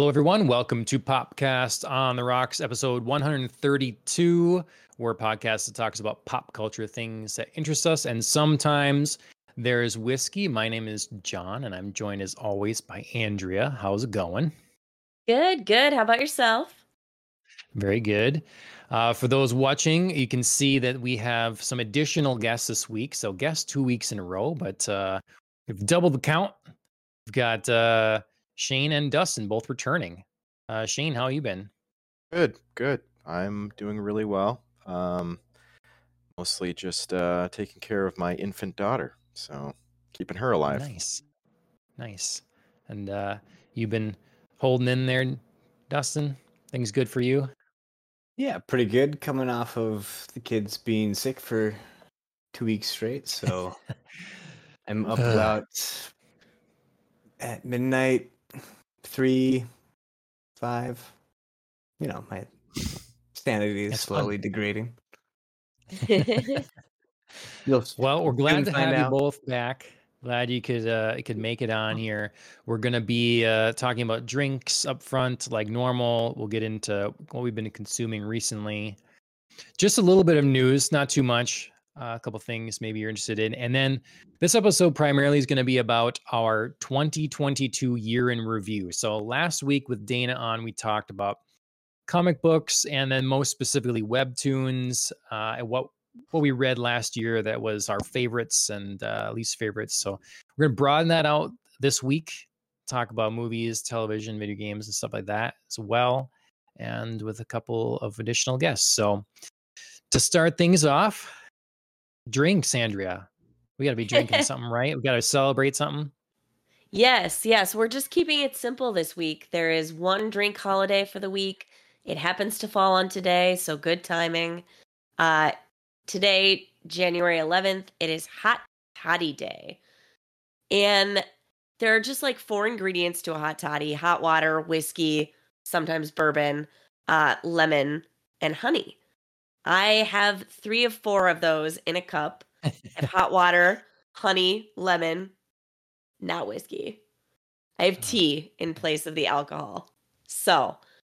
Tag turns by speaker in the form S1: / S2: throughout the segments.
S1: Hello, everyone. Welcome to Popcast on the Rocks, episode 132. We're a podcast that talks about pop culture things that interest us, and sometimes there's whiskey. My name is John, and I'm joined as always by Andrea. How's it going?
S2: Good, good. How about yourself?
S1: Very good. Uh, for those watching, you can see that we have some additional guests this week. So, guests two weeks in a row, but uh, we've doubled the count. We've got uh, Shane and Dustin both returning. Uh, Shane, how you been?
S3: Good, good. I'm doing really well. Um, mostly just uh, taking care of my infant daughter, so keeping her alive.
S1: Nice, nice. And uh, you've been holding in there, Dustin. Things good for you?
S4: Yeah, pretty good. Coming off of the kids being sick for two weeks straight, so I'm up about at midnight, three, five. You know, my sanity is
S1: That's fun.
S4: slowly degrading.
S1: Well, we're glad to
S4: find
S1: have you both back. Glad you could uh you could make it on here. We're gonna be uh talking about drinks up front, like normal. We'll get into what we've been consuming recently. Just a little bit of news, not too much. Uh, a couple things maybe you're interested in, and then this episode primarily is going to be about our 2022 year in review. So last week with Dana on, we talked about comic books and then most specifically webtoons uh, and what what we read last year that was our favorites and uh, least favorites. So we're gonna broaden that out this week. Talk about movies, television, video games, and stuff like that as well, and with a couple of additional guests. So to start things off, drinks, Andrea. We got to be drinking something, right? We got to celebrate something.
S2: yes, yes. We're just keeping it simple this week. There is one drink holiday for the week. It happens to fall on today, so good timing. Uh, today, January 11th, it is Hot Toddy Day. And there are just like four ingredients to a hot toddy hot water, whiskey, sometimes bourbon, uh, lemon, and honey. I have three of four of those in a cup. Have hot water, honey, lemon, not whiskey. I have tea in place of the alcohol. So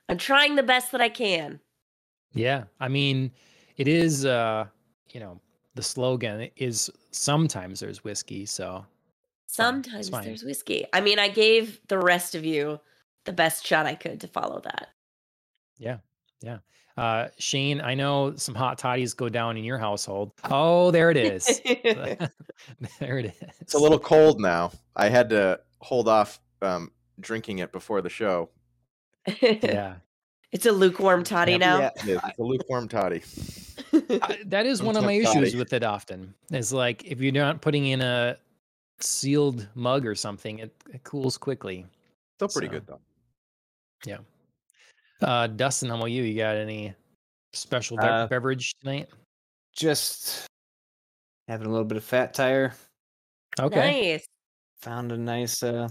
S2: I'm trying the best that I can.
S1: Yeah, I mean, it is. uh You know, the slogan is sometimes there's whiskey. So
S2: Sometimes
S1: fine.
S2: there's whiskey. I mean, I gave the rest of you the best shot I could to follow that.
S1: Yeah, yeah. Uh, Shane, I know some hot toddies go down in your household. Oh, there it is. there it is.
S3: It's a little cold now. I had to hold off um, drinking it before the show.
S1: Yeah,
S2: It's a lukewarm toddy
S1: Yep.
S2: now.
S3: It is. It's a lukewarm toddy.
S1: I- that is one of
S3: Tough
S1: my
S3: toddy.
S1: issues with it. Often is like if you're not putting in a sealed mug or something, it, it cools quickly.
S3: Still pretty
S1: So-
S3: good though.
S1: Uh, Dustin, how about you? You got any special be-
S4: Uh,
S1: beverage tonight?
S4: Just having a little bit of fat tire.
S1: Okay.
S2: Nice.
S4: Found a nice uh,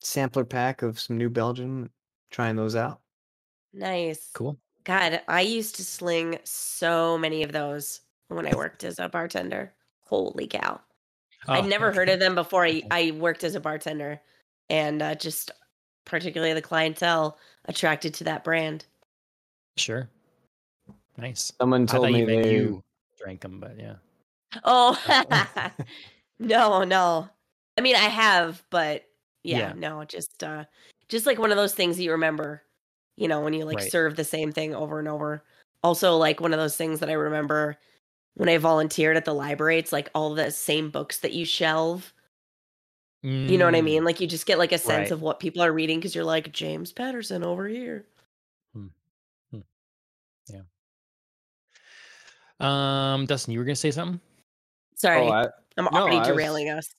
S4: sampler pack of some New Belgium. Trying those out.
S2: Nice.
S1: Cool.
S2: God, I used to sling so many of those when I worked as a bartender. Holy cow. I'd
S1: Oh,
S2: never heard of them before I, I worked as a bartender. And uh, just particularly the clientele attracted to that brand.
S1: Sure. Nice.
S4: Someone told me
S1: you
S4: they.
S1: you drank them, but yeah.
S2: Oh, no, no. I mean, I have, but yeah,
S1: Yeah.
S2: no, just uh, just like one of those things that you remember, you know, when you like
S1: Right.
S2: serve the same thing over and over. Also, like one of those things that I remember when I volunteered at the library. It's like all the same books that you shelve. You know what I
S1: Mm,
S2: mean? Like you just get like a sense
S1: Right.
S2: of what people are reading because you're like James Patterson over here. Yeah.
S1: Um, Dustin, you were gonna say something?
S2: Sorry,
S4: Oh, I,
S2: I'm
S4: no,
S2: already
S4: was-
S2: derailing us.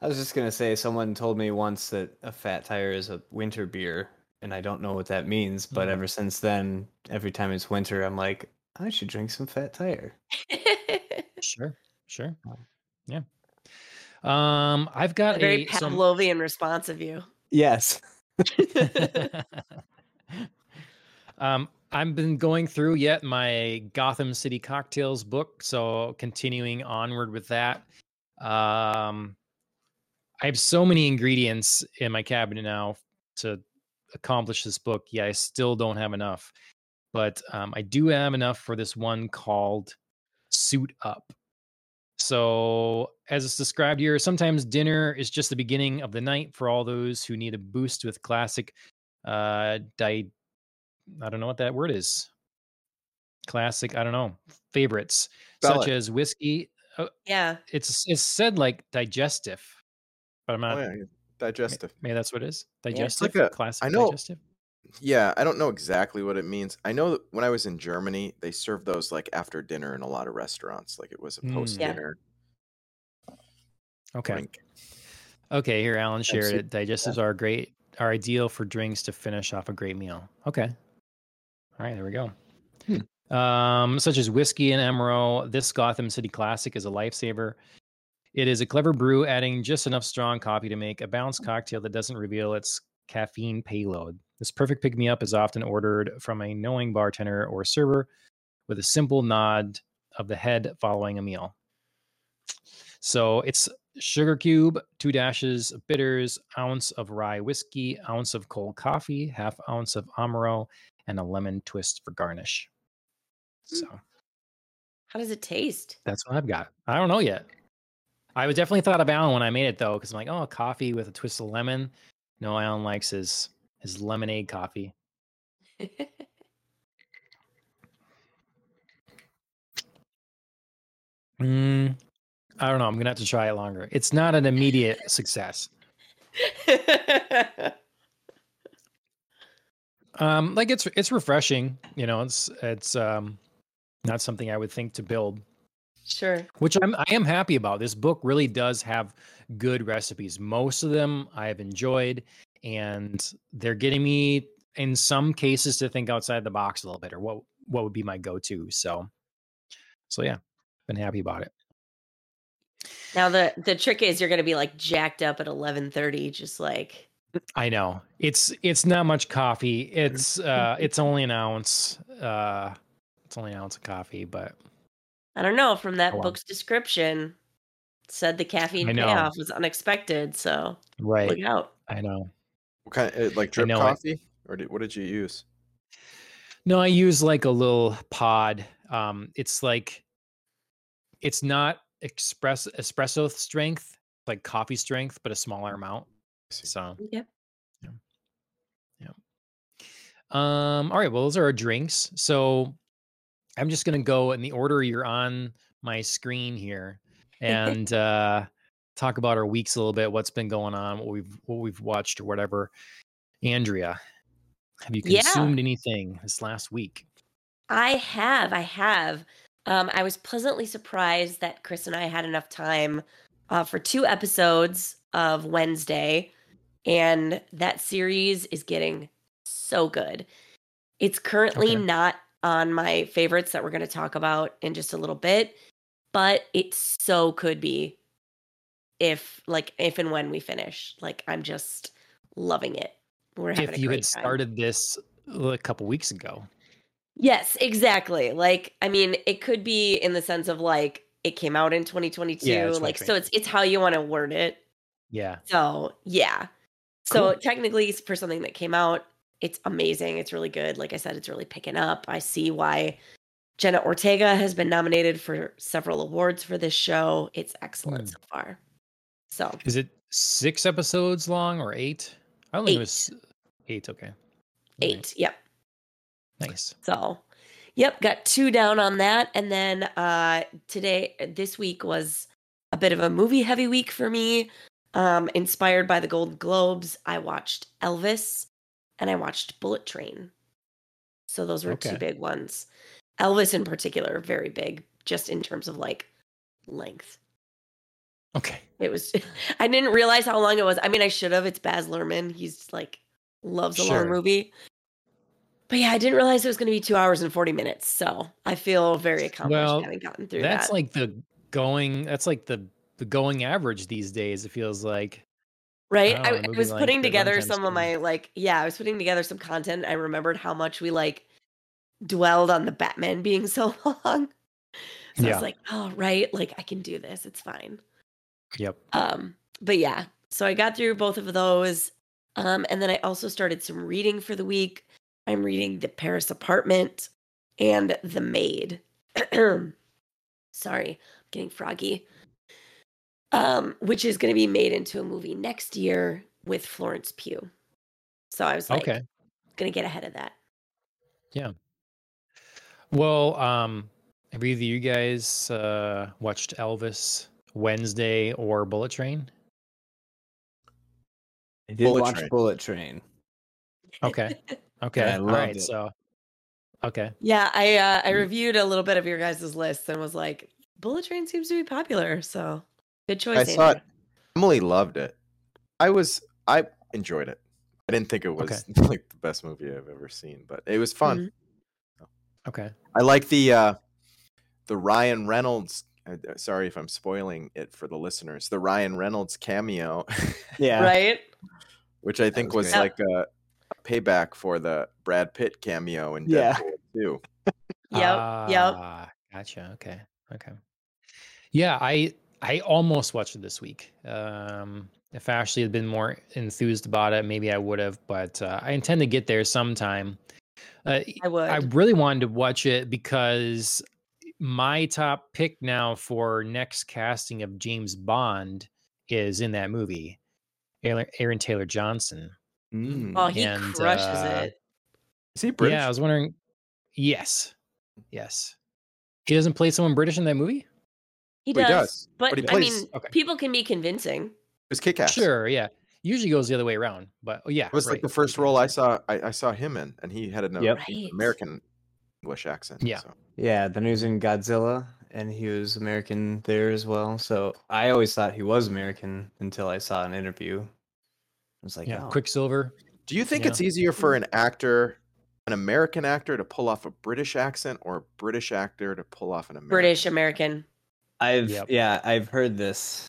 S4: I was just gonna say, someone told me once that a fat tire is a winter beer, and I don't know what that means. But
S1: Mm.
S4: ever since then, every time it's winter, I'm like, I should drink some fat tire.
S1: Sure, sure.
S4: Oh.
S1: Yeah. Um, I've got
S2: a very
S1: a some.
S2: Pavlovian response of you.
S4: Yes.
S1: um, I've been going through yet my Gotham City Cocktails book, so continuing onward with that. Um, I have so many ingredients in my cabinet now to accomplish this book, yeah, I still don't have enough. But um, I do have enough for this one called Suit Up. So, as it's described here, sometimes dinner is just the beginning of the night for all those who need a boost with classic, uh, di- I don't know what that word is. Classic, I don't know, favorites
S3: Spell
S1: such
S3: it.
S1: as whiskey. Uh,
S2: Yeah.
S1: it's it's said like digestive, but I'm not.
S3: Oh, yeah, digestive.
S1: Maybe that's what it is.
S3: it's
S1: Digestive.
S3: like a-
S1: classic
S3: I know-
S1: digestive.
S3: Yeah, I don't know exactly what it means. I know that when I was in Germany, they served those like after dinner in a lot of restaurants. Like it was a
S1: Mm.
S3: post dinner
S1: Okay.
S3: drink.
S1: Okay, here Alan shared
S4: see-
S1: it. Digestives are great, are ideal for drinks to finish off a great meal. Okay. All right, there we go. Um, such as whiskey and amaro, this Gotham City classic is a lifesaver. It is a clever brew, adding just enough strong coffee to make a balanced cocktail that doesn't reveal its caffeine payload. This perfect pick me up is often ordered from a knowing bartender or server with a simple nod of the head following a meal. So it's sugar cube, two dashes of bitters, ounce of rye whiskey, ounce of cold coffee, half ounce of amaro, and a lemon twist for garnish.
S2: Mm.
S1: So
S2: How does it taste?
S1: that's what I've got. I don't know yet. I was definitely thought of Alan when I made it though, because I'm like, oh, coffee with a twist of lemon. No, Alan likes his his lemonade coffee. Mm, I don't know. I'm gonna have to try it longer. It's not an immediate success. Um, like it's it's refreshing. You know, it's it's um not something I would think to build,
S2: sure.
S1: which I'm I am happy about. This book really does have good recipes. Most of them I have enjoyed, and they're getting me in some cases to think outside the box a little bit, or what what would be my go to. So, so yeah, I've been happy about it.
S2: Now the the trick is you're gonna be like jacked up at eleven thirty, just like
S1: I know it's it's not much coffee. It's uh it's only an ounce. Uh, it's only an ounce of coffee, but
S2: I don't know. From that
S1: Go on.
S2: book's description, said the caffeine
S1: I know.
S2: payoff was unexpected. So
S1: right.
S2: look out.
S1: I know.
S3: What kind of, like drip
S1: know it.
S3: coffee? Or did, what did you use?
S1: No, I use like a little pod. Um, it's like it's not express espresso strength, like coffee strength, but a smaller amount. So,
S2: Yep.
S1: um, all right. Well, those are our drinks. So, I'm just gonna go in the order you're on my screen here, and uh, talk about our weeks a little bit. What's been going on? What we've what we've watched or whatever. Andrea, have you
S2: Yeah.
S1: consumed anything this last week?
S2: I have. I have. Um, I was pleasantly surprised that Chris and I had enough time uh, for two episodes of Wednesday, and that series is getting so good. It's currently
S1: Okay.
S2: not on my favorites that we're going to talk about in just a little bit, but it so could be if, like, if and when we finish. Like, I'm just loving it. We're having
S1: if you had
S2: time.
S1: started this a couple weeks ago.
S2: Yes, exactly. Like, I mean, it could be in the sense of like it came out in 2022.
S1: Yeah,
S2: like, so it's it's how you want to word it.
S1: Yeah.
S2: So yeah. So
S1: Cool.
S2: technically, for something that came out, it's amazing. It's really good. Like I said, it's really picking up. I see why Jenna Ortega has been nominated for several awards for this show. It's excellent
S1: Hmm.
S2: so far. So
S1: Is it six episodes long or eight? I don't think it
S2: Eight.
S1: was eight. Okay. All right.
S2: eight. Yep.
S1: Nice.
S2: So, yep, got two down on that. And then uh today this week was a bit of a movie heavy week for me. Um inspired by the Golden Globes, I watched Elvis and I watched Bullet Train. So those were two big ones. Elvis in particular, very big just in terms of like length.
S1: Okay.
S2: It was I didn't realize how long it was. I mean, I should have. It's Baz Luhrmann. He's like loves a
S1: Sure.
S2: long movie. But yeah, I didn't realize it was going to be two hours and forty minutes. So I feel very accomplished
S1: Well,
S2: having gotten through
S1: That's
S2: that.
S1: like the going. That's like the the going average these days. It feels like.
S2: right.
S1: I
S2: I,
S1: know,
S2: I
S1: movie
S2: was
S1: length
S2: putting together some of my like yeah, I was putting together some content. I remembered how much we like dwelled on the Batman being so long. So I was like, oh right, like I can do this. It's fine.
S1: Yep.
S2: Um, but yeah, so I got through both of those. Um, and then I also started some reading for the week. I'm reading The Paris Apartment and The Maid. Sorry, I'm getting froggy. Um, which is going to be made into a movie next year with Florence Pugh. So I was like,
S1: Okay.
S2: going to get ahead of that. Yeah.
S1: Well, um, have either you guys uh, watched Elvis Wednesday or Bullet Train?
S4: I did
S3: Bullet
S4: watch
S3: Train.
S4: Bullet Train.
S1: Okay. Okay.
S4: I
S1: All right.
S4: it.
S1: So, okay.
S2: Yeah, I uh, I
S3: Mm.
S2: reviewed a little bit of your guys' list and was like, Bullet Train seems to be popular, so good choice.
S3: I saw it. Emily loved it. I was I enjoyed it. I didn't think it was like the best movie I've ever seen, but it was fun.
S1: Okay.
S3: I like the uh the Ryan Reynolds uh, uh, sorry if I'm spoiling it for the listeners. The Ryan Reynolds cameo,
S4: Yeah.
S2: Right?
S3: which I think
S4: was
S3: was, like a, a payback for the Brad Pitt cameo in
S4: Yeah.
S3: Deadpool 2.
S2: Yep. yep.
S1: Ah, Gotcha. Okay. Okay. Yeah, I I almost watched it this week. Um, if Ashley had been more enthused about it, maybe I would have. But uh, I intend to get there sometime. Uh,
S2: I would.
S1: I really wanted to watch it because my top pick now for next casting of James Bond is in that movie, Aaron, Aaron Taylor Johnson.
S4: Mm.
S2: oh, he
S1: and,
S2: crushes
S1: uh,
S2: it.
S3: Is he British?
S1: Yeah, I was wondering. Yes, yes. He doesn't play someone British in that movie.
S2: He
S3: Well,
S2: does.
S3: he does,
S2: But,
S3: but he
S2: I mean,
S1: okay.
S2: people can be convincing.
S3: It was kick ass.
S1: Sure, yeah. Usually goes the other way around, but oh, yeah,
S3: It was like the first role I saw I, I saw him in and he had an
S4: Yep.
S2: Right.
S3: American English accent.
S1: Yeah.
S3: so.
S4: Yeah, then he was in Godzilla, and he was American there as well. So I always thought he was American until I saw an interview. I was like,
S1: yeah,
S4: oh,
S1: Quicksilver.
S3: Do you think
S1: Yeah.
S3: it's easier for an actor, an American actor, to pull off a British accent or a British actor to pull off an American?
S2: British American.
S4: I've
S1: Yep.
S4: yeah, I've heard this.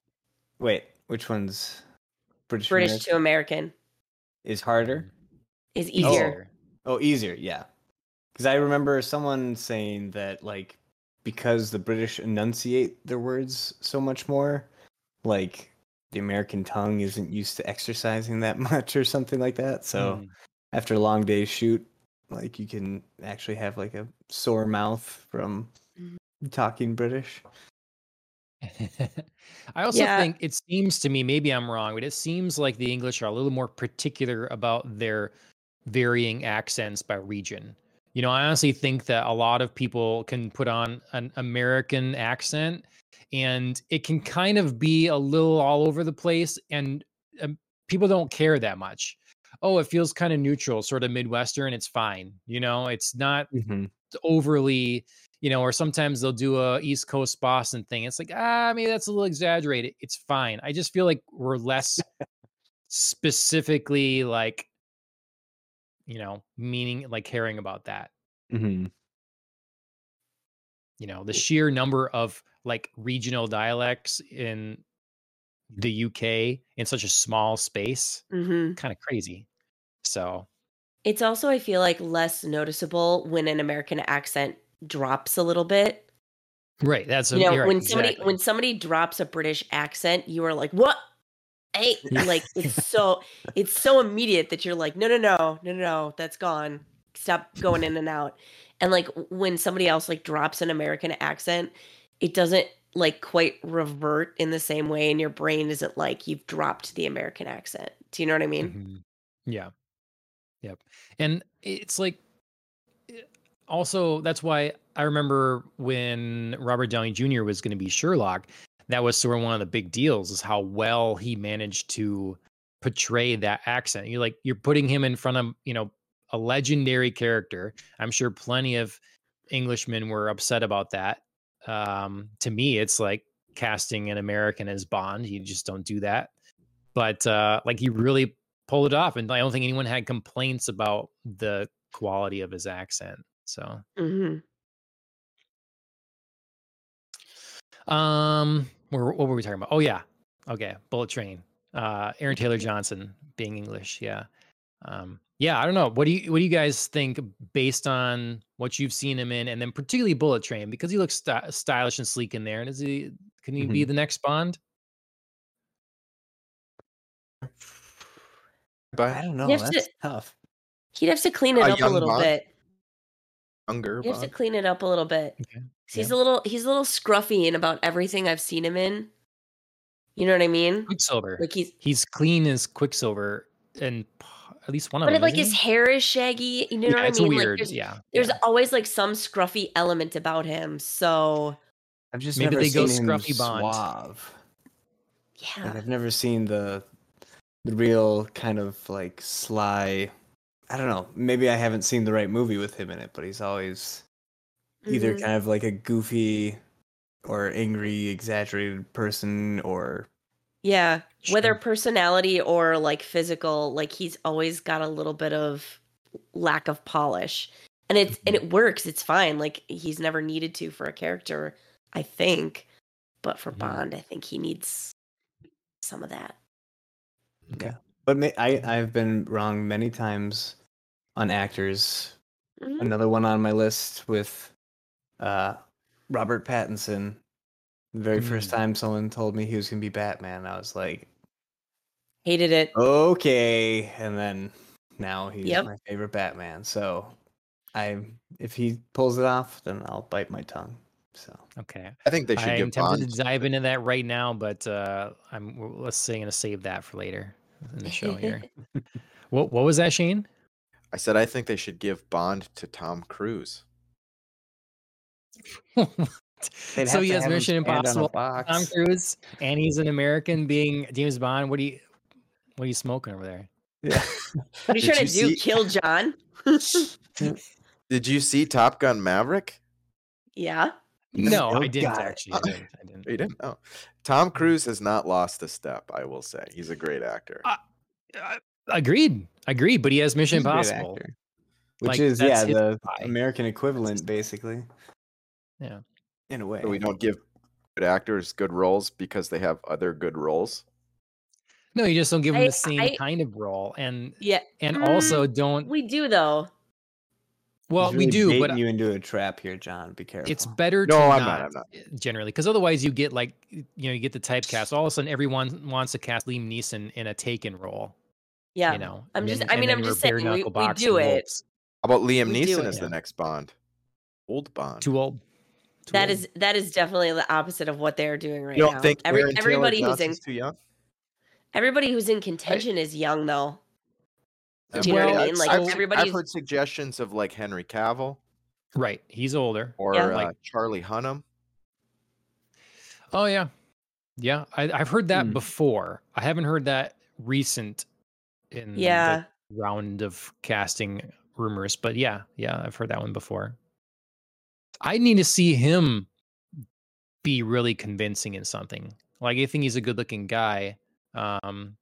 S4: Wait, which one's British?
S2: British
S4: American?
S2: to American
S4: is harder.
S2: is easier.
S4: Oh, oh, easier, yeah. Because I remember someone saying that like because the British enunciate their words so much more, like the American tongue isn't used to exercising that much or something like that. So
S1: Mm.
S4: after a long day shoot, like you can actually have like a sore mouth from
S2: Mhm.
S4: talking British.
S1: I also
S2: Yeah.
S1: think it seems to me, maybe I'm wrong, but it seems like the English are a little more particular about their varying accents by region. You know, I honestly think that a lot of people can put on an American accent and it can kind of be a little all over the place and um, people don't care that much. Oh, it feels kind of neutral, sort of Midwestern. It's fine. You know, it's not
S4: Mm-hmm.
S1: overly, you know, or sometimes they'll do a East Coast Boston thing. It's like, ah, maybe that's a little exaggerated. It's fine. I just feel like we're less specifically like, you know, meaning like caring about that.
S4: Mm-hmm.
S1: You know, the sheer number of like regional dialects in the UK in such a small space,
S2: hmm
S1: kind of crazy. So,
S2: It's also, I feel like, less noticeable when an American accent drops a little bit.
S1: right. That's
S2: You know,
S1: right,
S2: when somebody
S1: exactly.
S2: when somebody drops a British accent, you are like, "What?" Hey, like it's so it's so immediate that you're like, "No, no, no, no, no, no, that's gone. Stop going in and out." And like when somebody else like drops an American accent, it doesn't like quite revert in the same way, and your brain isn't like you've dropped the American accent. Do you know what I mean?
S1: Mhm. Yeah. Yep. And it's like eh, also that's why I remember when Robert Downey Jr. was going to be Sherlock, that was sort of one of the big deals is how well he managed to portray that accent. You're like you're putting him in front of, you know, a legendary character. I'm sure plenty of Englishmen were upset about that. Um, to me, it's like casting an American as Bond. You just don't do that. But uh, like he really pulled it off, and I don't think anyone had complaints about the quality of his accent. So,
S2: hmm
S1: um, what were we talking about? Oh yeah, okay, Bullet Train. Uh, Aaron Taylor Johnson being English, yeah, um, yeah. I don't know. What do you what do you guys think based on what you've seen him in, and then particularly Bullet Train because he looks sty- stylish and sleek in there, and is he can he be mm-hmm. the next Bond?
S3: But I
S4: don't know. That's
S2: to-
S4: tough.
S2: He'd have to clean it
S3: A
S2: up a little
S3: Bond?
S2: bit.
S3: younger.
S2: You have to clean it up a little bit.
S1: Okay.
S2: 'Cause He's a little he's a little scruffy in about everything I've seen him in. You know what I mean?
S1: Quicksilver.
S2: Like he's
S1: He's clean as Quicksilver, and p- at least one of
S2: but
S1: them.
S2: But like his
S1: he?
S2: hair is shaggy. You know
S1: yeah,
S2: what I mean?
S1: weird.
S2: Like there's,
S1: yeah,
S2: there's
S1: yeah.
S2: always like some scruffy element about him. So
S4: I've just
S1: Maybe
S4: never
S1: they go
S4: seen him
S1: Scruffy Bond.
S4: suave.
S2: yeah.
S4: Like I've never seen the the real kind of like sly. I don't know. Maybe I haven't seen the right movie with him in it, but he's always either
S2: Mhm.
S4: kind of like a goofy or angry, exaggerated person, or
S2: Yeah, whether personality or like physical, like he's always got a little bit of lack of polish. And it's and
S1: Mm-hmm.
S2: it works. It's fine. Like he's never needed to for a character, I think. But for
S1: Mhm.
S2: Bond, I think he needs some of that.
S1: Okay.
S4: but ma- I I've been wrong many times on actors.
S2: Mhm.
S4: Another one on my list with uh Robert Pattinson. The very first
S1: Mm.
S4: time someone told me he was gonna be Batman, I was like,
S2: Hated it.
S4: Okay. And then now he's
S2: Yep.
S4: my favorite Batman. So I if he pulls it off, then I'll bite my tongue. So
S1: Okay.
S3: I think they should
S1: I'm
S3: give
S1: tempted
S3: Bond.
S1: to dive into that right now, but uh, I'm let's say I'm gonna save that for later in the show here. what what was that, Shane?
S3: I said I think they should give Bond to Tom Cruise.
S4: they'd
S1: so he has Mission
S4: stand on a
S1: Impossible. Tom Cruise, and he's an American being James Bond. What do you what are you smoking over there?
S4: Yeah.
S2: What are you
S3: Did
S2: trying to
S3: you
S2: do?
S3: see-
S2: Kill John?
S3: Did you see Top Gun Maverick?
S2: yeah.
S1: No,
S4: Oh,
S1: I didn't
S4: God.
S1: actually. I didn't. I didn't.
S3: You didn't? Oh. Tom Cruise has not lost a step, I will say. He's a great actor.
S1: Uh, Uh, agreed. Agreed. But he has Mission
S4: He's
S1: Impossible.
S4: Which
S1: Like,
S4: is yeah, the
S1: pie.
S4: American equivalent basically.
S1: Yeah.
S4: In a way.
S3: So we don't give good actors good roles because they have other good roles.
S1: No, you just don't give him
S2: I-
S1: the same
S2: I-
S1: kind of role, and
S2: Yeah.
S1: and
S2: Mm,
S1: also don't.
S2: We do though.
S1: Well,
S4: He's
S1: we do,
S4: baiting
S1: but
S4: you into a trap here, John. Be careful.
S1: it's better to
S3: No, I'm
S1: not,
S3: not, I'm not.
S1: generally because otherwise you get like you know you get the typecast. All of a sudden, everyone wants to cast Liam Neeson in a Taken role.
S2: Yeah.
S1: You know,
S2: I'm
S1: and
S2: just-
S1: then-
S2: I mean, I'm just saying,
S1: bare
S2: we- we do it.
S1: wolves.
S3: How about Liam
S2: We
S3: Neeson
S2: it.
S3: as the next Bond? Old Bond.
S1: Too old. Too
S2: That
S1: old.
S2: is that is definitely the opposite of what they're doing right
S3: you don't
S2: now.
S3: think
S2: Every, everybody who's in
S3: too young?
S2: everybody who's in contention is young though. Do you know what I mean? Like
S3: I've, I've heard suggestions of like Henry Cavill
S1: right. He's older.
S3: or
S2: Yeah.
S3: uh,
S1: Like-
S3: Charlie Hunnam.
S1: Oh yeah, yeah. I, I've heard that
S4: Hmm.
S1: before. I haven't heard that recent in
S2: Yeah.
S1: the round of casting rumors, but yeah, yeah, I've heard that one before. I need to see him be really convincing in something. Like I think he's a good-looking guy. Um,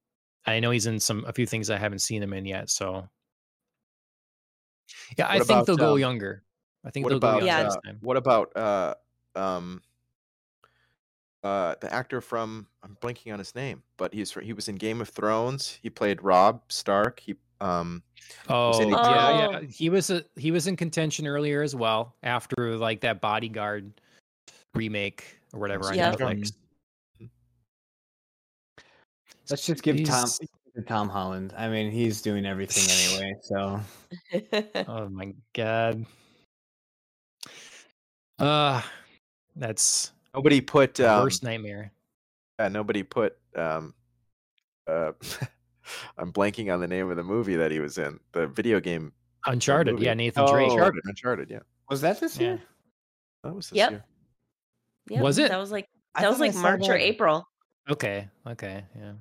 S1: I know he's in some a few things I haven't seen him in yet. So yeah, I
S3: What
S1: think they'll go
S3: um,
S1: younger. I think
S3: What
S1: they'll
S3: about
S1: go
S2: Yeah.
S1: younger
S3: uh,
S1: this time.
S3: what about uh um uh the actor from I'm blanking on his name, but he's fr- he was in Game of Thrones. He played Rob Stark. He um
S1: Oh
S3: in
S1: yeah,
S2: Oh.
S1: yeah. He was a, he was in contention earlier as well after like that Bodyguard remake or whatever on
S2: Yeah.
S1: Netflix.
S4: Let's just give Tom
S1: He's-
S4: Tom Holland. I mean, he's doing everything anyway. So
S1: Oh my god. Uh that's
S3: nobody put
S1: the
S3: um,
S1: worst nightmare.
S3: yeah, nobody put um uh I'm blanking on the name of the movie that he was in. The video game
S1: Uncharted, yeah, Nathan
S4: Oh.
S1: Drake.
S3: Uncharted. Uncharted, yeah.
S4: was that this
S1: Yeah.
S4: year?
S3: That was this
S2: Yep.
S3: year.
S2: Yeah,
S1: Was it?
S2: That was like
S4: I
S2: that was like March or
S4: that-
S2: April.
S1: Okay, okay, yeah.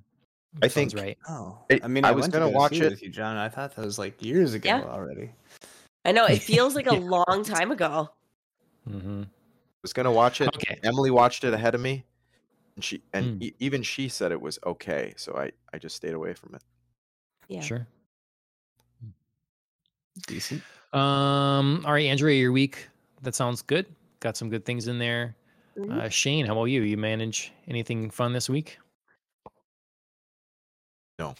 S3: I
S1: Sounds
S3: think-
S1: right.
S4: Oh, I mean,
S3: I
S4: I,
S3: was gonna
S4: to go
S3: watch
S4: see
S3: it-
S4: with you, John. I thought that was like years ago
S2: Yeah.
S4: already.
S2: I know it feels like a
S1: Yeah.
S2: long time ago.
S1: Mm-hmm.
S3: I was gonna watch it.
S1: Okay.
S3: Emily watched it ahead of me, and she and
S1: Mm.
S3: e- even she said it was okay. So I I just stayed away from it.
S2: Yeah.
S1: Sure.
S4: Decent.
S1: Um, all right, Andrea, your week. That sounds good. Got some good things in there.
S2: Mhm.
S1: Uh, Shane, how about you? You manage anything fun this week?
S3: No.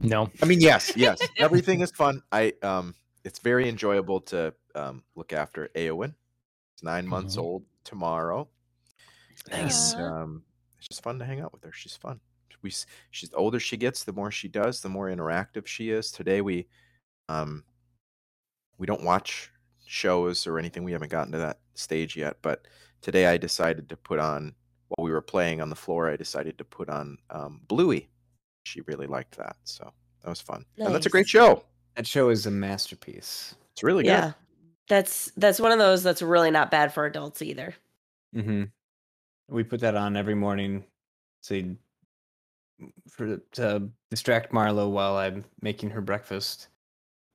S1: No.
S3: I mean, yes, yes, everything is fun. I um, it's very enjoyable to um look after Eowyn. It's 9 months
S1: Mhm.
S3: old tomorrow.
S1: Nice.
S3: And, um, it's just fun to hang out with her. She's fun. we she's the older she gets, the more she does, the more interactive she is. Today we um we don't watch shows or anything. We haven't gotten to that stage yet, but today I decided to put on while we were playing on the floor, I decided to put on um, Bluey. She really liked that, so that was fun, and that's a great show.
S4: That show is a masterpiece.
S3: It's really good.
S2: yeah. That's that's one of those that's really not bad for adults either.
S4: Mm-hmm. We put that on every morning, say, for to distract Marlo while I'm making her breakfast,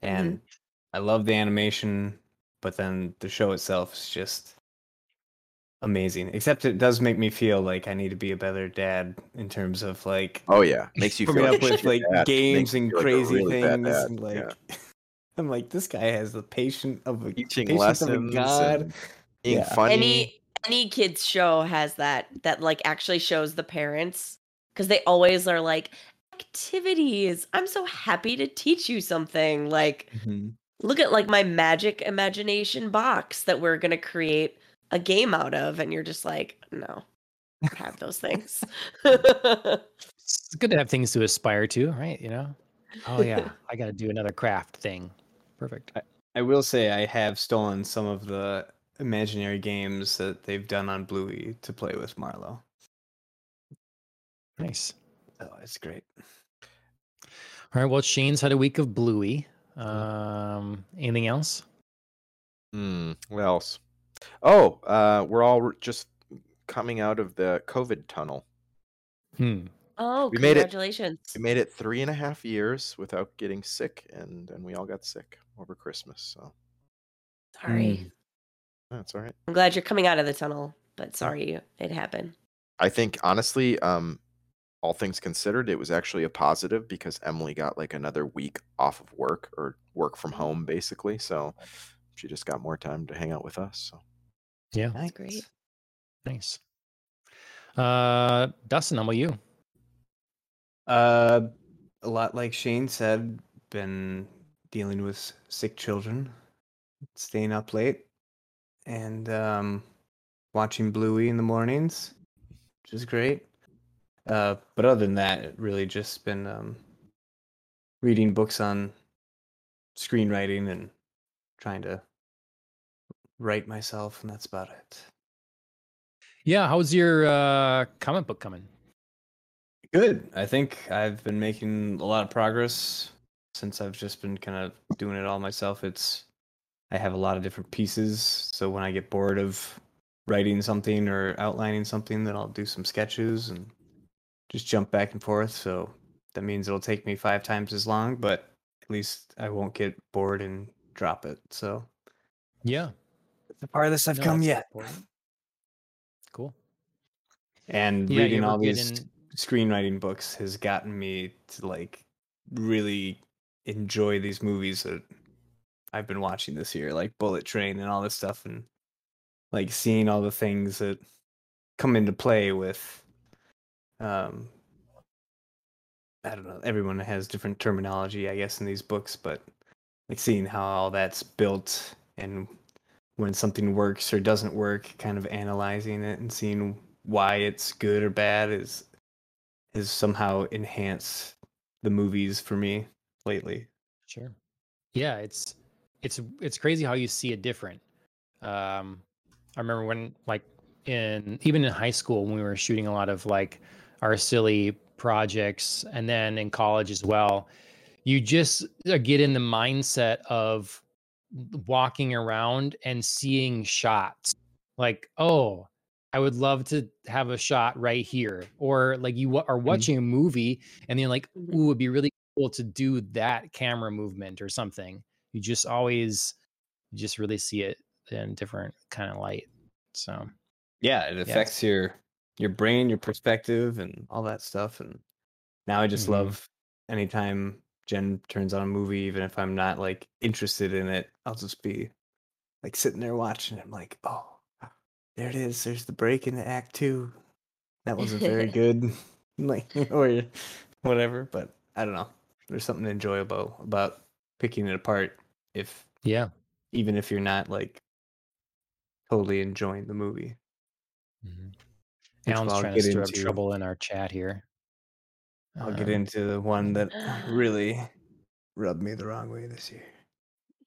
S4: mm-hmm. and I love the animation, but then the show itself is just amazing. Except it does make me feel like I need to be a better dad in terms of like
S3: Oh yeah, makes you
S4: coming
S3: feel
S4: up with like
S3: bad.
S4: games
S3: Makes
S4: and
S3: feel like
S4: crazy
S3: really
S4: things, and like
S3: yeah.
S4: I'm like this guy has the patient of a
S3: teaching
S4: patience of a
S3: lessons,
S4: god.
S3: and being
S4: Yeah.
S3: funny.
S2: Any any kids show has that that like actually shows the parents because they always are like activities. I'm so happy to teach you something. Like
S4: Mhm.
S2: look at like my magic imagination box that we're gonna create a game out of, and you're just like, no, I have those things.
S1: It's good to have things to aspire to, right? You know. Oh yeah, I got to do another craft thing. Perfect.
S4: I will say I have stolen some of the imaginary games that they've done on Bluey to play with Marlo.
S1: Nice.
S4: Oh, it's great.
S1: All right. Well, Shane's had a week of Bluey. Um, anything else?
S3: Hmm. What else? Oh, uh, we're all just coming out of the COVID tunnel.
S1: Hmm.
S2: oh,
S3: We made it.
S2: congratulations!
S3: We made it three and a half years without getting sick, and and we all got sick over Christmas. So
S2: Sorry,
S3: that's all right.
S2: I'm glad you're coming out of the tunnel, but sorry it happened.
S3: I think honestly, um, all things considered, it was actually a positive because Emily got like another week off of work or work from home, basically. So she just got more time to hang out with us. So
S1: Yeah.
S4: Nice.
S2: great.
S1: Nice. Uh, Dustin, how about you?
S4: Uh, a lot like Shane said, been dealing with sick children, staying up late, and um, watching Bluey in the mornings, which is great. Uh, but other than that, it really just been um, reading books on screenwriting and trying to write myself, and that's about it.
S1: Yeah. How's your uh comic book coming?
S4: Good. I think I've been making a lot of progress since I've just been kind of doing it all myself. It's I have a lot of different pieces, so when I get bored of writing something or outlining something, then I'll do some sketches and just jump back and forth. So that means it'll take me five times as long, but at least I won't get bored and drop it. So
S1: Yeah.
S4: the farthest I've
S1: No,
S4: come yet.
S1: important. Cool.
S4: And
S1: Yeah,
S4: reading all
S1: get
S4: these
S1: in-
S4: screenwriting books has gotten me to like really enjoy these movies that I've been watching this year, like Bullet Train and all this stuff, and like seeing all the things that come into play with. Um, I don't know. Everyone has different terminology, I guess, in these books, but like seeing how all that's built and when something works or doesn't work, kind of analyzing it and seeing why it's good or bad is has somehow enhanced the movies for me lately.
S1: Sure. Yeah, it's it's it's crazy how you see it different. Um, I remember when like in even in high school when we were shooting a lot of like our silly projects, and then in college as well. You just uh, get in the mindset of walking around and seeing shots like, oh, I would love to have a shot right here, or like you are watching a movie and you're like, ooh, it'd be really cool to do that camera movement or something. You just always you just really see it in different kind of light. So
S4: Yeah, it affects your your brain, your perspective, and all that stuff. And now I just
S1: Mhm.
S4: love anytime Jen turns on a movie, even if I'm not like interested in it, I'll just be like sitting there watching. it. I'm like, oh, there it is. There's the break into Act Two. That wasn't very good, like or whatever. But I don't know. There's something enjoyable about picking it apart. If
S1: yeah.
S4: even if you're not like totally enjoying the movie.
S1: Mhm. Alan's
S4: I'll
S1: trying to
S4: get
S1: stir up
S4: into.
S1: trouble in our chat here.
S4: I'll get
S1: Um,
S4: into the one that really rubbed me the wrong way this year.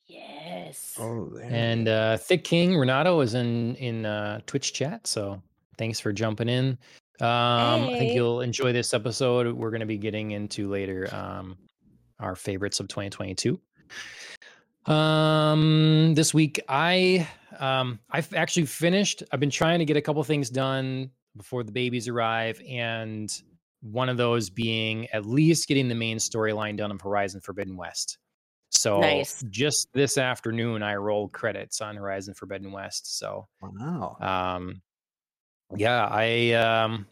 S2: Yes.
S4: Oh, there.
S1: And uh, Thick King Renato is in in uh, Twitch chat, so thanks for jumping in. Um, I think you'll enjoy this episode. We're going to be getting into later um, our favorites of 2022. Um, this week I um, I've actually finished. I've been trying to get a couple things done before the babies arrive, and one of those being at least getting the main storyline done of Horizon Forbidden West. So
S2: Nice.
S1: just this afternoon, I rolled credits on Horizon Forbidden West. So
S4: wow.
S1: um, yeah, I um,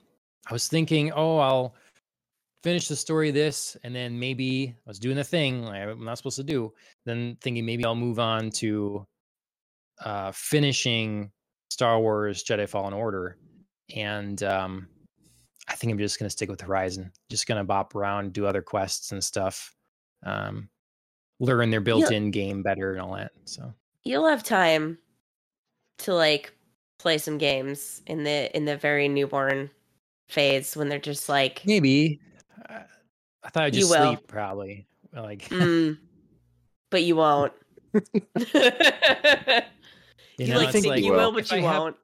S1: I was thinking, oh, I'll finish the story of this, and then maybe I was doing the thing I'm not supposed to do. Then thinking maybe I'll move on to uh, finishing Star Wars Jedi Fallen Order, and um, I think I'm just gonna stick with Horizon. Just gonna bop around, do other quests and stuff. Um, learn their built-in game better and all that. So
S2: You'll have time to like play some games in the in the very newborn phase when they're just like
S1: maybe uh, I thought I'd just sleep probably. Like
S2: mm, but you won't.
S1: You
S2: you
S1: know,
S2: like think
S1: like,
S2: you will, but you
S1: have,
S2: won't.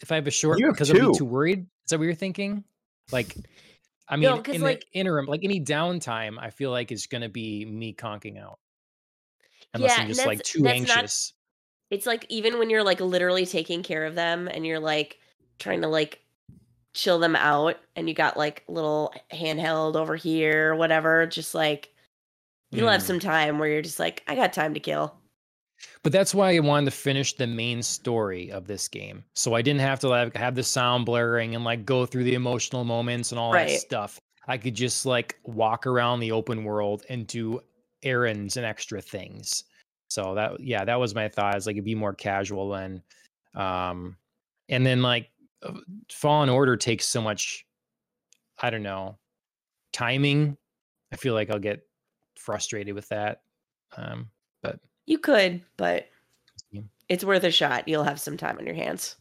S1: if I have a short
S3: You have
S1: because I'll be too worried. Is that what you're thinking? Like, I mean,
S2: No, 'cause,
S1: in
S2: like-
S1: the interim, like any downtime, I feel like it's gonna be me conking out, unless
S2: Yeah,
S1: I'm just like
S2: that's-
S1: too
S2: that's not-
S1: anxious.
S2: It's like even when you're like literally taking care of them and you're like trying to like chill them out and you got like little handheld over here or whatever, just like you'll have
S1: Mm.
S2: some time where you're just like, I got time to kill.
S1: But that's why I wanted to finish the main story of this game, so I didn't have to like have the sound blaring and like go through the emotional moments and all that stuff. I could just like walk around the open world and do errands and extra things. So that yeah, that was my thought. Is like it'd be more casual and um and then like Fallen Order takes so much I don't know timing. I feel like I'll get frustrated with that. Um but
S2: You could, but
S1: Yeah.
S2: it's worth a shot. You'll have some time on your hands.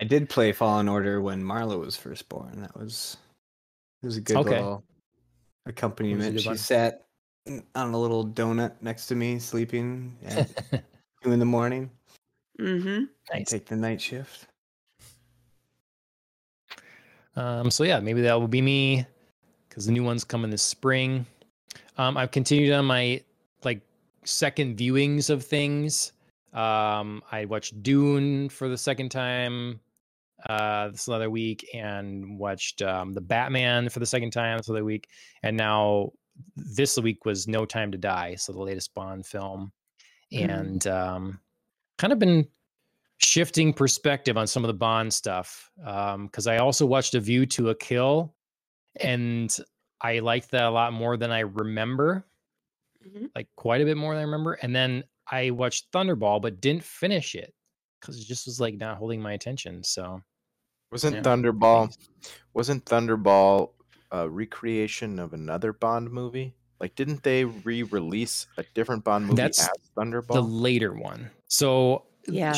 S4: I did play Fallen Order when Marla was first born. That was it was a good
S1: Okay.
S4: little accompaniment.
S1: good
S4: She
S1: one.
S4: sat on a little donut next to me, sleeping at two in the morning.
S2: Mm-hmm.
S1: Nice.
S4: take the night shift.
S1: Um, so yeah, maybe that will be me because the new one's coming this spring. Um, I've continued on my like second viewings of things. Um, I watched Dune for the second time uh, this other week, and watched um, the Batman for the second time this other week, and now this week was No Time to Die, so the latest Bond film,
S2: Mhm.
S1: and um, kind of been shifting perspective on some of the Bond stuff because I also watched A View to a Kill, and I liked that a lot more than I remember,
S2: Mhm.
S1: like quite a bit more than I remember. And then I watched Thunderball, but didn't finish it because it just was like not holding my attention. So
S3: Wasn't
S1: Yeah.
S3: Thunderball? Wasn't Thunderball a recreation of another Bond movie? Like, didn't they re-release a different Bond movie
S1: That's
S3: as Thunderball?
S1: the later one. So
S2: Yeah.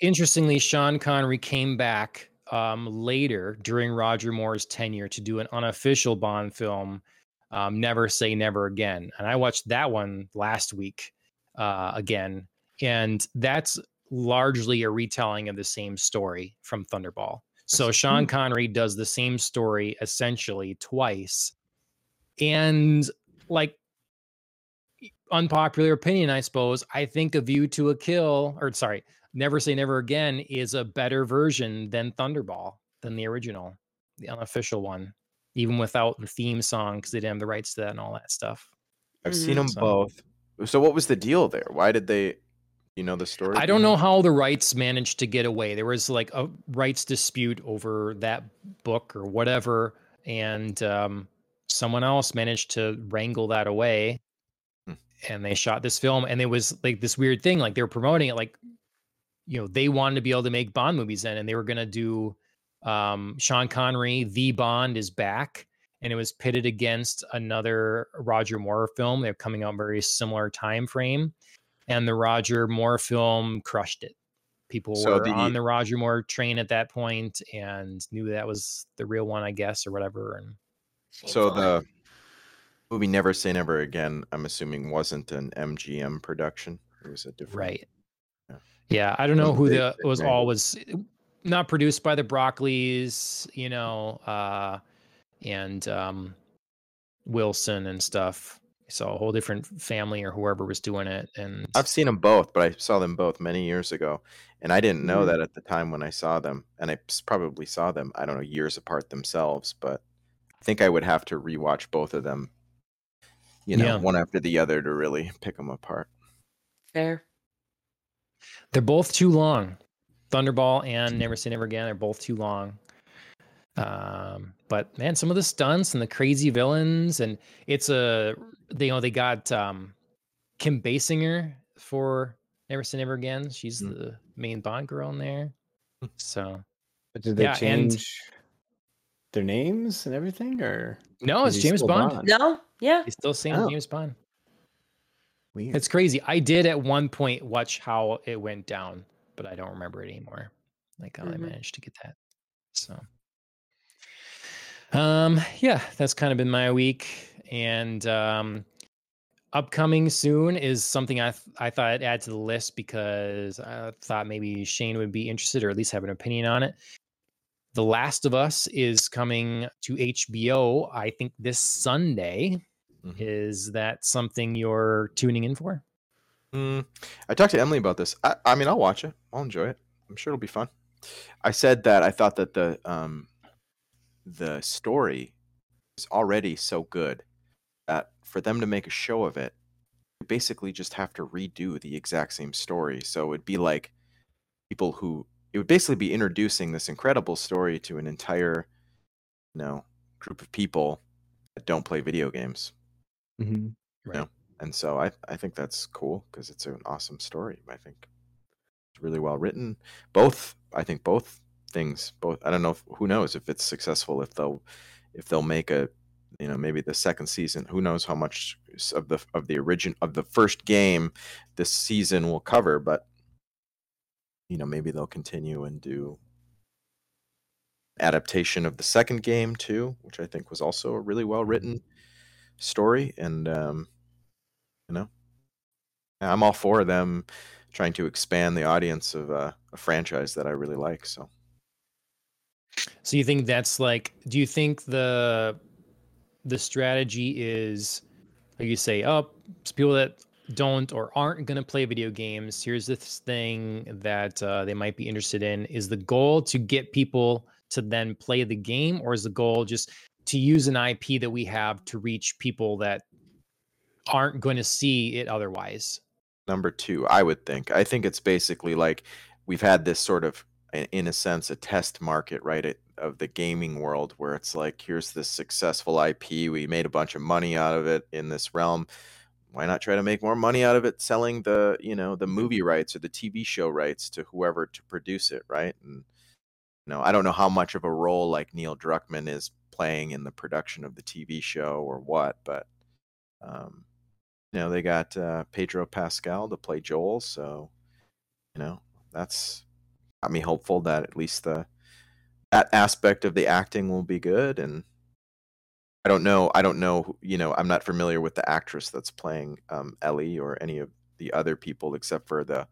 S1: interestingly, Sean Connery came back um, later during Roger Moore's tenure to do an unofficial Bond film, um, Never Say Never Again. And I watched that one last week uh, again. And that's largely a retelling of the same story from Thunderball. So Sean Connery does the same story essentially twice. And like unpopular opinion, I suppose. I think A View to a Kill, or sorry, Never Say Never Again is a better version than Thunderball, than the original, the unofficial one, even without the theme song because they didn't have the rights to that and all that stuff.
S3: I've
S2: Mhm.
S3: seen them
S1: So-
S3: both. So, what was the deal there? Why did they? You know the story.
S1: I don't know how the rights managed to get away. There was like a rights dispute over that book or whatever, and um, someone else managed to wrangle that away. And they shot this film, and it was like this weird thing. Like they were promoting it, like you know they wanted to be able to make Bond movies then, and they were gonna do um, Sean Connery, The Bond is back, and it was pitted against another Roger Moore film. They're coming out very similar time frame, and the Roger Moore film crushed it. People
S3: So
S1: were
S3: the-
S1: on the Roger Moore train at that point and knew that was the real one, I guess, or whatever. And
S3: So
S2: Shameful.
S3: the movie Never Say Never Again, I'm assuming wasn't an MGM production. It was a different.
S1: Right.
S3: Yeah.
S1: Yeah, I don't know who the was all was not produced by the Broccoli's, you know, uh and um Wilson and stuff. So a whole different family or whoever was doing it and
S3: I've seen them both, but I saw them both many years ago, and I didn't know
S2: Mhm.
S3: that at the time when I saw them, and I probably saw them I don't know years apart themselves, but I think I would have to rewatch both of them, you know,
S1: Yeah.
S3: one after the other to really pick them apart.
S2: Fair.
S1: they're both too long. Thunderball and Never Say Never Again are both too long. Um, but man, some of the stunts and the crazy villains, and it's a they you know they got um Kim Basinger for Never Say Never Again. She's
S3: Mm.
S1: the main Bond girl in there. So
S4: But did they
S1: Yeah, and-
S4: change their names and everything, or
S1: no, it's James
S4: still
S1: Bond.
S2: No? Yeah.
S1: He's still saying
S4: Oh.
S1: James Bond.
S4: weird?
S1: It's crazy. I did at one point watch how it went down, but I don't remember it anymore. Like how I
S2: Mhm.
S1: managed to get that. So um yeah, that's kind of been my week. And um upcoming soon is something I th- I thought I'd add to the list because I thought maybe Shane would be interested or at least have an opinion on it. The Last of Us is coming to HBO, I think this Sunday.
S3: Mhm.
S1: Is that something you're tuning in for?
S3: Mm, I talked to Emily about this. I, I mean, I'll watch it. I'll enjoy it. I'm sure it'll be fun. I said that I thought that the um, the story is already so good that for them to make a show of it, you basically just have to redo the exact same story. So it'd be like people who it would basically be introducing this incredible story to an entire, you know, group of people that don't play video games
S4: Mhm.
S1: Right.
S3: and so I I think that's cool because it's an awesome story. I think it's really well written. Both I think both things. Both I don't know if, who knows if it's successful if they'll if they'll make a you know maybe the second season. Who knows how much of the of the origin of the first game this season will cover, but you know maybe they'll continue and do adaptation of the second game too, which I think was also a really well written story and um you know i'm all for them trying to expand the audience of uh, a franchise that i really like so
S1: So you think that's like do you think the the strategy is like you say, oh, people that don't or aren't going to play video games, here's this thing that uh, they might be interested in. Is the goal to get people to then play the game or is the goal just to use an IP that we have to reach people that aren't going to see it otherwise?
S3: number two i would think. I think it's basically like we've had this sort of in a sense a test market right of the gaming world where it's like here's this successful ip we made a bunch of money out of it in this realm. Why not try to make more money out of it selling the you know the movie rights or the tv show rights to whoever to produce it right? And you know i don't know how much of a role like neil druckmann is playing in the production of the tv show or what but um you know they got uh, pedro pascal to play joel so you know that's got me hopeful that at least the that aspect of the acting will be good and i don't know i don't know you know i'm not familiar with the actress that's playing um, ellie or any of the other people except for the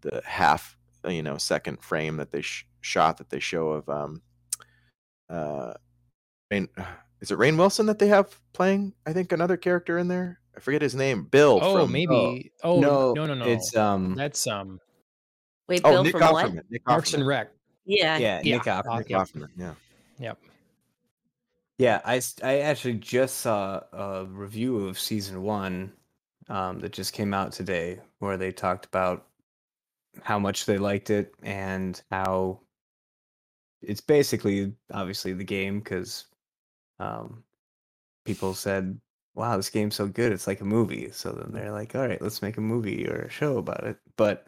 S3: the half you know second frame that they sh- shot that they show of um uh Rainn, is it Rainn Wilson that they have playing? I think another character in there. I forget his name. Bill.
S1: Oh,
S3: from,
S1: maybe. Oh,
S4: no,
S1: no, no, no.
S4: It's um,
S1: That's um
S2: Wait,
S3: Oh,
S2: Bill
S3: Nick
S2: from
S3: Offerman.
S2: what?
S3: Nick
S1: Parks and Rec.
S2: Yeah.
S4: yeah,
S1: yeah,
S4: Nick Offerman.
S3: Nick
S1: Yep.
S3: Offerman. Yeah.
S1: Yep.
S4: Yeah, I, s- I actually just saw a review of season one um, that just came out today where they talked about how much they liked it and how it's basically obviously the game because um, people said, wow, this game's so good. It's like a movie. So then they're like, all right, let's make a movie or a show about it. But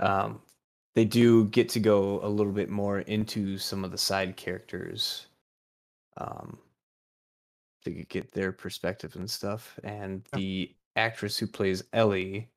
S4: um, they do get to go a little bit more into some of the side characters um, to get their perspective and stuff. And the actress who plays Ellie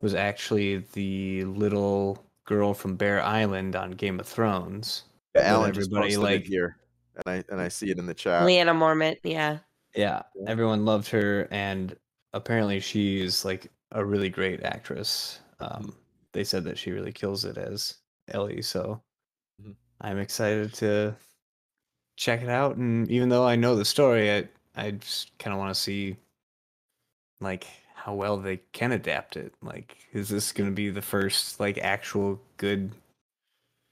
S4: was actually the little girl from Bear Island on Game of Thrones.
S3: Yeah, Alan
S4: everybody like
S3: here, and I and I see it in the chat.
S2: Lyanna Mormont. Yeah.
S4: Yeah, everyone loved her, and apparently she's like a really great actress. Um, they said that she really kills it as Ellie, so
S3: Mhm.
S4: I'm excited to check it out. And even though I know the story, I I just kind of want to see like how well they can adapt it. Like, is this going to be the first like actual good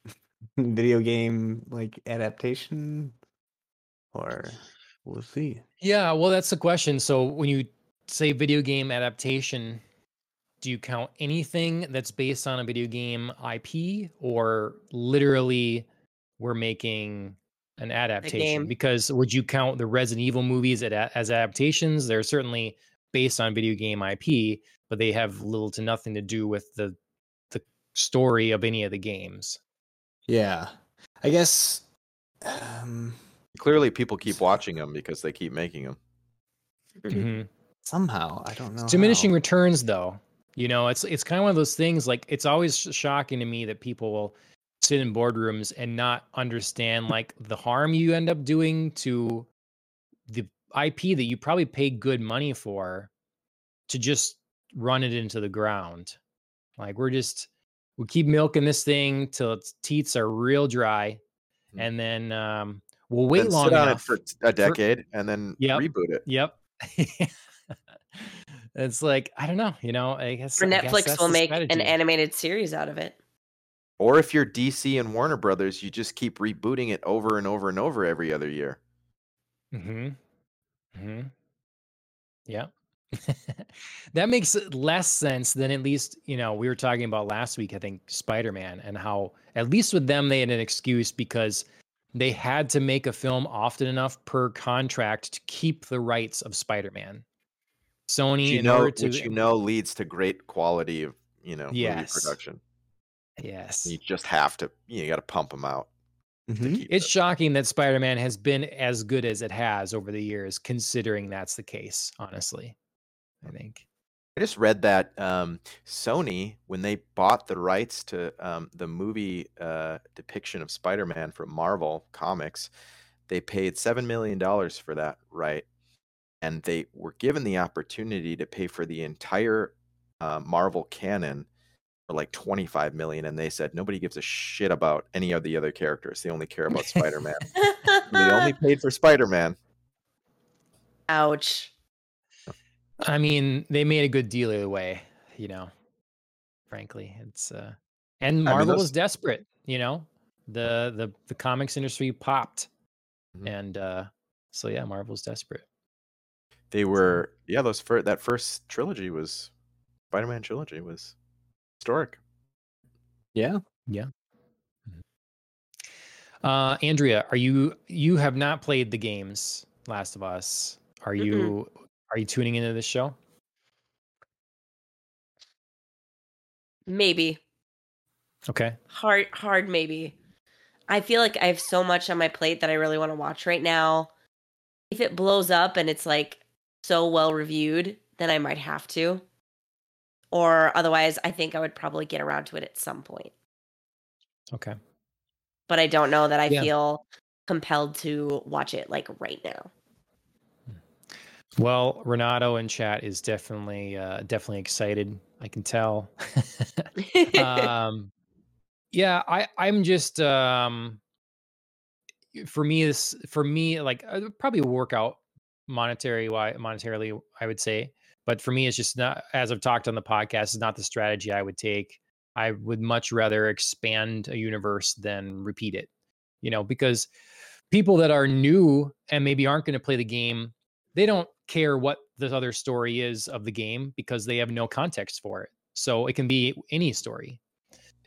S4: video game like adaptation, or we'll see.
S1: Yeah, well, that's the question. So when you say video game adaptation, do you count anything that's based on a video game IP or literally we're making an adaptation? Because would you count the Resident Evil movies as adaptations? They're certainly based on video game IP, but they have little to nothing to do with the the story of any of the games.
S4: Yeah, I guess. Um,
S3: Clearly, people keep watching them because they keep making them.
S1: Mhm.
S4: somehow I don't know.
S1: It's diminishing
S4: how.
S1: returns though you know it's it's kind of one of those things like it's always shocking to me that people will sit in boardrooms and not understand like the harm you end up doing to the ip that you probably pay good money for to just run it into the ground like we're just we keep milking this thing till its teats are real dry
S3: Hmm.
S1: and then um we'll wait
S3: Then
S1: long
S3: sit on it
S1: enough
S3: for a decade and then
S1: Yep.
S3: reboot it.
S1: Yep. it's like I don't know, you know. I guess
S2: Or
S1: I guess
S2: Netflix
S1: that's
S2: will
S1: the
S2: make an animated series out of it.
S3: Or if you're DC and Warner Brothers, you just keep rebooting it over and over and over every other year.
S1: Mm-hmm. Mm-hmm. Yeah. that makes less sense than at least, you know, we were talking about last week, I think, Spider Man, and how at least with them, they had an excuse because they had to make a film often enough per contract to keep the rights of Spider Man. Sony,
S3: Which you
S1: in
S3: know,
S1: order to.
S3: which you know leads to great quality of you know
S1: Yes.
S3: movie production.
S1: yes.
S3: You just have to. You got to pump them out. to
S4: Mhm.
S1: It's
S3: it.
S1: shocking that Spider Man has been as good as it has over the years, considering that's the case, honestly. I think.
S3: I just read that um, Sony, when they bought the rights to um, the movie uh, depiction of Spider-Man from Marvel Comics, they paid seven million dollars for that right, and they were given the opportunity to pay for the entire uh, Marvel canon for like twenty-five million, and they said nobody gives a shit about any of the other characters. They only care about Spider-Man. they only paid for Spider-Man.
S2: Ouch.
S1: I mean, they made a good deal either way, you know. Frankly, it's uh and Marvel
S3: those-
S1: was desperate, you know. The the the comics industry popped.
S3: Mhm.
S1: And uh so yeah, Marvel's desperate.
S3: They were yeah. Those fir- that first trilogy was Spider-Man trilogy was historic.
S4: Yeah. Yeah.
S1: Uh Andrea, are you you have not played the games Last of Us. Are
S2: Mm-mm.
S1: Are you tuning into this show?
S2: Maybe.
S1: Okay.
S2: Hard hard maybe. I feel like I have so much on my plate that I really want to watch right now. If it blows up and it's like so well reviewed, then I might have to. Or otherwise, I think I would probably get around to it at some point.
S1: Okay.
S2: But I don't know that I
S1: Yeah.
S2: feel compelled to watch it like right now.
S1: Well, Renato in chat is definitely uh definitely excited. I can tell. um yeah i i'm just um for me this for me like uh, probably work out monetary why monetarily i would say but for me it's just not as i've talked on the podcast it's not the strategy i would take i would much rather expand a universe than repeat it you know because people that are new and maybe aren't going to play the game they don't care what the other story is of the game because they have no context for it. So it can be any story.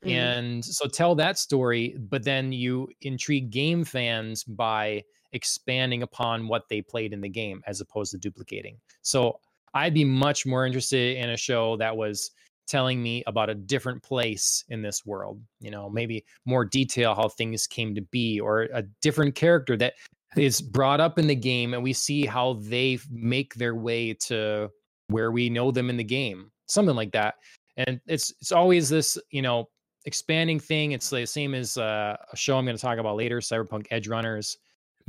S2: Mhm.
S1: and so tell that story but then you intrigue game fans by expanding upon what they played in the game as opposed to duplicating. So i'd be much more interested in a show that was telling me about a different place in this world you know maybe more detail how things came to be or a different character that is brought up in the game and we see how they make their way to where we know them in the game something like that. And it's it's always this you know expanding thing. It's the same as uh, a show i'm going to talk about later cyberpunk edge runners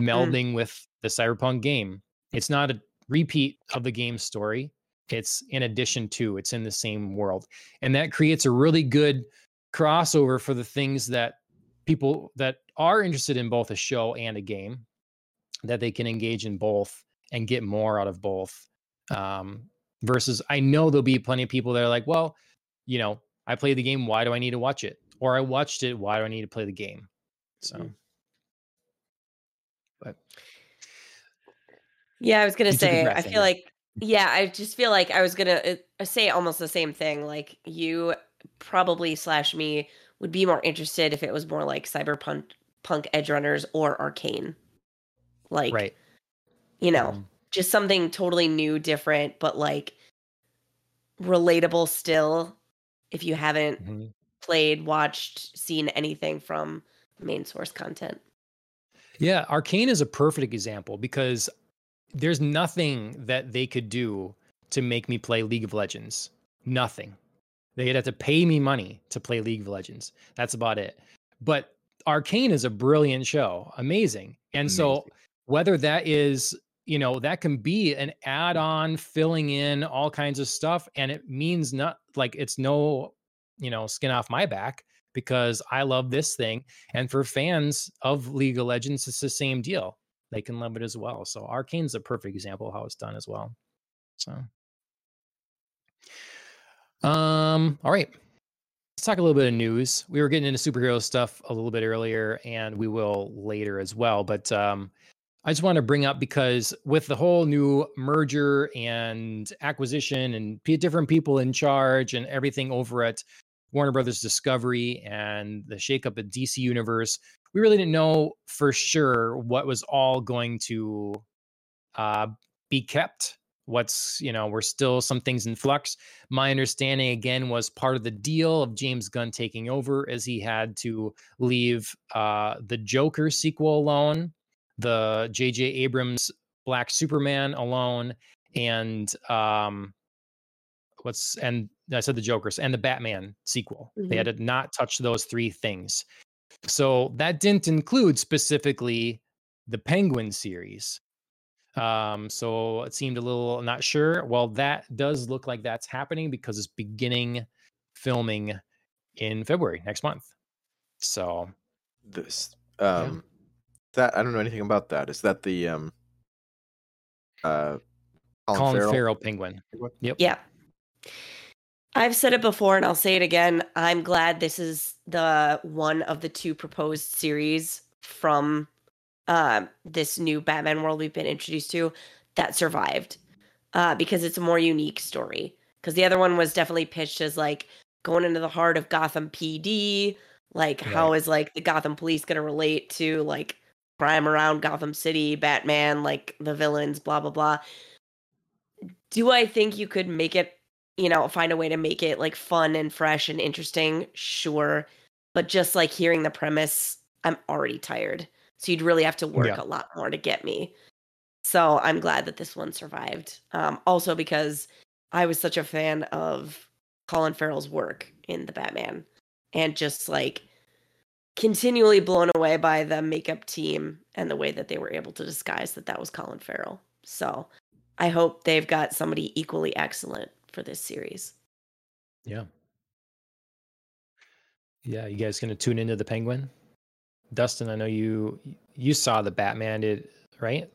S1: melding with the cyberpunk game. It's not a repeat of the game story. It's in addition to, it's in the same world. And that creates a really good crossover for the things that people that are interested in both a show and a game that they can engage in both and get more out of both. Um, versus, I know there'll be plenty of people that are like, well, you know, I played the game. Why do I need to watch it? Or I watched it. Why do I need to play the game? So,
S2: Mhm.
S1: but
S2: Yeah, I was gonna
S1: You took a
S2: say. I feel like. Yeah, I just feel like I was gonna uh, say almost the same thing. Like you probably slash me would be more interested if it was more like cyberpunk, punk edge runners or arcane. Like,
S1: right.
S2: you know,
S1: Mhm.
S2: just something totally new, different, but like relatable still. If you haven't
S1: Mhm.
S2: played, watched, seen anything from main source content.
S1: Yeah, Arcane is a perfect example because there's nothing that they could do to make me play League of Legends. Nothing. They'd have to pay me money to play League of Legends. That's about it. But Arcane is a brilliant show, amazing. And so
S4: Amazing.
S1: Whether that is, you know, that can be an add-on filling in all kinds of stuff and it means not like it's no, you know, skin off my back because I love this thing and for fans of League of Legends, it's the same deal. They can love it as well. So Arcane's a perfect example of how it's done as well. So um all right. Let's talk a little bit of news. We were getting into superhero stuff a little bit earlier, and we will later as well. But um, I just want to bring up because with the whole new merger and acquisition and p- different people in charge and everything over at Warner Brothers Discovery and the shakeup at DC Universe, we really didn't know for sure what was all going to uh, be kept. What's, you know, we're still some things in flux. My understanding, again, was part of the deal of James Gunn taking over as he had to leave uh, the Joker sequel alone, the J.J. Abrams Black Superman alone, and um, what's and I said the Jokers and the Batman sequel. They had to not touch those three things. So that didn't include specifically the Penguin series. Um, so it seemed a little not sure. Well, that does look like that's happening because it's beginning filming in February next month. So
S3: This um that I don't know anything about that. Is that the um uh Colin,
S1: Colin
S3: Farrell?
S1: Farrell Penguin. Yep.
S2: Yeah. I've said it before and I'll say it again. I'm glad this is the one of the two proposed series from uh, this new Batman world we've been introduced to that survived uh, because it's a more unique story. Because the other one was definitely pitched as like going into the heart of Gotham PD. Like, how
S1: Right.
S2: is like the Gotham police going to relate to like crime around Gotham City, Batman, like the villains, blah, blah, blah. Do I think you could make it you know, find a way to make it like fun and fresh and interesting, sure. But just like hearing the premise, I'm already tired. So you'd really have to work
S1: Yeah.
S2: a lot more to get me. So I'm glad that this one survived. Um, also because I was such a fan of Colin Farrell's work in the Batman and just like continually blown away by the makeup team and the way that they were able to disguise that that was Colin Farrell. So I hope they've got somebody equally excellent for this series.
S1: Yeah. Yeah, you guys gonna tune into the Penguin? Dustin, I know you you saw the Batman, did right?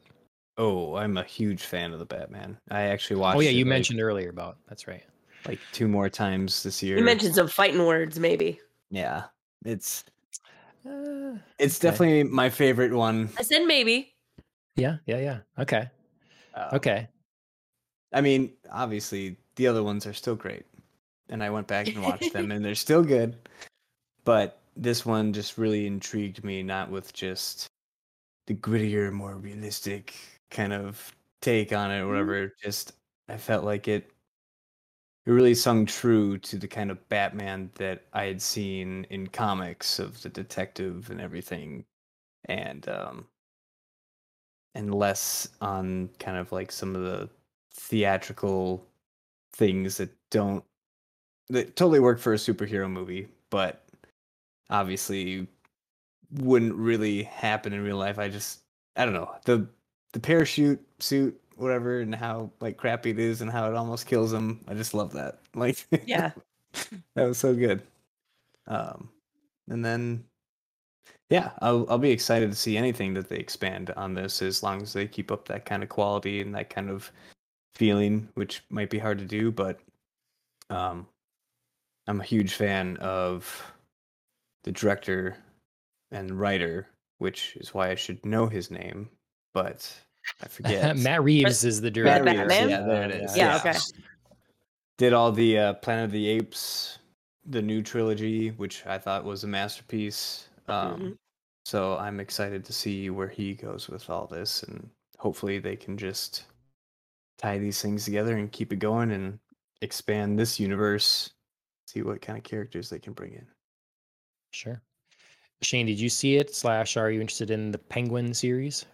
S4: Oh, I'm a huge fan of the Batman. I actually oh, watched.
S1: Oh yeah,
S4: it,
S1: you
S4: like-
S1: mentioned earlier about that's right.
S4: like two more times this year.
S2: You mentioned some fighting words, maybe.
S4: yeah, it's
S1: Uh,
S4: it's
S1: Okay.
S4: definitely my favorite one.
S2: I said maybe.
S1: yeah, yeah, yeah. Okay,
S4: Uh,
S1: okay.
S4: I mean, obviously the other ones are still great, and I went back and watched them, and they're still good. But this one just really intrigued me, not with just the grittier, more realistic kind of take on it or whatever. Just I felt like it it really sung true to the kind of Batman that I had seen in comics of the detective and everything, and um, and less on kind of like some of the theatrical things that don't that totally work for a superhero movie, but obviously wouldn't really happen in real life. I just I don't know the the parachute suit whatever and how like crappy it is and how it almost kills him. I just love that. Like
S2: Yeah.
S4: that was so good. Um, and then yeah, I'll I'll be excited to see anything that they expand on this as long as they keep up that kind of quality and that kind of feeling, which might be hard to do, but um, I'm a huge fan of the director and writer, which is why I should know his name, but I forget.
S1: Matt Reeves is the
S2: Matt
S1: director.
S4: Yeah, there it is.
S2: Yeah, okay.
S4: Did all the uh, Planet of the Apes, the new trilogy, which I thought was a masterpiece. Um,
S2: Mhm.
S4: So I'm excited to see where he goes with all this, and hopefully they can just tie these things together and keep it going and expand this universe. See what kind of characters they can bring in.
S1: Sure. Shane, did you see it? Slash, are you interested in the Penguin series?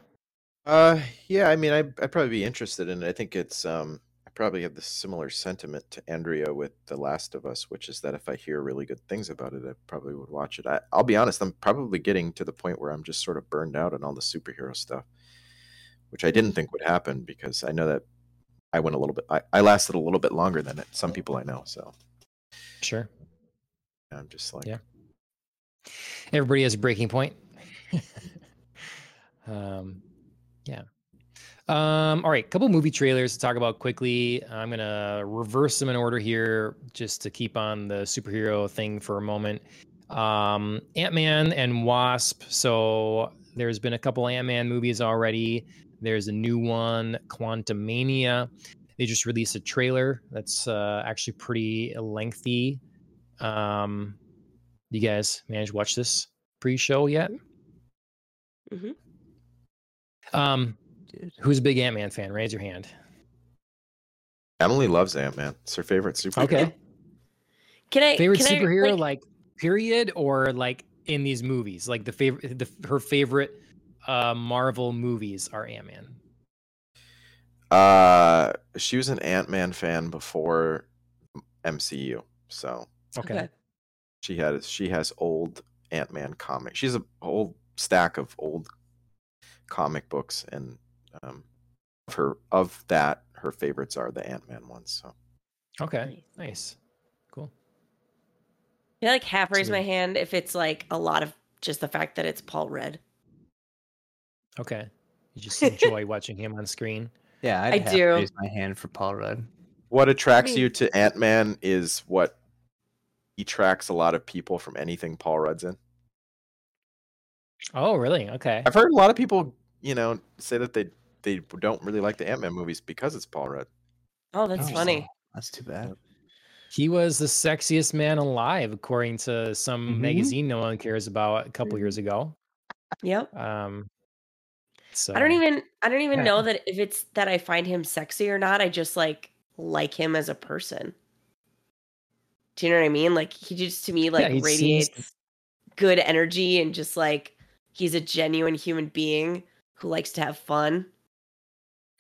S3: Uh, yeah. I mean, I I'd probably be interested in it. I think it's um, I probably have the similar sentiment to Andrea with The Last of Us, which is that if I hear really good things about it, I probably would watch it. I, I'll be honest, I'm probably getting to the point where I'm just sort of burned out on all the superhero stuff, which I didn't think would happen because I know that I went a little bit. I, I lasted a little bit longer than it, some people I know. So
S1: Sure.
S3: I'm just like,
S1: Yeah. Everybody has a breaking point. um, yeah. Um, all right, couple movie trailers to talk about quickly. I'm gonna reverse them in order here, just to keep on the superhero thing for a moment. Um, Ant Man and Wasp. So there's been a couple Ant Man movies already. There's a new one, Quantumania. They just released a trailer that's uh, actually pretty lengthy. Um, you guys managed to watch this pre-show yet?
S2: Mhm.
S1: Um, who's a big Ant Man fan? Raise your hand.
S3: Emily loves Ant Man. It's her favorite superhero.
S1: Okay.
S2: Can I
S1: Favorite
S2: can I,
S1: superhero,
S2: like,
S1: like, period, or like in these movies? Like the favorite, the, her favorite uh Marvel movies are Ant Man.
S3: Uh, she was an Ant Man fan before MCU, so
S1: Okay.
S2: Okay.
S3: she has she has old Ant Man comics. She's a whole stack of old comic books, and um, of her of that, her favorites are the Ant Man ones. So
S1: Okay. Nice. Cool.
S2: I like half raise
S1: So-
S2: my hand if it's like a lot of just the fact that it's Paul Rudd.
S1: Okay. You just enjoy watching him on screen.
S4: Yeah, I'd
S2: I
S4: have
S2: do.
S4: raise my hand for Paul Rudd.
S3: what attracts
S2: mean-
S3: you to Ant Man is what attracts a lot of people from anything Paul Rudd's in.
S1: Oh, really? Okay.
S3: I've heard a lot of people, you know, say that they they don't really like the Ant Man movies because it's Paul Rudd.
S2: Oh, that's
S4: Oh,
S2: funny.
S4: That's too bad.
S1: He was the sexiest man alive, according to some
S4: Mhm.
S1: magazine no one cares about a couple years
S2: Mm-hmm.
S1: ago.
S2: Yep.
S1: Um, so
S2: I don't even I don't even
S1: yeah.
S2: know that if it's that I find him sexy or not. I just like like him as a person. Do you know what I mean? Like he just to me like
S1: he seems-
S2: radiates good energy and just like he's a genuine human being who likes to have fun.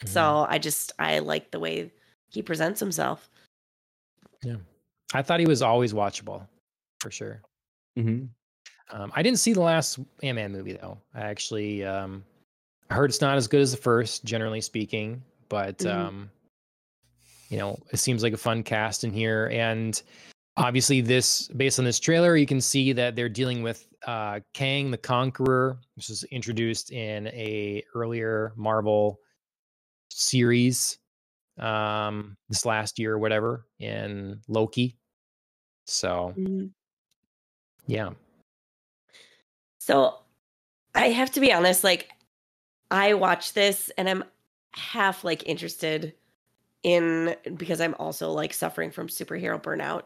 S1: Mhm.
S2: So I just I like the way he presents himself.
S1: Yeah, I thought he was always watchable, for sure.
S4: Mm-hmm.
S1: Um, I didn't see the last Ant Man movie though. I actually um, I heard it's not as good as the first, generally speaking, but
S2: Mhm.
S1: um, you know, it seems like a fun cast in here. And obviously, this based on this trailer, you can see that they're dealing with uh, Kang the Conqueror, which was introduced in a earlier Marvel series um, this last year or whatever in Loki. So yeah,
S2: So I have to be honest, like I watch this and I'm half like interested in because I'm also like suffering from superhero burnout.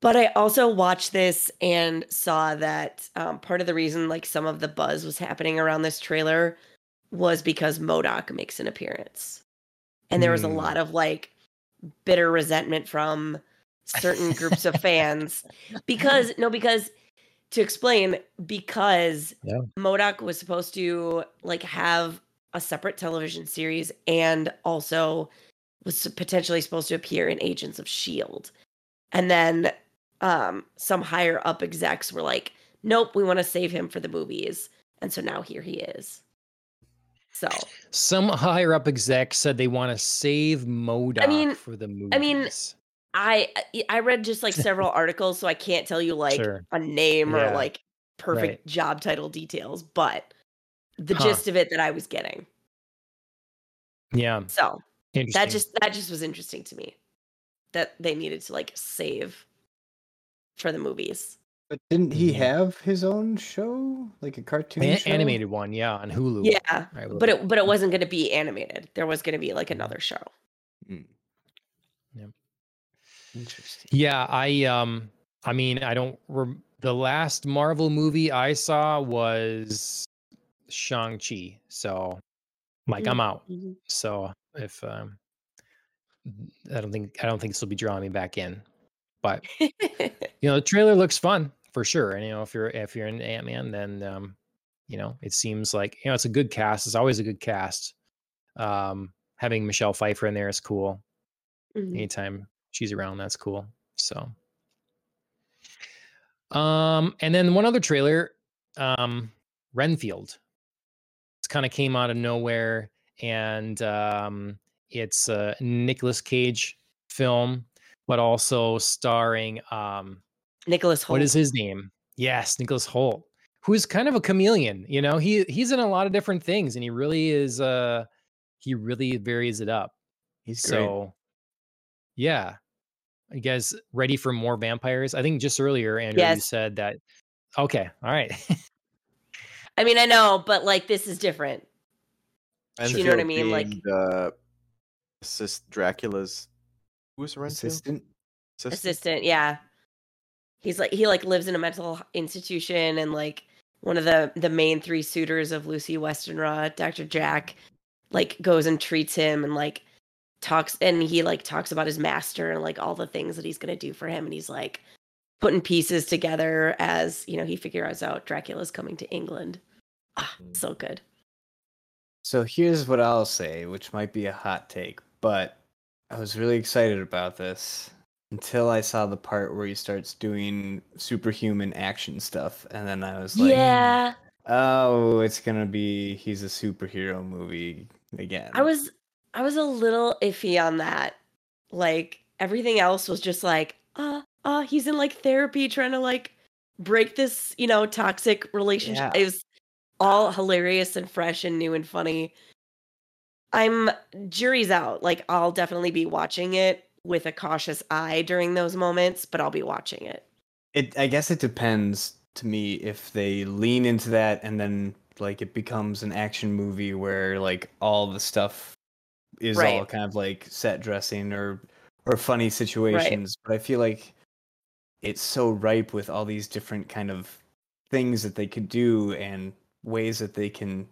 S2: But I also watched this and saw that um, part of the reason like some of the buzz was happening around this trailer was because MODOK makes an appearance. And there was a
S4: Hmm.
S2: lot of like bitter resentment from certain groups of fans because no because to explain because
S1: Yeah.
S2: MODOK was supposed to like have a separate television series and also was potentially supposed to appear in Agents of Shield. And then um some higher up execs were like, "Nope, we want to save him for the movies." And so now here he is. So
S1: Some higher up exec said they want to save MODOK
S2: mean-
S1: for the movies.
S2: I mean, I I read just like several articles, so I can't tell you like
S1: Sure.
S2: a name or like perfect
S1: Right.
S2: job title details, but the
S1: Huh.
S2: gist of it that I was getting.
S1: yeah,
S2: So that just that just was interesting to me that they needed to like save for the movies.
S4: But didn't he
S1: Mhm.
S4: have his own show, like a cartoon
S1: An-
S4: show?
S1: animated one, yeah, on Hulu.
S2: Yeah, but it but it wasn't going to be animated. There was going to be like another show.
S4: Mm.
S1: Yeah.
S4: Interesting.
S1: Yeah, I um I mean, I don't rem- the last Marvel movie I saw was Shang-Chi. So like I'm out. So if um I don't think I don't think this will be drawing me back in. But you know, the trailer looks fun for sure. And you know, if you're if you're an Ant-Man, then um, you know, it seems like you know it's a good cast. It's always a good cast. Um having Michelle Pfeiffer in there is cool.
S2: Mhm.
S1: anytime she's around that's cool so um and then one other trailer um renfield it's kind of came out of nowhere and um it's a Nicolas Cage film but also starring um
S2: Nicholas Hoult.
S1: what is his name yes Nicholas Hoult who's kind of a chameleon you know he he's in a lot of different things and he really is uh he really varies it up
S4: He's great.
S1: so, yeah. You guys ready for more vampires? I think just earlier, Andrew, you said that. Okay, all right.
S2: I mean, I know, but like this is different.
S3: Renfield
S2: You know what I mean? Like-
S3: being the assist Dracula's who was Renfield?
S4: Assistant.
S3: Assistant?
S2: Assistant, yeah. He's like he like lives in a mental institution and like one of the the main three suitors of Lucy Westenra, Dr. Jack, like goes and treats him and like talks and he like talks about his master and like all the things that he's gonna do for him and he's like putting pieces together as you know he figures out Dracula's coming to England. Ah,
S3: Mm.
S2: so good.
S4: So here's what I'll say, which might be a hot take, but I was really excited about this until I saw the part where he starts doing superhuman action stuff, and then I was like,
S2: yeah.
S4: "Oh, it's gonna be he's a superhero movie again."
S2: I was I was a little iffy on that. Like everything else was just like, uh, uh, he's in like therapy trying to like break this, you know, toxic relationship.
S4: Yeah.
S2: It was all hilarious and fresh and new and funny. I'm jury's out. Like I'll definitely be watching it with a cautious eye during those moments, but I'll be watching it.
S4: It I guess it depends to me if they lean into that and then like it becomes an action movie where like all the stuff is all kind of like set dressing or or funny situations. But I feel like it's so ripe with all these different kind of things that they could do and ways that they can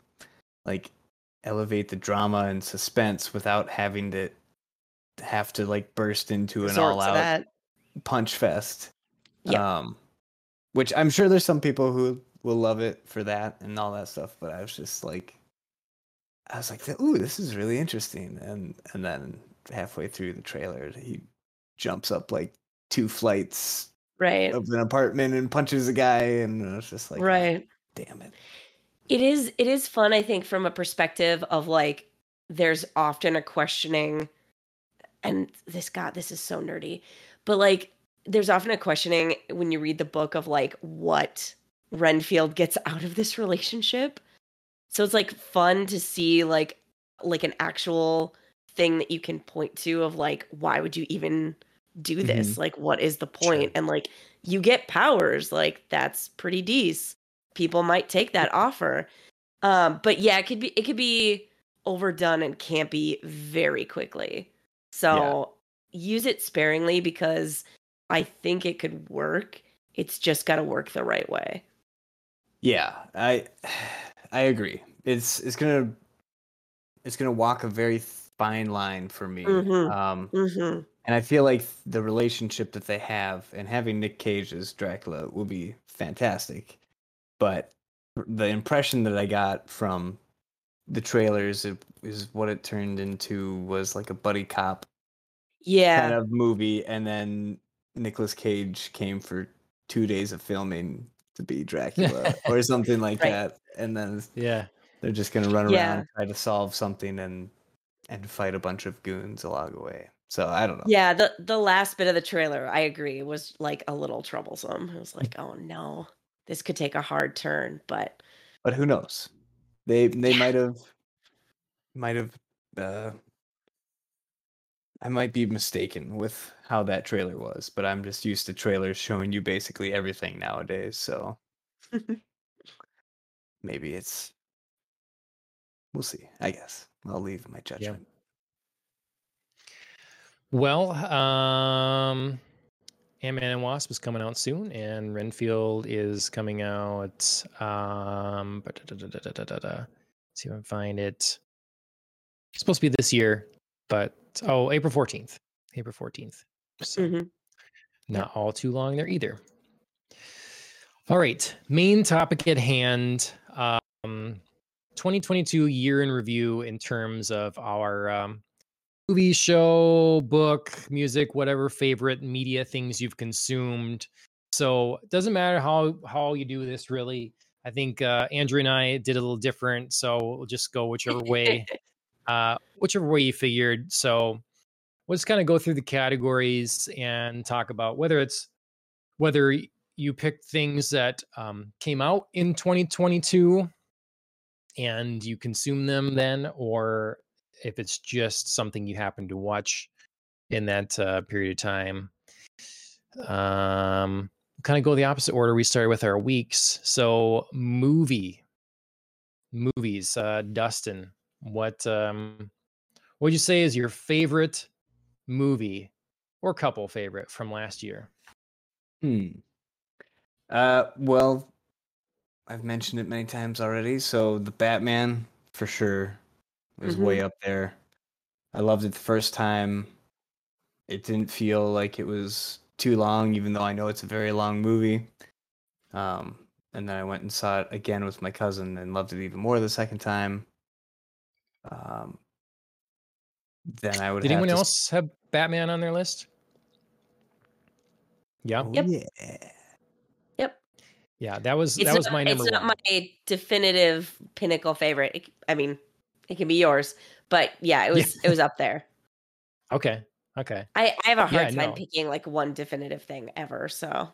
S4: like elevate the drama and suspense without having to have to like burst into an all out punch fest.
S2: Yeah.
S4: Um, which I'm sure there's some people who will love it for that and all that stuff, but I was just like, I was like, ooh, this is really interesting. And and then halfway through the trailer, he jumps up like two flights
S2: Right.
S4: of an apartment and punches a guy, and I was just like, "Ah,
S2: right.
S4: damn it.
S2: It is it is fun i think from a perspective of like there's often a questioning and this god this is so nerdy but like there's often a questioning when you read the book of like what renfield gets out of this relationship. So it's like fun to see like like an actual thing that you can point to of like why would you even do this? Mm-hmm. Like what is the point? point? And like you get powers like that's pretty decent people might take that offer. Um, but yeah, it could be it could be overdone and campy very quickly. So use it sparingly because I think it could work. It's just got to work the right way.
S4: Yeah, I I agree. It's it's gonna it's gonna walk a very fine line for me.
S2: Mhm.
S4: Um,
S2: hmm
S4: and I feel like the relationship that they have and having Nick Cage as Dracula will be fantastic. But the impression that I got from the trailers it, is what it turned into was like a buddy cop
S2: Yeah,
S4: kind of movie, and then Nicolas Cage came for two days of filming to be Dracula or something like
S2: Right.
S4: that, and then
S1: yeah.
S4: They're just gonna run
S2: Yeah.
S4: around, try to solve something, and and fight a bunch of goons along the way. So I don't know.
S2: Yeah, the the last bit of the trailer, I agree, was like a little troublesome. It was like, oh no, this could take a hard turn. But
S4: But who knows? They they
S2: Yeah.
S4: might have might have uh I might be mistaken with how that trailer was, but I'm just used to trailers showing you basically everything nowadays, so maybe it's we'll see, I guess. I'll leave my judgment.
S1: Well, um, Ant Man and Wasp is coming out soon, and Renfield is coming out. Um, ba-da-da-da-da-da-da. see if I can find it. It's supposed to be this year, but oh, April fourteenth. April fourteenth. So
S2: Mhm.
S1: not all too long there either. All right, main topic at hand. Um, 2022 year in review in terms of our um, movie, show, book, music, whatever favorite media things you've consumed. So it doesn't matter how how you do this really. I think uh, Andrew and I did a little different, so we'll just go whichever way, uh, whichever way you figured. So we'll just kind of go through the categories and talk about whether it's whether you picked things that um, came out in 2022 and you consume them then, or if it's just something you happen to watch in that uh, period of time. Um, kind of go the opposite order. We started with our weeks. So movie, movies. Uh, Dustin, what um, what would you say is your favorite movie or couple favorite from last year?
S4: Hmm. Uh well, I've mentioned it many times already, so the Batman for sure was way up there. I loved it the first time. It didn't feel like it was too long, even though I know it's a very long movie. Um, and then I went and saw it again with my cousin and loved it even more the second time. Um, then I would.
S1: Did
S4: have
S1: anyone
S4: to
S1: else have Batman on their list? Yeah,
S4: Oh,
S2: Yep.
S4: yeah.
S2: Yep.
S1: yeah, that was
S2: It's
S1: that was
S2: not,
S1: my number
S2: it's not
S1: one.
S2: my definitive pinnacle favorite. I mean, it can be yours, but yeah, it
S1: Yeah.
S2: was it was up there.
S1: Okay, okay,
S2: I, I have a hard
S1: Yeah,
S2: time
S1: no.
S2: picking like one definitive thing ever. So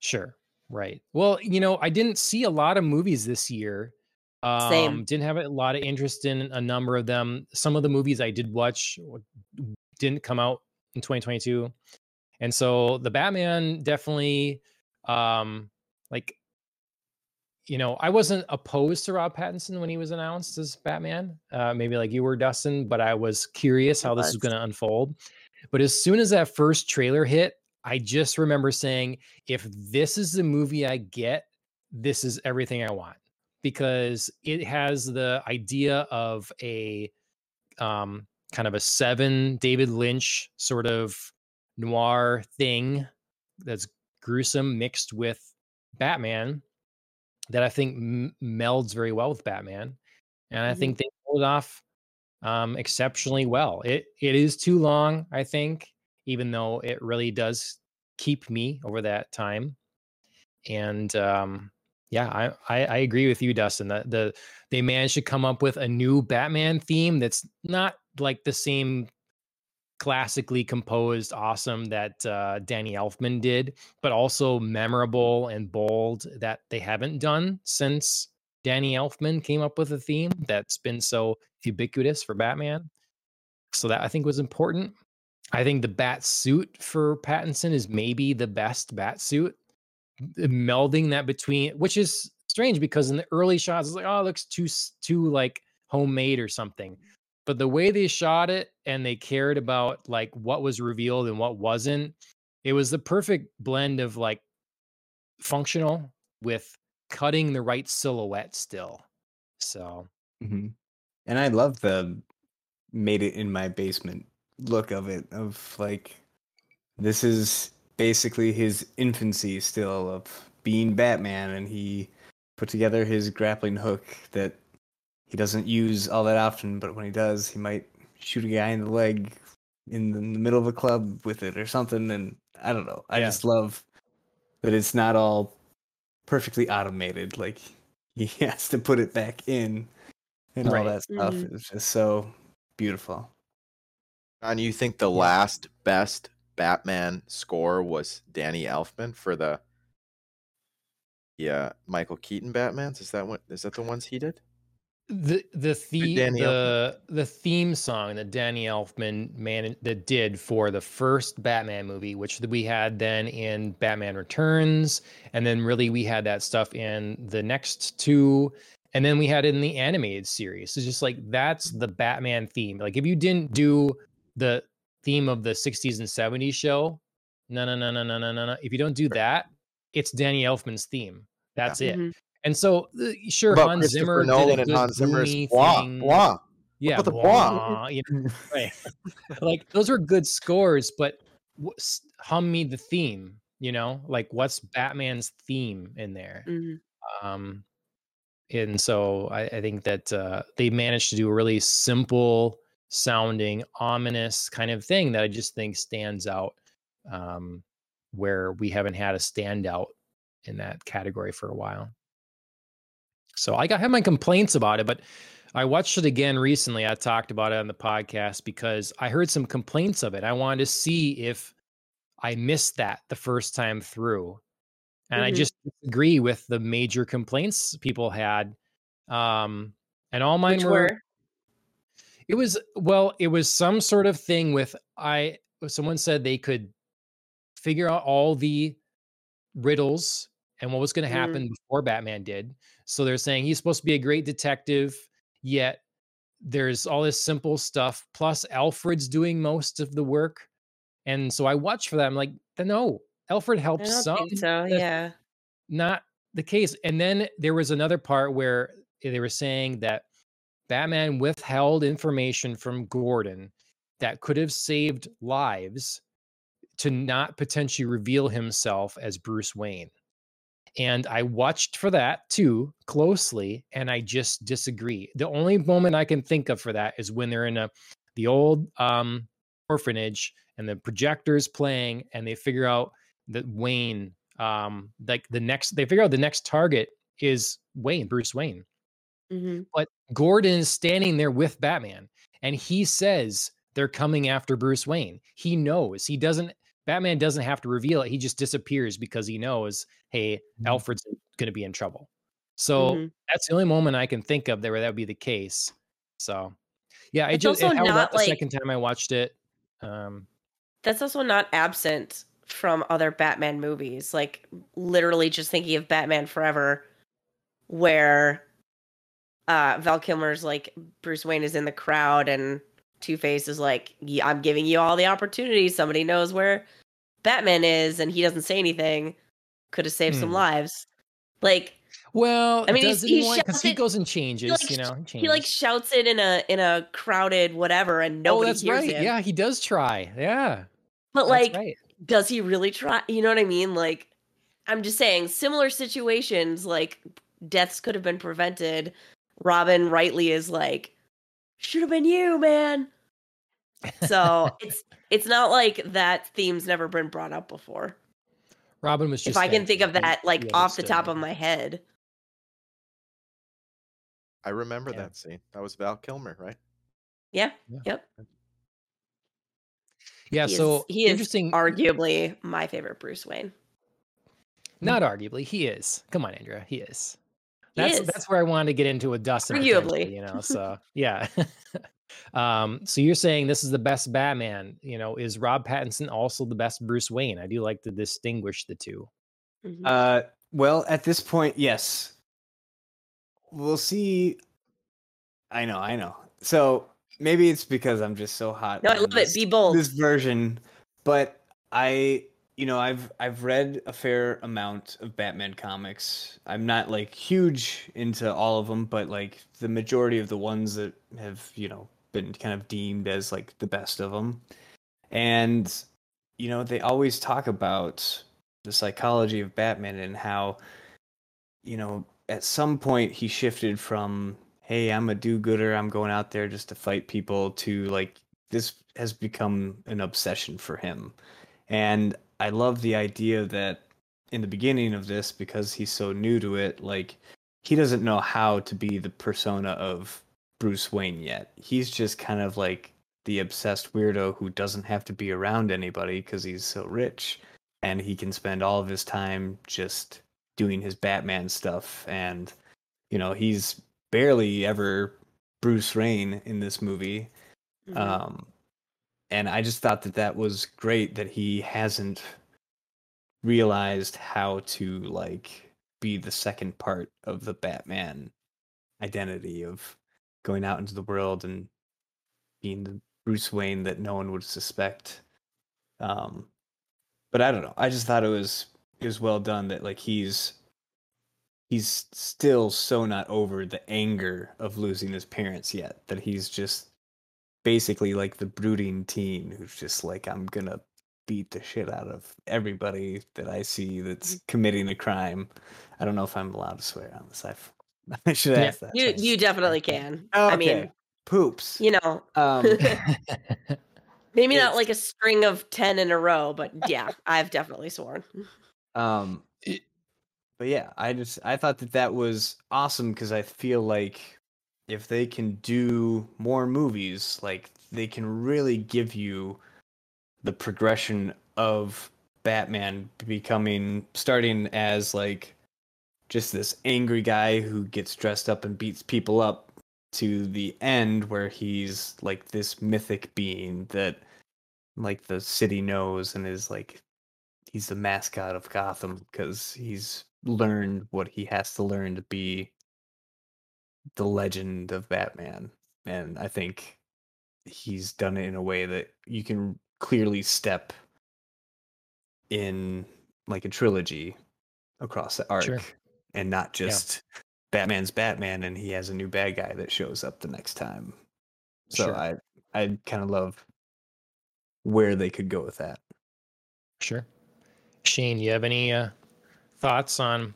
S1: sure, right. Well, you know, I didn't see a lot of movies this year. Um,
S2: Same.
S1: Didn't have a lot of interest in a number of them. Some of the movies I did watch didn't come out in 2022, and so the Batman definitely, um, like, you know, I wasn't opposed to Rob Pattinson when he was announced as Batman. Uh, maybe like you were, Dustin, but I was curious how this was
S2: was.
S1: going to unfold. But as soon as that first trailer hit, I just remember saying, if this is the movie I get, this is everything I want because it has the idea of a um, kind of a seven David Lynch sort of noir thing that's gruesome mixed with Batman that I think m- melds very well with Batman, and I
S2: Mhm.
S1: think they pulled off um, exceptionally well. It it is too long, I think, even though it really does keep me over that time. And um, yeah, I, I I agree with you, Dustin. That the they managed to come up with a new Batman theme that's not like the same classically composed awesome that uh, Danny Elfman did, but also memorable and bold that they haven't done since Danny Elfman came up with a theme that's been so ubiquitous for Batman. So that I think was important. I think the bat suit for Pattinson is maybe the best bat suit. Melding that between, which is strange because in the early shots, it's like, oh, it looks too too like homemade or something. But the way they shot it and they cared about like what was revealed and what wasn't, it was the perfect blend of like functional with cutting the right silhouette still. So
S4: hmm And I love the made it in my basement look of it. Of like, this is basically his infancy still of being Batman, and he put together his grappling hook that he doesn't use all that often, but when he does, he might shoot a guy in the leg in the in the middle of a club with it or something. And I don't know. I
S1: Yeah.
S4: just love that it's not all perfectly automated. Like he has to put it back in and all that stuff.
S2: Mhm.
S4: It's just so beautiful.
S3: John, you think the last best Batman score was Danny Elfman for the yeah Michael Keaton Batmans? Is that what is that the ones he did?
S1: the the the the, the theme song that Danny Elfman man that did for the first Batman movie, which we had then in Batman Returns, and then really we had that stuff in the next two, and then we had it in the animated series. It's just like that's the Batman theme. Like if you didn't do the theme of the '60s and '70s show, no no no no no no no. If you don't do that, it's Danny Elfman's theme. That's yeah. it.
S2: Mm-hmm.
S1: And so, uh, sure,
S3: About
S1: Hans Zimmer
S3: Nolan
S1: did a
S3: and Hans Zimmer's blah
S1: thing.
S3: blah.
S1: Yeah,
S3: the
S1: blah, you know, right. like those were good scores, but wh- hum me the theme. You know, like what's Batman's theme in there?
S2: Mhm.
S1: Um, and so I, I think that uh, they managed to do a really simple sounding, ominous kind of thing that I just think stands out. Um, where we haven't had a standout in that category for a while. So I got had my complaints about it, but I watched it again recently. I talked about it on the podcast because I heard some complaints of it. I wanted to see if I missed that the first time through. And I
S2: Mhm.
S1: just agree with the major complaints people had. Um, and all mine were,
S2: were
S1: it was well, it was some sort of thing with I someone said they could figure out all the riddles and what was going to
S2: Mm.
S1: happen before Batman did. So they're saying he's supposed to be a great detective, yet there's all this simple stuff. Plus, Alfred's doing most of the work. And so I watch for that. I'm like, no, Alfred helps some.
S2: so. Yeah.
S1: Not the case. And then there was another part where they were saying that Batman withheld information from Gordon that could have saved lives to not potentially reveal himself as Bruce Wayne. And I watched for that too closely, and I just disagree. The only moment I can think of for that is when they're in a the old um, orphanage and the projector's playing, and they figure out that Wayne, um, like the next, they figure out the next target is Wayne, Bruce Wayne
S2: hmm
S1: but Gordon is standing there with Batman and he says they're coming after Bruce Wayne. He knows. He doesn't Batman doesn't have to reveal it. He just disappears because he knows, hey,
S4: Mhm.
S1: Alfred's going to be in trouble. So
S2: Mhm.
S1: that's the only moment I can think of there where that would be the case. So yeah, it
S2: It's
S1: just it
S2: also
S1: held
S2: not
S1: the
S2: like-
S1: second time I watched it. Um
S2: That's also not absent from other Batman movies. Like literally just thinking of Batman Forever, where uh Val Kilmer's like Bruce Wayne is in the crowd and Two Face is like, I'm giving you all the opportunities. Somebody knows where Batman is, and he doesn't say anything. Could have saved some
S1: Hmm.
S2: lives. Like
S1: well,
S2: I mean,
S1: does
S2: he
S1: because he
S2: shouted-
S1: goes and changes,
S2: like,
S1: you know,
S2: he like shouts it in a in a crowded whatever, and
S1: oh,
S2: nobody
S1: that's
S2: hears
S1: right.
S2: him.
S1: Yeah, he does try. Yeah.
S2: but
S1: that's
S2: like
S1: right.
S2: does he really try you know what i mean like i'm just saying similar situations like deaths could have been prevented robin rightly is like should have been you man so it's it's not like that theme's never been brought up before
S1: Robin was just
S2: if i can think of that like off the top of my head
S3: I remember
S1: Yeah.
S3: that scene. That was Val Kilmer, right?
S2: yeah
S1: Yeah.
S2: yep
S1: Yeah,
S2: he
S1: so
S2: is, he is
S1: interesting.
S2: arguably my favorite bruce wayne
S1: Not arguably, he is. Come on, Andrea, he is.
S2: He
S1: That's
S2: is.
S1: that's where I wanted to get into with Dustin.
S2: Arguably.
S1: potentially, you know. So yeah. um. So you're saying this is the best Batman? You know, is Rob Pattinson also the best Bruce Wayne? I do like to distinguish the two.
S2: Mhm.
S4: Uh, well, at this point, yes. We'll see. I know, I know. So maybe it's because I'm just so hot.
S2: no i
S4: on
S2: love it be bold
S4: This version, but I, you know, I've I've read a fair amount of Batman comics. I'm not like huge into all of them, but like the majority of the ones that have, you know, been kind of deemed as like the best of them. And you know, they always talk about the psychology of Batman and how, you know, at some point he shifted from, hey, I'm a do gooder, I'm going out there just to fight people, to like, this has become an obsession for him. And I love the idea that in the beginning of this, because he's so new to it, like, he doesn't know how to be the persona of Bruce Wayne yet. He's just kind of like the obsessed weirdo who doesn't have to be around anybody because he's so rich and he can spend all of his time just doing his Batman stuff and you know he's barely ever Bruce Wayne in this movie
S2: Mhm.
S4: um and I just thought that that was great that he hasn't realized how to like be the second part of the Batman identity of going out into the world and being the Bruce Wayne that no one would suspect. Um, but I don't know. I just thought it was it was well done that like he's he's still so not over the anger of losing his parents yet that he's just basically like the brooding teen who's just like I'm gonna beat the shit out of everybody that I see that's committing a crime. I don't know if I'm allowed to swear on this. I've, I should ask that.
S2: You you definitely can.
S4: Oh,
S2: I mean,
S4: poops.
S2: you know,
S4: Um,
S2: maybe not like a string of 10 in a row, but yeah, I've definitely sworn.
S4: um, but yeah, I just I thought that that was awesome because I feel like if they can do more movies, like they can really give you the progression of Batman becoming starting as like just this angry guy who gets dressed up and beats people up to the end where he's like this mythic being that like the city knows and is like he's the mascot of Gotham because he's learned what he has to learn to be the legend of Batman. And I think he's done it in a way that you can clearly step in like a trilogy across the arc
S1: Sure.
S4: and not
S1: Yeah.
S4: just Batman's Batman and he has a new bad guy that shows up the next time. So
S1: Sure.
S4: I I kind of love where they could go with that.
S1: Sure. Shane, you have any uh, thoughts on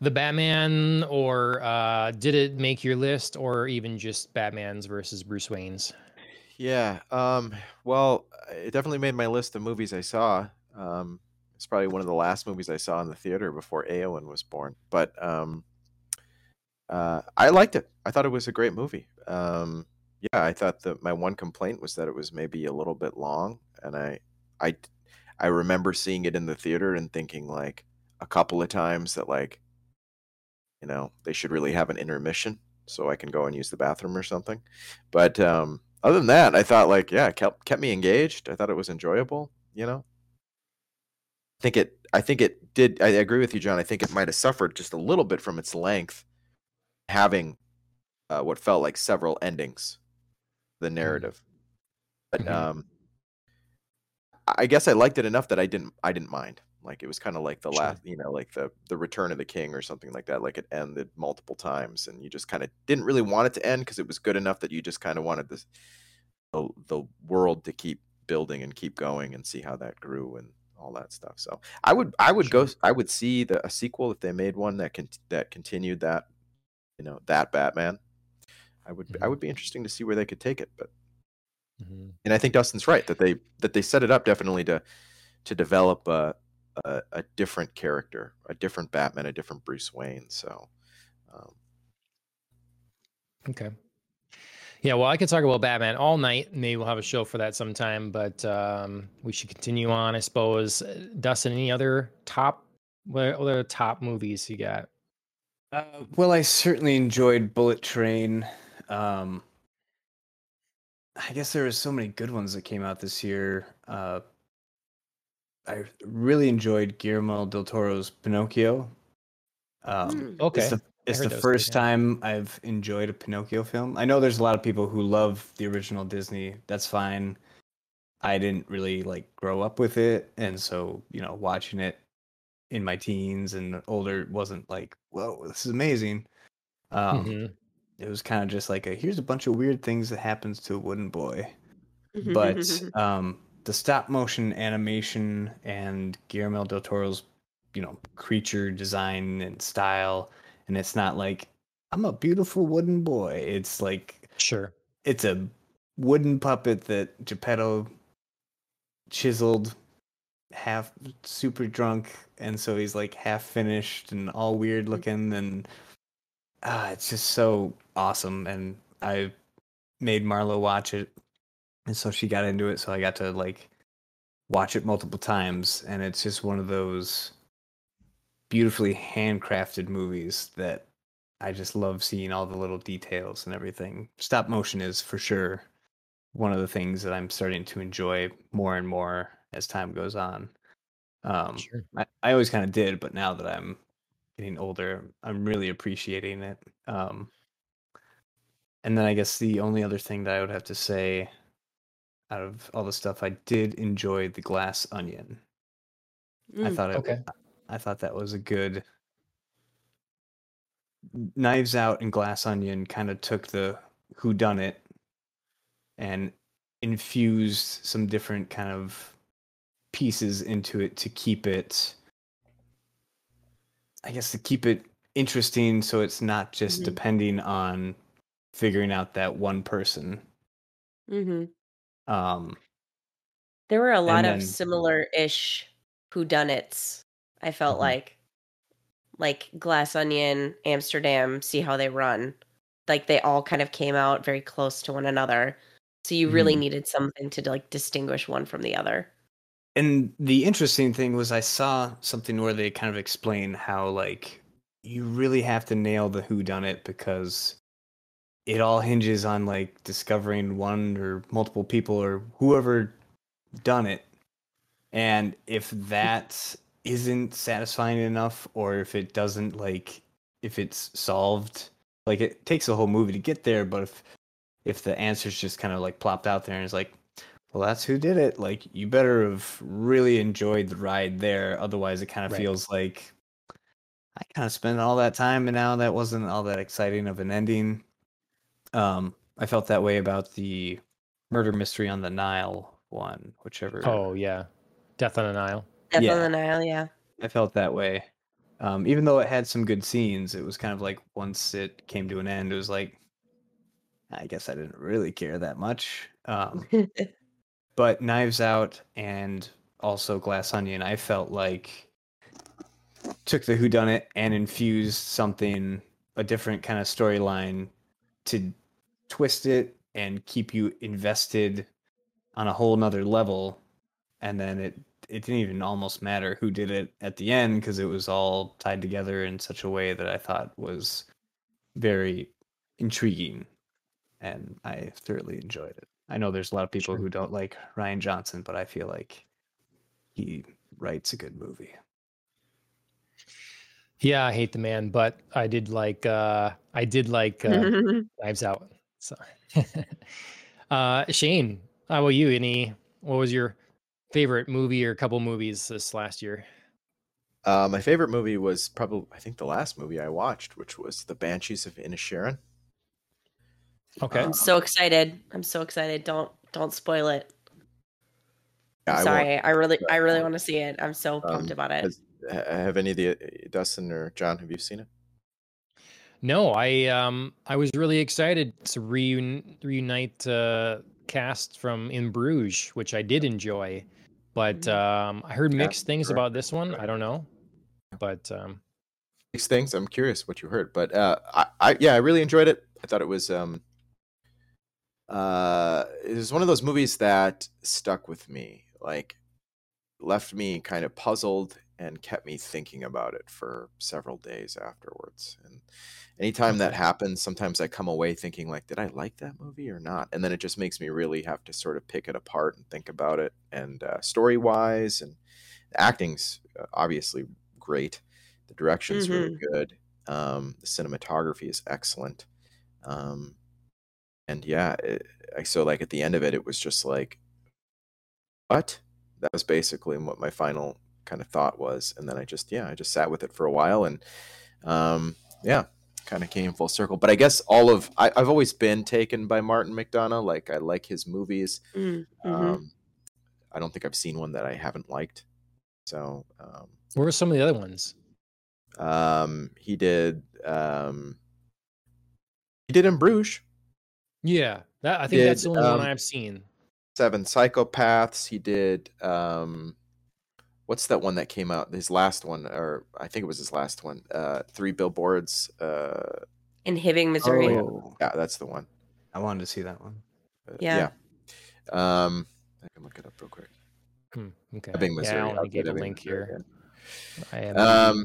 S1: the Batman, or uh, did it make your list, or even just Batman's versus Bruce Wayne's?
S3: Yeah. Um, well, it definitely made my list of movies I saw. Um, it's probably one of the last movies I saw in the theater before Aowen was born. But um, uh, I liked it. I thought it was a great movie. Um, yeah, I thought that my one complaint was that it was maybe a little bit long, and I, I, I remember seeing it in the theater and thinking like a couple of times that like, you know, they should really have an intermission so I can go and use the bathroom or something. But um, other than that, I thought like yeah, kept kept me engaged. I thought it was enjoyable. You know, I think it. I think it did. I agree with you, John. I think it might have suffered just a little bit from its length, having uh, what felt like several endings, the narrative. But
S1: Mhm.
S3: um, I guess I liked it enough that I didn't. I didn't mind. Like it was kind of like the
S1: Sure.
S3: last, you know, like the the Return of the King or something like that. Like it ended multiple times, and you just kind of didn't really want it to end because it was good enough that you just kind of wanted this the the world to keep building and keep going and see how that grew and all that stuff. So I would I would go I would see the a sequel if they made one that can that continued that you know that Batman. I would I
S1: Mhm.
S3: would be interesting to see where they could take it, but
S1: Mhm.
S3: and I think Dustin's right that they that they set it up definitely to to develop a a, a different character, a different Batman, a different Bruce Wayne. So um,
S1: Okay. Yeah, well, I could talk about Batman all night. Maybe we'll have a show for that sometime, but um, we should continue on, I suppose. Uh, Dustin, any other top, what other top movies you got?
S4: Uh, well, I certainly enjoyed Bullet Train. Um, I guess there were so many good ones that came out this year. Uh, I really enjoyed Guillermo del Toro's Pinocchio. Um,
S2: Mm.
S1: Okay.
S4: It's the, it's the first
S1: good, yeah.
S4: time I've enjoyed a Pinocchio film. I know there's a lot of people who love the original Disney. That's fine. I didn't really like grow up with it, and so you know, watching it in my teens and older wasn't like, whoa, this is amazing. Um,
S1: Mhm.
S4: It was kind of just like a here's a bunch of weird things that happens to a wooden boy but um, the stop motion animation and Guillermo del Toro's, you know, creature design and style, and it's not like I'm a beautiful wooden boy. It's like
S1: Sure.
S4: it's a wooden puppet that Geppetto chiseled, half super drunk, and so he's like half finished and all weird looking, and uh, it's just so awesome, and I made Marlo watch it, and so she got into it. So I got to like watch it multiple times, and it's just one of those beautifully handcrafted movies that I just love seeing all the little details and everything. Stop motion is for sure one of the things that I'm starting to enjoy more and more as time goes on. Um,
S1: Sure.
S4: I, I always kind of did, but now that I'm getting older, I'm really appreciating it. Um, and then I guess the only other thing that I would have to say out of all the stuff, I did enjoy the glass onion. I
S2: Mm.
S4: thought it,
S1: Okay.
S4: I thought that was a good. Knives Out and Glass Onion kind of took the who done it and infused some different kind of pieces into it to keep it I guess to keep it interesting so it's not just
S2: Mhm.
S4: depending on figuring out that one person.
S2: hmm
S4: Um
S2: There were a lot
S4: then-
S2: of similar-ish whodunits. I felt
S4: Mhm.
S2: like, like Glass Onion, Amsterdam, See How They Run. Like they all kind of came out very close to one another. So you really
S4: Mhm.
S2: needed something to like distinguish one from the other.
S4: And the interesting thing was I saw something where they kind of explain how like you really have to nail the who done it because it all hinges on like discovering one or multiple people or whoever done it. And if that isn't satisfying enough or if it doesn't like if it's solved like it takes a whole movie to get there but if if the answer's just kind of like plopped out there and it's like well that's who did it like you better have really enjoyed the ride there otherwise it kind of
S1: Right.
S4: feels like i kind of spent all that time and now that wasn't all that exciting of an ending um i felt that way about the murder mystery on the nile one whichever
S1: Oh yeah, Death on the Nile.
S2: Death
S4: Yeah.
S2: on the Nile, yeah.
S4: I felt that way. Um, even though it had some good scenes, it was kind of like once it came to an end, it was like, I guess I didn't really care that much. Um, but Knives Out and also Glass Onion, I felt like took the whodunit and infused something, a different kind of storyline to twist it and keep you invested on a whole nother level. And then it it didn't even almost matter who did it at the end because it was all tied together in such a way that I thought was very intriguing and I thoroughly enjoyed it. I know there's a lot of people
S1: Sure.
S4: who don't like Rian Johnson, but I feel like he writes a good movie.
S1: Yeah, I hate the man, but I did like uh I did like uh Knives Out. So uh Shane, how about you? Any what was your favorite movie or couple movies this last year?
S3: Uh, my favorite movie was probably I think the last movie I watched, which was The Banshees of Inisherin.
S1: Okay.
S2: I'm so excited. I'm so excited. Don't don't spoil it.
S3: Yeah, I
S2: I'm sorry. I really I really want to see it. I'm so pumped
S3: Um,
S2: about it.
S3: has- have any of the Dustin or John? Have you seen it?
S1: No, I um I was really excited to reun- reunite uh cast from In Bruges, which I did enjoy. But
S2: Mhm.
S1: um I heard
S3: Yeah,
S1: mixed things
S3: correct,
S1: about this one. I don't know. But um
S3: These things. I'm curious what you heard, but uh, I, I yeah, I really enjoyed it. I thought it was um, uh, it was one of those movies that stuck with me, like left me kind of puzzled and kept me thinking about it for several days afterwards. And anytime that happens, sometimes I come away thinking like, did I like that movie or not? And then it just makes me really have to sort of pick it apart and think about it. And uh, story wise and the acting's uh, obviously great. The direction's really good. Um, the cinematography is excellent. Um, and yeah, it, I- so like at the end of it, it was just like, what? That was basically what my final kind of thought was. And then I just, yeah, I just sat with it for a while and, um, yeah, kind of came full circle. But I guess all of, I, I've always been taken by Martin McDonagh. Like I like his movies.
S2: Mm, mhm.
S3: Um, I don't think I've seen one that I haven't liked. So, um,
S1: what were some of the other ones?
S3: um, he did, um, he did in Bruges.
S1: Yeah, that I think that's the
S3: Did,
S1: only one
S3: um,
S1: I've seen.
S3: Seven Psychopaths. He did um what's that one that came out? His last one, or I think it was his last one. Uh Three Billboards uh
S2: in Hibbing, Missouri.
S4: Oh,
S3: Yeah, that's the one.
S4: I wanted to see that one.
S3: Uh,
S2: Yeah.
S3: yeah. Um, I can look it up real quick.
S1: Hmm, okay.
S3: Ebbing,
S1: Yeah,
S3: Missouri.
S1: I only
S3: I'll
S1: gave
S3: put
S1: a
S3: Ebbing,
S1: link
S3: Missouri,
S1: here. I
S3: yeah. Um,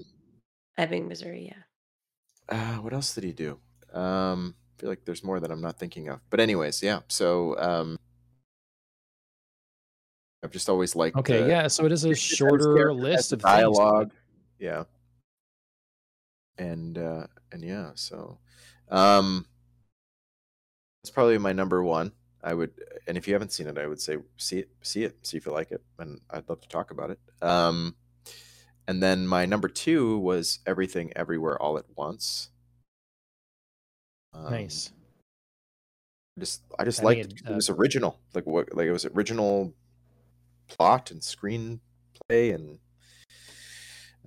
S2: Ebbing, Missouri. Yeah.
S3: uh, what else did he do? Um, I feel like there's more that I'm not thinking of. But anyways, yeah. So um, I've just always liked.
S1: okay,
S3: the-
S1: yeah. So it is a shorter list of things,
S3: dialogue. Yeah. And uh, and yeah, so um, it's probably my number one. I would, and if you haven't seen it, I would say see it, see it, see if you like it, and I'd love to talk about it. Um, and then my number two was Everything Everywhere All at Once. Um,
S1: Nice.
S3: Just I just
S1: I
S3: liked it,
S1: it uh,
S3: was original. Like what like it was original plot and screenplay and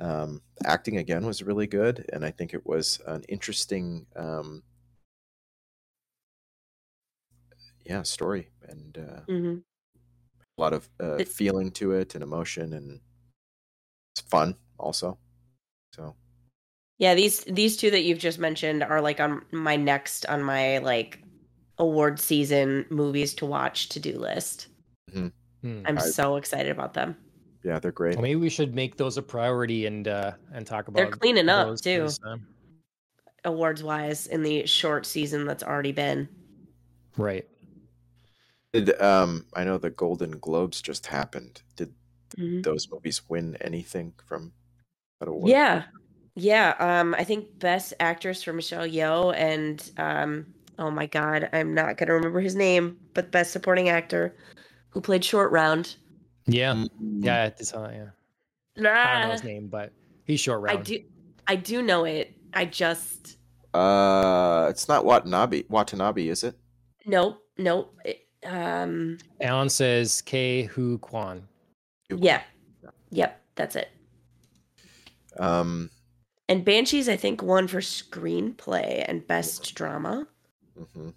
S3: um acting again was really good and I think it was an interesting um yeah, story and uh,
S2: hmm
S3: a lot of uh,
S2: It-
S3: feeling to it and emotion and it's fun also. So
S2: Yeah, these these two that you've just mentioned are like on my next on my like award season movies to watch to do list.
S1: Hmm.
S2: I'm
S3: I-
S2: so excited about them.
S3: yeah, they're great.
S1: Well, maybe we should make those a priority and uh and talk about.
S2: They're cleaning up too, awards wise, in the short season that's already been.
S1: Right.
S3: Did um I know the Golden Globes just happened. Did
S2: Mhm.
S3: those movies win anything from that award?
S2: Yeah. Yeah. Um, I think best actress for Michelle Yeoh and um oh my god, I'm not gonna remember his name, but best supporting actor who played Short Round.
S1: Yeah.
S3: Mm,
S1: Yeah. It's, uh, yeah. I don't know his name, but he's short Round.
S2: I
S1: round.
S2: do I do know it. I just
S3: Uh, it's not Watanabe. Watanabe, is it?
S2: nope, nope. It- um
S1: Alan says Ke Huy Quan.
S2: yeah. Yep, that's it.
S3: Um,
S2: And Banshees, I think, won for screenplay and best drama.
S3: mhm.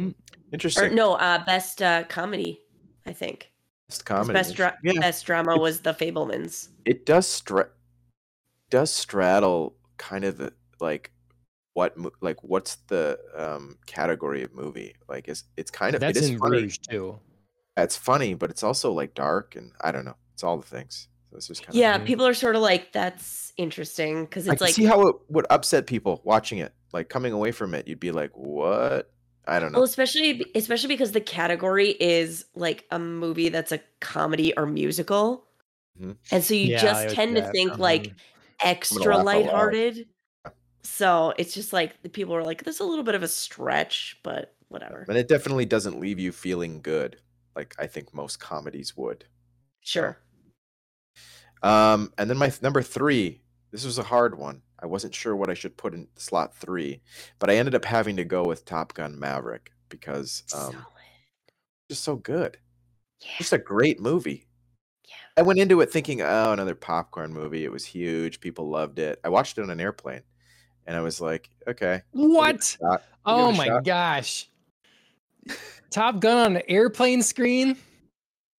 S1: Mm.
S2: Or
S3: Interesting.
S2: no, uh best uh comedy, I think.
S3: Best
S2: 'Cause
S3: comedy.
S2: Best, dra-
S3: yeah,
S2: best drama
S3: It's-
S2: was The Fabelmans.
S3: it does stra- does straddle kind of the, like what mo- like what's the um category of movie? Like is it's kind of
S1: That's
S3: it is
S1: in
S3: funny.
S1: Bruges too.
S3: It's funny, but it's also like dark and I don't know. It's all the things. So it's just kind
S2: Yeah,
S3: of
S1: Mhm.
S2: people are sort of like, that's interesting because it's
S3: can
S2: like,
S3: see how it would upset people watching it. Like coming away from it, you'd be like, "What?" I don't know.
S2: well, especially especially because the category is like a movie that's a comedy or musical,
S3: Mhm.
S2: and so you
S1: Yeah,
S2: just
S1: would
S2: tend to
S1: bet.
S2: think like
S1: Mhm.
S2: extra
S3: laugh out
S2: lighthearted. So it's just like the people are like, "This is a little bit of a stretch," but whatever.
S3: And it definitely doesn't leave you feeling good, like I think most comedies would.
S2: Sure.
S3: Um, and then my th- number three, this was a hard one. I wasn't sure what I should put in slot three, but I ended up having to go with Top Gun Maverick because um,
S2: Solid.
S3: just so good.
S2: Yeah.
S3: Just a great movie.
S2: Yeah.
S3: I went into it thinking, oh, another popcorn movie. It was huge. People loved it. I watched it on an airplane, and I was like, okay. we'll give it a
S1: What?
S3: shot. We'll give
S1: Oh my
S3: shot.
S1: gosh. Top Gun on an airplane screen?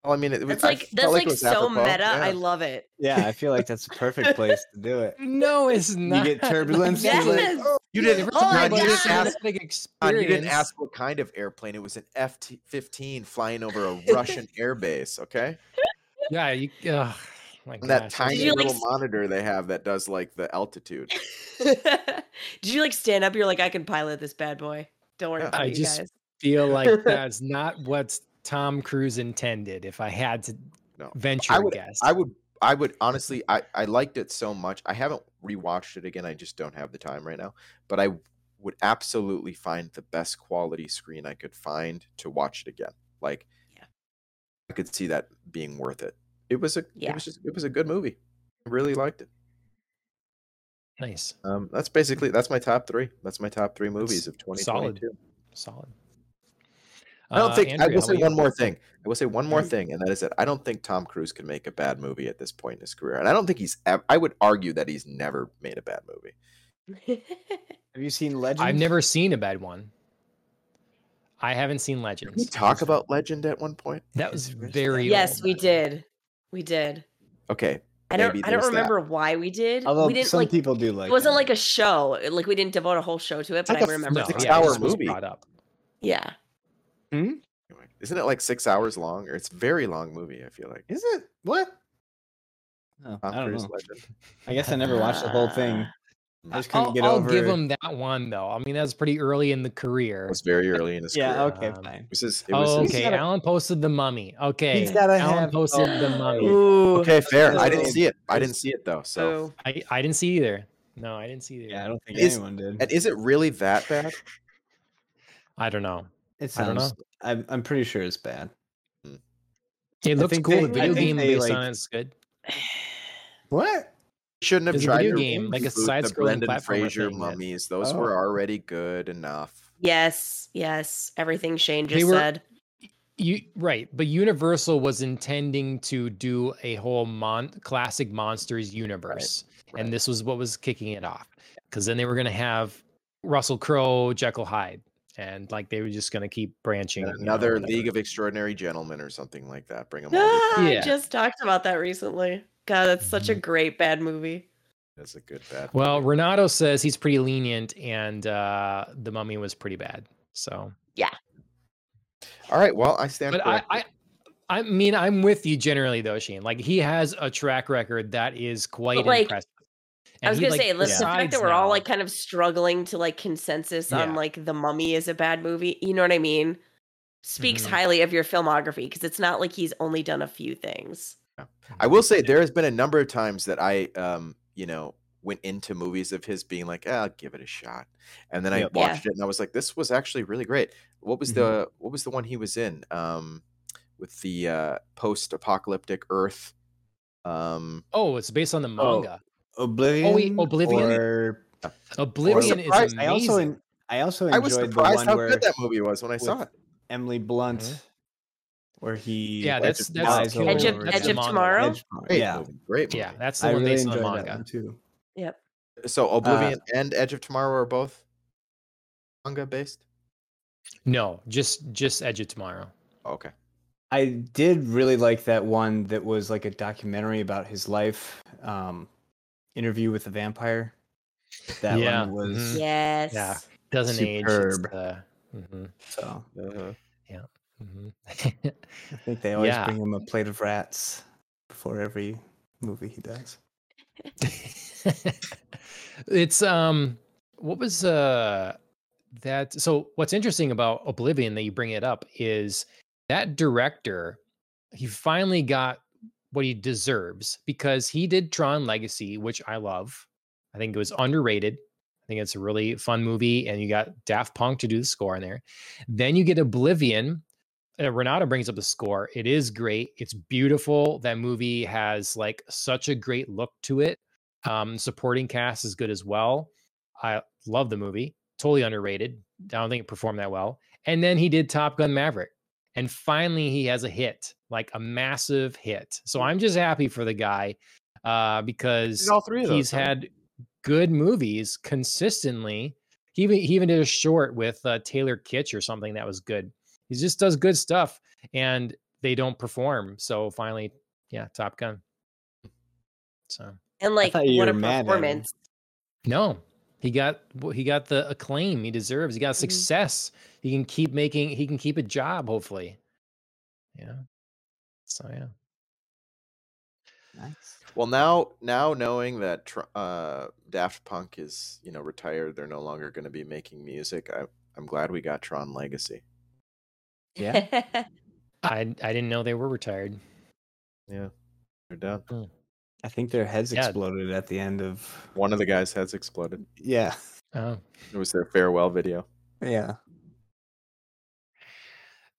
S3: Well, I mean, it was
S2: That's
S3: I
S2: like that's
S3: it
S2: like so
S3: apropos.
S2: meta. I love it.
S4: Yeah, I feel like that's a perfect place to do it.
S1: No, it's not.
S4: You get turbulence.
S2: Yes.
S4: you're like, "Oh,
S3: You didn't.
S2: Oh my
S3: John, you didn't ask
S1: Big
S3: John, you didn't ask what kind of airplane. It was an F fifteen flying over a Russian airbase. Okay,
S1: Yeah, you. Oh, my
S3: and that tiny
S2: you, like,
S3: little
S2: s-
S3: monitor they have that does like the altitude.
S2: Did you like stand up? You're like, I can pilot this bad boy. Don't worry
S3: Yeah.
S2: about
S1: I
S2: it, you
S1: just-
S2: guys.
S1: feel like that's not what Tom Cruise intended. If I had to
S3: No,
S1: venture
S3: I
S1: a
S3: would.
S1: guess,
S3: I would. I would honestly. I I liked it so much. I haven't rewatched it again. I just don't have the time right now. But I would absolutely find the best quality screen I could find to watch it again. Like,
S2: Yeah.
S3: I could see that being worth it. It was a.
S2: yeah.
S3: It was just. It was a good movie. I really liked it.
S1: nice,
S3: Um, that's basically that's my top three. That's my top three movies of 2022.
S1: solid. solid.
S3: I don't
S1: Uh,
S3: think I will say one more thing. I will say one more
S2: Mm.
S3: thing, and that is that I don't think Tom Cruise can make a bad movie at this point in his career, and I don't think he's. ev- I would argue that he's never made a bad movie.
S4: Have you seen Legend?
S1: I've never seen a bad one. I haven't seen
S3: Did
S1: Legends.
S3: we talk about Legend at one point?
S1: That was very
S2: yes,
S1: old.
S2: we did. We did.
S3: Okay,
S2: I don't. I don't
S3: there's that.
S2: remember why we did.
S4: Although
S2: we didn't
S4: some
S2: like.
S4: people do like
S2: it wasn't
S4: that.
S2: like a show. Like we didn't devote a whole show to it, but
S3: like
S2: I
S3: a
S2: remember.
S1: No,
S3: six
S2: talking
S1: yeah, it
S3: hour
S1: just was
S3: movie.
S1: brought up.
S2: Yeah.
S3: Anyway, Isn't it like six hours long? Or it's a very long movie. I feel like.
S4: Is it? What? Oh, I don't know.
S3: legend.
S4: I guess I never watched the whole thing. I just couldn't
S1: I'll,
S4: get
S1: I'll
S4: over.
S1: give him that one though. I mean, that's pretty early in the career.
S3: It was very early in his
S4: Yeah.
S3: career. Yeah.
S4: Okay.
S1: Um,
S4: Fine.
S3: It was his, it was
S1: Oh, okay.
S4: gotta-
S1: Alan posted the mummy. Okay.
S4: He's gotta
S1: Alan
S4: have-
S1: posted the mummy.
S2: Ooh.
S3: okay, fair. I didn't see it. I didn't see it though. So,
S1: I, I didn't see either. No, I didn't see either.
S4: Yeah, I don't think
S3: Is-
S4: anyone did.
S3: and is it really that bad?
S1: I don't know.
S4: It
S1: I don't
S4: sounds. I'm, I'm pretty sure it's bad. Mm.
S1: It looks cool.
S4: they-
S1: the video game
S4: they,
S1: based
S4: like-
S1: on it is good.
S4: What?
S3: Shouldn't have
S1: There's a
S3: tried
S1: video
S3: to
S1: game, like a side-scrolling
S3: Brendan
S1: platformer
S3: Fraser
S1: thing
S3: mummies. Those
S4: Oh.
S3: were already good enough.
S2: Yes. Yes. Everything Shane just
S1: were-
S2: said.
S1: You right, but Universal was intending to do a whole mon- classic monsters universe,
S3: right.
S1: and this was what was kicking it off. Because then they were going to have Russell Crowe, Jekyll Hyde, and like they were just going to keep branching. you know,
S3: Another. League of Extraordinary Gentlemen or something like that. Bring them all.
S2: Ah,
S3: together.
S1: Yeah.
S2: I just talked about that recently. God, that's such a
S1: Mhm.
S2: great bad movie.
S3: That's a good bad.
S1: Well,
S3: movie.
S1: Renato says he's pretty lenient, and uh, the Mummy was pretty bad. So, yeah.
S3: all right. Well, I stand.
S1: but I. I, I mean, I'm with you generally though, Shane. Like he has a track record that is quite
S2: like,
S1: impressive.
S2: I was
S1: he,
S2: gonna
S1: like,
S2: say, let's the fact that we're all like kind of struggling to like consensus on like the mummy is a bad movie. You know what I mean? Speaks
S1: Mhm.
S2: highly of your filmography because it's not like he's only done a few things.
S3: I will say there has been a number of times that I, um, you know, went into movies of his being like, ah, I'll give it a shot, and then I
S4: Yep.
S2: Yeah.
S3: watched it and I was like, this was actually really great. What was
S4: Mhm.
S3: the what was the one he was in? Um, with the uh, post-apocalyptic Earth. Um,
S1: Oh, it's based on the
S4: Oh,
S1: manga.
S4: Oblivion.
S1: Oblivion?
S4: Or
S1: Oblivion is amazing.
S4: I also en- I also
S3: I was
S4: enjoyed the
S3: surprised
S4: one
S3: how
S4: where
S3: good that movie was when I saw it.
S4: Emily Blunt,
S1: Mhm.
S4: where he
S1: yeah, that's that's
S4: Tomorrow.
S1: Killer
S2: Edge of-
S4: Edge
S2: of. Tomorrow?
S4: Edge-
S3: Great
S4: yeah,
S3: movie. Great movie.
S1: Yeah, that's the
S4: I
S1: one
S4: really
S1: based on the manga.
S4: too.
S2: Yep.
S3: So Oblivion and Edge of Tomorrow are both manga based.
S1: No, just just Edge of Tomorrow.
S3: Okay.
S4: I did really like that one that was like a documentary about his life. Um, interview with the vampire. That
S1: Yeah,
S4: one was
S1: mhm.
S2: Yes.
S1: Yeah, doesn't age. It's
S4: Superb.
S1: the, mhm,
S4: so.
S3: Uh-huh.
S1: mhm.
S4: I think they always
S1: Yeah.
S4: bring him a plate of rats before every movie he does.
S1: it's um what was uh that so what's interesting about oblivion that you bring it up is that director he finally got what he deserves because he did tron legacy which i love i think it was underrated i think it's a really fun movie and you got daft punk to do the score in there then you get oblivion uh, Renato brings up the score. It is great. It's beautiful. That movie has like such a great look to it. Um, supporting cast is good as well. I love the movie. Totally underrated. I don't think it performed that well. And then he did Top Gun Maverick. And finally he has a hit, like a massive hit. So I'm just happy for the guy uh, because
S3: all three of those,
S1: he's
S3: huh?
S1: had good movies consistently. He even, he even did a short with uh, Taylor Kitsch or something that was good. He just does good stuff and they don't perform. So finally, yeah, Top Gun. So
S2: And like what a
S4: were mad
S2: performance.
S1: no, he got he got the acclaim he deserves. He got
S2: Mhm.
S1: success. He can keep making. He can keep a job. Hopefully, yeah. So yeah.
S4: Nice.
S3: Well, now now knowing that uh, Daft Punk is you know retired, they're no longer going to be making music. I, I'm glad we got Tron Legacy.
S4: Yeah.
S1: I I didn't know they were retired.
S3: Yeah, they're done.
S4: I think their heads
S1: Yeah.
S4: exploded at the end of.
S3: One of the guys' heads exploded.
S4: Yeah.
S1: Oh
S3: It was their farewell video.
S4: Yeah.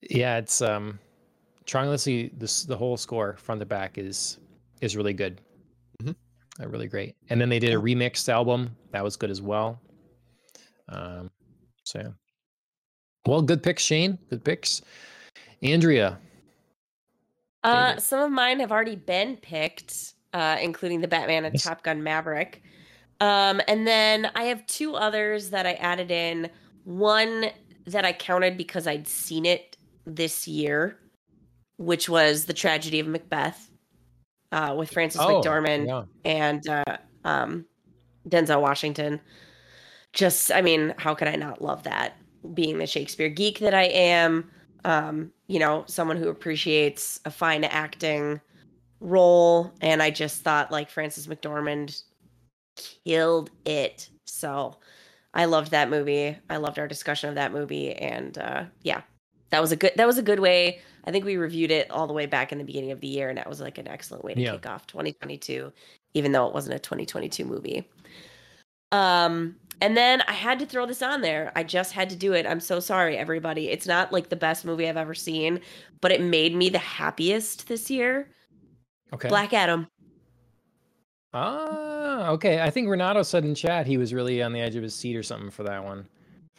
S1: yeah, it's um, trying to see this the whole score front to back is is really good.
S3: Mhm.
S1: Uh, really great. And then they did a remixed album that was good as well. Um, so yeah. Well, good picks, Shane. Good picks. Andrea.
S2: Uh,
S1: Favorite.
S2: some of mine have already been picked, uh, including the Batman and
S1: Nice.
S2: Top Gun Maverick. Um, and then I have two others that I added in. One that I counted because I'd seen it this year, which was the tragedy of Macbeth. uh, with Frances
S1: Oh,
S2: McDormand
S1: yeah.
S2: and uh, um, Denzel Washington. Just, I mean, how could I not love that? Being the Shakespeare geek that I am, um, you know, someone who appreciates a fine acting role, and I just thought like Frances McDormand killed it. So I loved that movie. I loved our discussion of that movie, and uh, yeah, that was a good that was a good way. I think we reviewed it all the way back in the beginning of the year, and that was like an excellent way to
S1: Yeah.
S2: kick off 2022, even though it wasn't a 2022 movie. Um, and then I had to throw this on there. I just had to do it. I'm so sorry, everybody. It's not like the best movie I've ever seen, but it made me the happiest this year.
S1: Okay.
S2: Black Adam.
S1: Ah, okay. I think Renato said in chat he was really on the edge of his seat or something for that one.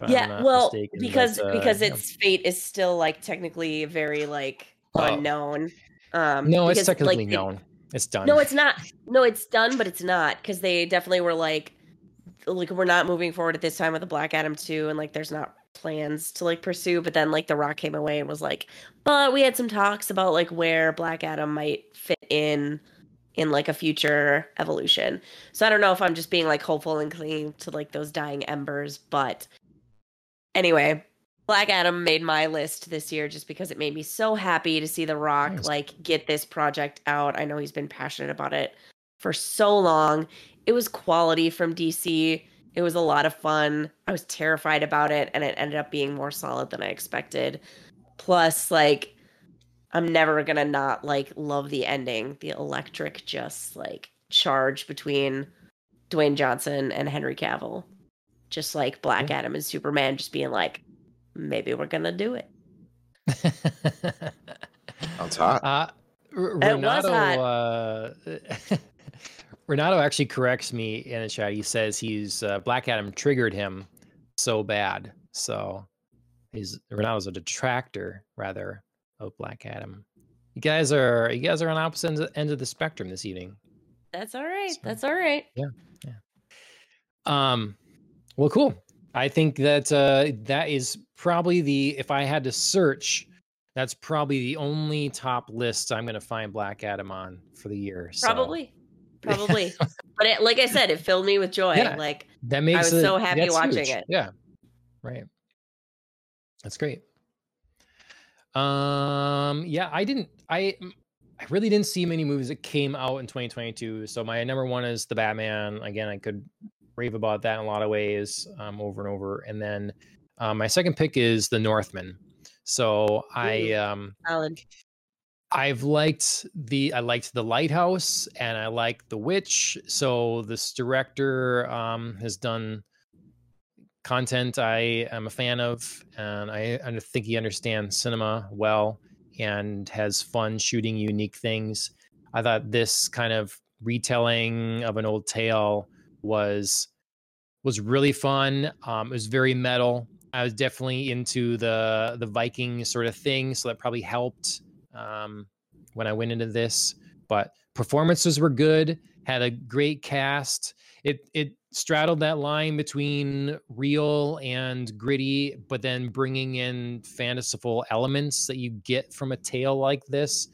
S2: yeah, well,
S1: mistaken,
S2: because
S1: but, uh,
S2: because
S1: yeah.
S2: its fate is still like technically very like
S1: Oh.
S2: unknown. Um,
S1: no, it's technically
S2: like, it-
S1: known. It's done.
S2: No, it's not. No, it's done, but it's not because they definitely were like, like we're not moving forward at this time with the Black Adam two, and like there's not plans to like pursue. But then like The Rock came away and was like, but we had some talks about like where Black Adam might fit in in like a future evolution. So I don't know if I'm just being like hopeful and clinging to like those dying embers, but anyway. Black Adam made my list this year just because it made me so happy to see The Rock
S1: Nice.
S2: like get this project out. I know he's been passionate about it for so long. It was quality from DC. It was a lot of fun. I was terrified about it and it ended up being more solid than I expected. Plus like I'm never going to not like love the ending. The electric just like charge between Dwayne Johnson and Henry Cavill. Just like Black Adam and Superman just being like maybe we're going to do it.
S3: Sounds hot.
S1: Uh, R-
S2: It was
S1: Renato,
S2: hot.
S1: uh, Renato actually corrects me in the chat. He says he's uh, Black Adam triggered him so bad. So he's Renato's a detractor rather of Black Adam. You guys are you guys are on opposite ends of, ends of the spectrum this evening.
S2: That's all right.
S1: So-
S2: That's all right. Yeah. Yeah.
S1: Um, well, cool. I think that uh, that is probably the if I had to search, that's probably the only top list I'm going to find Black Adam on for the year. So
S2: Probably. Probably. but it, like I said, it filled me with joy.
S1: Yeah.
S2: Like
S1: that makes
S2: was
S1: it-
S2: so happy watching
S1: huge.
S2: it.
S1: Yeah, right. That's great. Um, yeah, I didn't. I I really didn't see many movies that came out in 2022. So my number one is the Batman. Again, I could rave about that in a lot of ways, um, over and over. And then um, my second pick is the Northman. So I um
S2: solid.
S1: I've liked the I liked the lighthouse and I like the witch. So this director um, has done content I am a fan of, and I, I think he understands cinema well and has fun shooting unique things. I thought this kind of retelling of an old tale was was really fun. Um, it was very metal. I was definitely into the the Viking sort of thing, so that probably helped um, when I went into this. But performances were good. Had a great cast. It it straddled that line between real and gritty, but then bringing in fanciful elements that you get from a tale like this.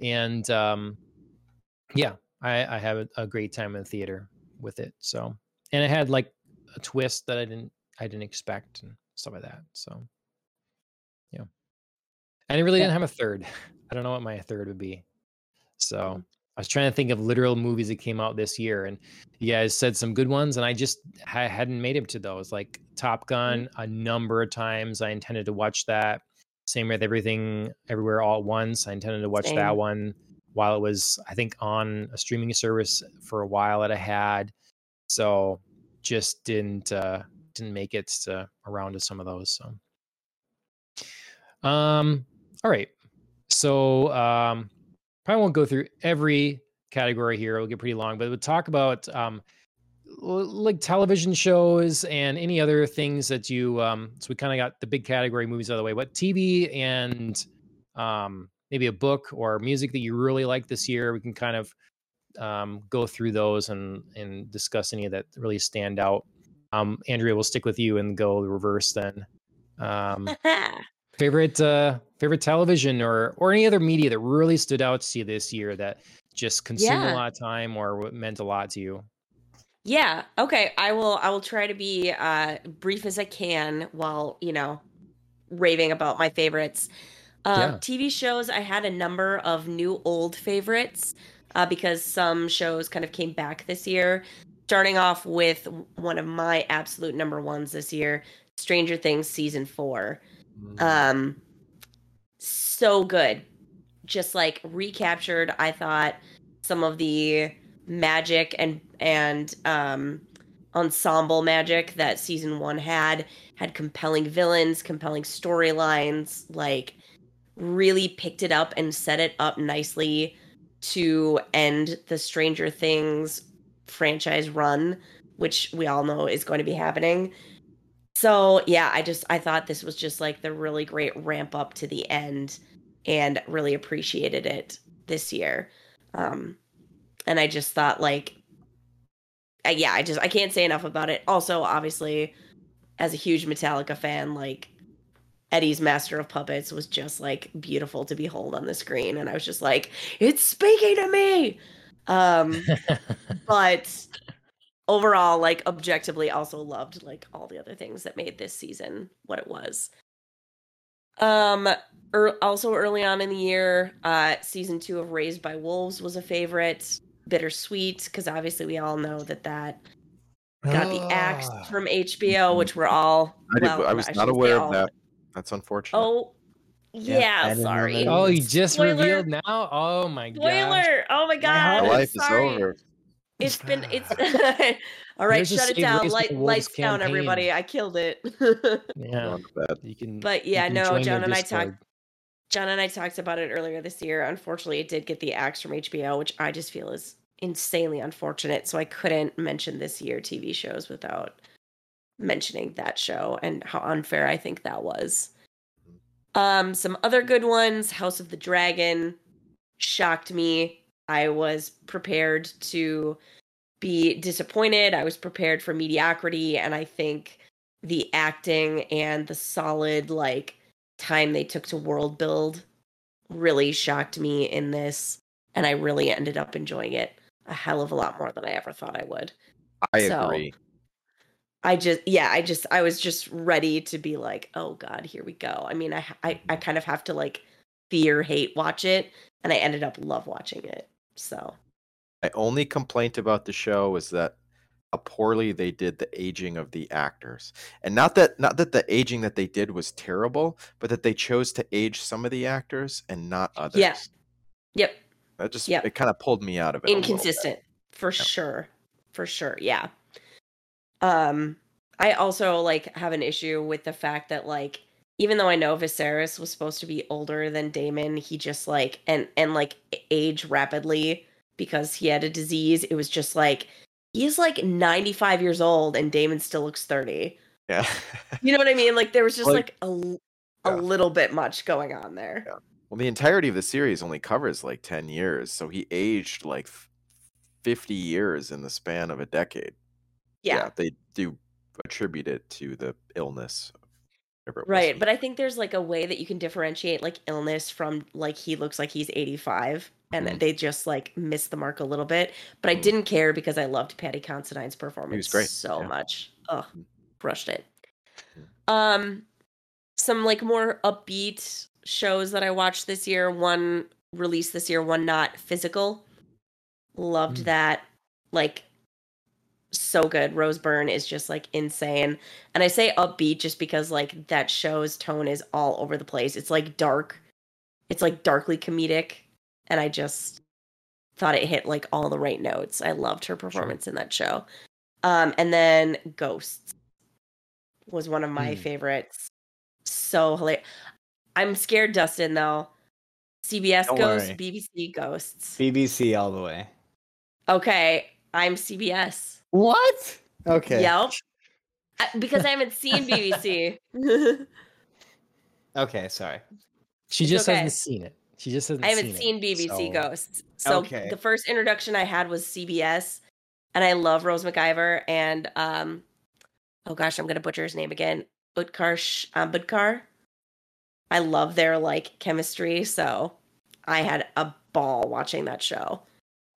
S1: And um, yeah, I, I had a, a great time in the theater with it. So, and it had like a twist that I didn't I didn't expect and stuff like that. So, yeah, and it really
S2: Yeah.
S1: didn't have a third. I don't know what my third would be. So I was trying to think of literal movies that came out this year, and you guys said some good ones, and I just I hadn't made it to those. Like Top Gun, a number of times I intended to watch that. Same with everything, everywhere, all at once. I intended to watch that one while it was, I think, on a streaming service for a while that I had. So just didn't uh didn't make it to, around to some of those. So um all right. So um probably won't go through every category here. It'll get pretty long, but we'll talk about um like television shows and any other things that you um so we kind of got the big category movies out of the way. What TV and um maybe a book or music that you really like this year, we can kind of um go through those and and discuss any that really stand out. Um Andrea, we'll stick with you and go the reverse then. Um favorite uh favorite television or or any other media that really stood out to you this year that just consumed
S2: Yeah.
S1: a lot of time or meant a lot to you?
S2: Yeah. Okay. I will. I will try to be uh, brief as I can while you know raving about my favorites. Um,
S1: Yeah.
S2: TV shows. I had a number of new old favorites uh, because some shows kind of came back this year. Starting off with one of my absolute number ones this year, Stranger Things season four. Um, so good. Just like recaptured, I thought some of the magic and and um ensemble magic that season one had had compelling villains compelling storylines like really picked it up and set it up nicely to end the stranger things franchise run which we all know is going to be happening so yeah i just i thought this was just like the really great ramp up to the end and really appreciated it this year um and I just thought like, uh, yeah, I just I can't say enough about it. Also, obviously, as a huge Metallica fan, like Eddie's Master of Puppets was just like beautiful to behold on the screen, and I was just like, it's speaking to me. Um, but overall, like objectively, also loved like all the other things that made this season what it was. Um, er, also early on in the year, uh, season two of Raised by Wolves was a favorite. Bittersweet, because obviously we all know that that got the axe
S1: Ah.
S2: from HBO, which we're all.
S3: I, did,
S2: well,
S3: I was
S2: shouldn't
S3: not
S2: say
S3: aware
S2: all,
S3: of that. That's unfortunate.
S2: Oh,
S4: Yeah,
S2: yeah,
S4: I didn't know
S2: sorry.
S1: Oh, you just
S2: Spoiler.
S1: revealed now? Oh my god.
S2: Spoiler! Oh my god!
S3: My
S2: I'm
S3: life is over.
S2: It's been it's all right.
S1: There's
S2: Shut it down. Light,
S1: Wolves
S2: lights down, everybody. I killed it.
S1: Yeah.
S3: Going to bed.
S1: You can
S2: But yeah,
S1: can
S2: no,
S1: join
S2: John
S1: their
S2: and I talked
S1: Discord.
S2: John and I talked about it earlier this year. Unfortunately, it did get the axe from HBO, which I just feel is insanely unfortunate. So I couldn't mention this year TV shows without mentioning that show and how unfair I think that was. Um, some other good ones. House of the Dragon shocked me. I was prepared to be disappointed. I was prepared for mediocrity, and I think the acting and the solid like time they took to world build really shocked me in this. And i really ended up enjoying it a hell of a lot more than i ever thought i would.
S3: I
S2: So,
S3: agree.
S2: i just yeah i just i was just ready to be like oh god here we go. I mean i i, I mm-hmm. kind of have to like fear hate watch it. And i ended up love watching it so
S3: My only complaint about the show was that how poorly they did the aging of the actors. And not that not that the aging that they did was terrible, but that they chose to age some of the actors and not others.
S2: Yeah. yep
S3: That just
S2: Yep.
S3: it kind of pulled me out of it. a little bit.
S2: inconsistent for
S3: Yeah.
S2: sure for sure yeah um i also like have an issue with the fact that like even though i know Viserys was supposed to be older than Daemon he just like and and like age rapidly because he had a disease it was just like he's like 95 years old and Daemon still looks 30
S3: Yeah.
S2: you know what i mean like there was just
S3: Like-
S2: like a a
S3: Yeah.
S2: little bit much going on there
S3: Yeah. well, the entirety of the series only covers like 10 years, so he aged like 50 years in the span of a decade.
S2: yeah
S3: they do attribute it to the illness. Whatever.
S2: Right, but I think there's like a way that you can differentiate like illness from like he looks like he's 85 and
S3: Mhm.
S2: they just like missed the mark a little bit. But I
S3: Mhm.
S2: didn't care because I loved Paddy Considine's performance
S3: great,
S2: so
S3: yeah.
S2: much. Ugh,
S3: Mhm.
S2: crushed it. Um some like more upbeat shows that I watched this year, one released this year, one not physical. Loved
S1: Mm.
S2: that. Like so good. Rose Byrne is just like insane. And I say upbeat just because like that show's tone is all over the place. It's like dark. It's like darkly comedic. And I just thought it hit like all the right notes. I loved her performance in that show. Um and then Ghosts was one of my
S1: Hmm.
S2: favorites. So hilarious. I'm scared, Dustin, though. CBS
S4: Don't
S2: Ghosts,
S4: worry.
S2: BBC Ghosts.
S4: BBC all the way.
S2: Okay, I'm CBS.
S4: What? Okay.
S2: Yep. Uh, Because I haven't seen BBC.
S4: Okay, sorry.
S1: She just
S2: okay.
S1: hasn't seen it. She just hasn't
S2: I haven't
S1: seen,
S2: seen
S1: it,
S2: BBC
S1: so-
S2: Ghosts. So
S4: Okay.
S2: the first introduction I had was CBS, and I love Rose McIver and um, oh gosh, I'm gonna butcher his name again. Utkar Sh- um, Budkar. I love their like chemistry, so I had a ball watching that show.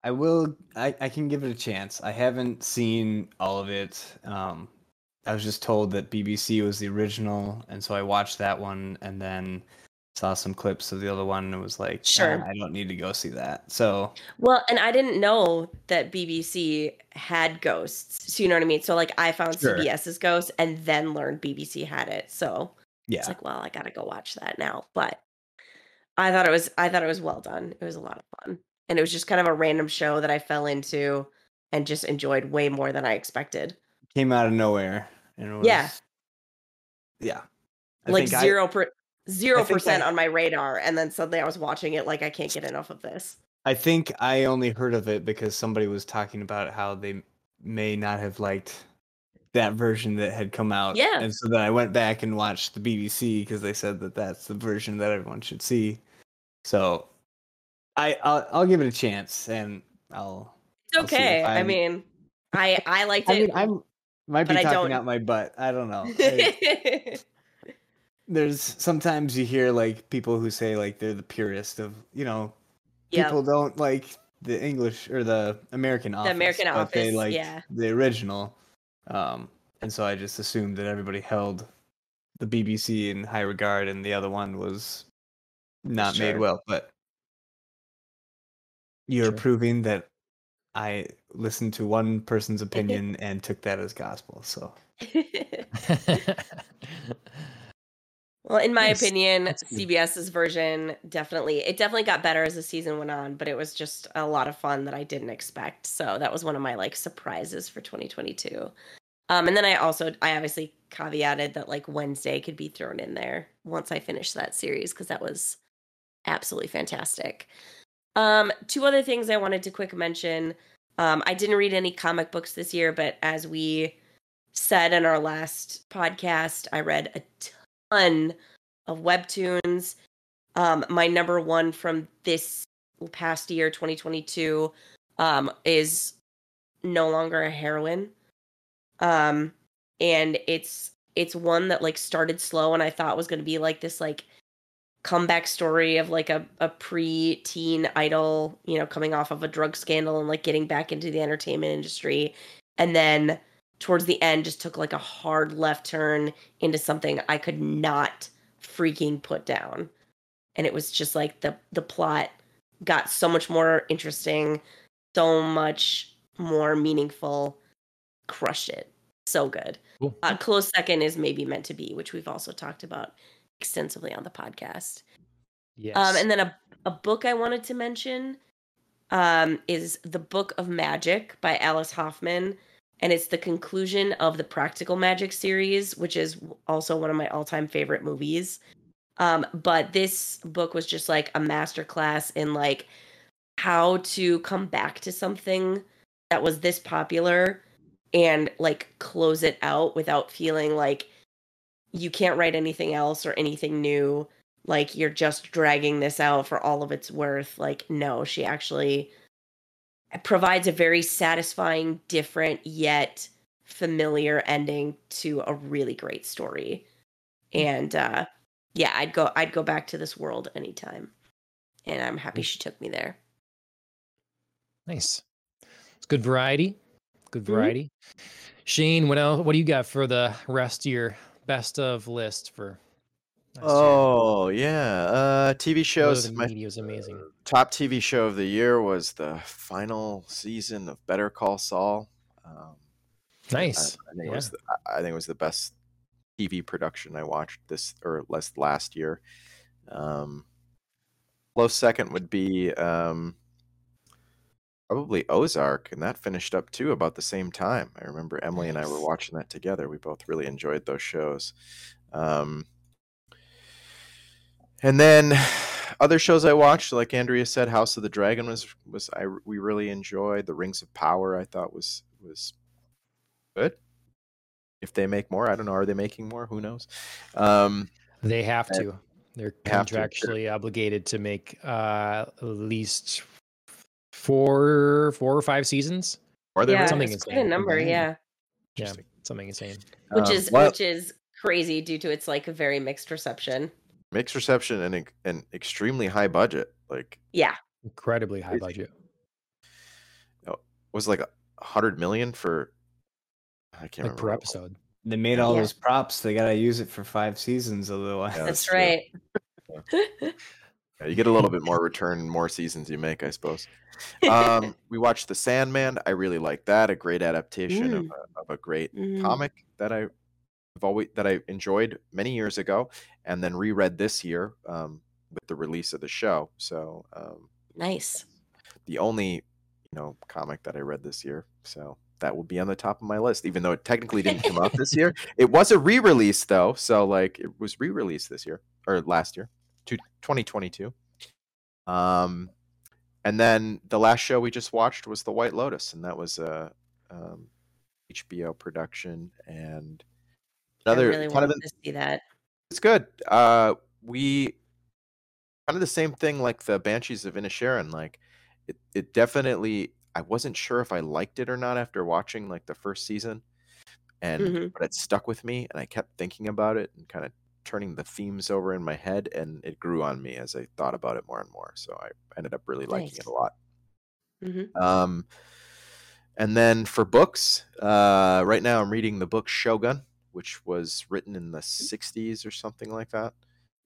S4: I will. I, I can give it a chance. I haven't seen all of it. Um, I was just told that BBC was the original, and so I watched that one, and then saw some clips of the other one, and was like,
S2: Sure.
S4: "Ah, I don't need to go see that. So
S2: Well, and I didn't know that BBC had ghosts. So you know what I mean? So like I found
S4: Sure.
S2: CBS's ghost and then learned BBC had it. So
S4: yeah,
S2: it's like, well, I gotta go watch that now. But I thought it was I thought it was well done. It was a lot of fun. And it was just kind of a random show that I fell into and just enjoyed way more than I expected.
S4: came out of nowhere, and it was,
S2: Yeah.
S4: yeah. I
S2: like
S4: think I-
S2: zero per zero percent
S4: I-
S2: on my radar. And then suddenly I was watching it like I can't get enough of this.
S4: I think I only heard of it because somebody was talking about how they may not have liked that version that had come out.
S2: Yeah.
S4: And so then I went back and watched the BBC because they said that that's the version that everyone should see. So I I'll, I'll give it a chance and I'll.
S2: It's
S4: I'll
S2: okay. I mean, I I liked
S4: I
S2: it.
S4: mean, I'm might be talking out my butt. I don't know. I- there's sometimes you hear like people who say like they're the purest of you know
S2: yeah.
S4: people don't like the English or the American Office.
S2: The American
S4: but They like
S2: yeah.
S4: the original, um, and so I just assumed that everybody held the BBC in high regard, and the other one was not made well. But you're
S1: Sure.
S4: proving that I listened to one person's opinion and took that as gospel. So
S2: well, in my
S1: Nice.
S2: opinion,
S1: That's good.
S2: CBS's version definitely it definitely got better as the season went on, but it was just a lot of fun that I didn't expect. So that was one of my like surprises for 2022. Um, and then I also I obviously caveated that like Wednesday could be thrown in there once I finish that series because that was absolutely fantastic. Um, two other things I wanted to quick mention. Um, I didn't read any comic books this year, but as we said in our last podcast, I read a ton of webtoons. Um, my number one from this past year, 2022, um, is no longer a heroine. Um, and it's it's one that like started slow and I thought was gonna be like this like comeback story of like a, a pre-teen idol, you know, coming off of a drug scandal and like getting back into the entertainment industry. And then towards the end just took like a hard left turn into something I could not freaking put down. And it was just like the the plot got so much more interesting, so much more meaningful. Crushed it. So good.
S1: Cool.
S2: Uh, close second is maybe meant to be, which we've also talked about extensively on the podcast.
S1: yes.
S2: Um, and then a a book I wanted to mention um, is the Book of Magic by Alice Hoffman, and it's the conclusion of the Practical Magic series, which is also one of my all time favorite movies. Um, but this book was just like a masterclass in like how to come back to something that was this popular and like close it out without feeling like you can't write anything else or anything new like you're just dragging this out for all of its worth like no she actually provides a very satisfying different yet familiar ending to a really great story and uh yeah i'd go i'd go back to this world anytime and i'm happy she took me there
S1: Nice. It's good variety. Good
S2: Mhm.
S1: variety. Shane, what else? What do you got for the rest of your best of list for? last year?
S3: Oh yeah, uh, TV shows. My
S1: media was amazing.
S3: top TV show of the year was the final season of Better Call Saul. Um,
S1: Nice.
S3: I think
S1: Yeah.
S3: it was. The, I- I think it was the best TV production I watched this or last last year. Um, close second would be um, probably Ozark, and that finished up too about the same time. I remember Emily and I were watching that together. We both really enjoyed those shows. Um, and then other shows I watched, like Andrea said, House of the Dragon was was I we really enjoyed. The Rings of Power I thought was was good. If they make more, I don't know. Are they making more? Who knows? Um,
S1: They have to. They're
S3: have to.
S1: contractually obligated to make uh, at least four, four or five seasons.
S3: are they
S2: yeah
S3: really?
S1: Something
S2: it's quite a
S1: insane.
S2: number
S3: Okay.
S2: yeah
S1: Yeah, something insane.
S2: which
S3: Um,
S2: is
S3: well,
S2: which is crazy due to its like a very mixed reception
S3: mixed reception and ex- an extremely high budget. Like
S2: yeah
S1: Incredibly high
S3: Crazy.
S1: budget.
S3: was like a hundred million for I can't
S1: Like
S3: remember
S1: per
S3: what it was.
S1: episode.
S4: They made all
S2: Yeah.
S4: those props. They gotta use it for five seasons, otherwise.
S3: Yeah,
S2: That's
S3: that's
S2: right.
S3: Yeah, you get a little bit more return, more seasons you make, I suppose. Um, we watched The Sandman. I really like that. A great adaptation of,
S2: Mm.
S3: a, of a great
S2: Mhm.
S3: comic that I have always that I enjoyed many years ago, and then reread this year um, with the release of the show. So um,
S2: Nice.
S3: the only you know comic that I read this year. So that will be on the top of my list, even though it technically didn't come out this year. It was a re-release though, so like it was re-released this year or last year, 2022. Um, and then the last show we just watched was The White Lotus, and that was a um, HBO production and another
S2: I really
S3: kind of
S2: to see that.
S3: it's good. Uh, we kind of the same thing like the Banshees of Inisherin. Like it, it definitely. I wasn't sure if I liked it or not after watching like the first season, and
S2: Mhm.
S3: but it stuck with me, and I kept thinking about it and kind of turning the themes over in my head, and it grew on me as I thought about it more and more. So I ended up really liking it a lot.
S2: Mhm.
S3: Um, and then for books, uh, right now I'm reading the book Shogun, which was written in the 60s or something like that.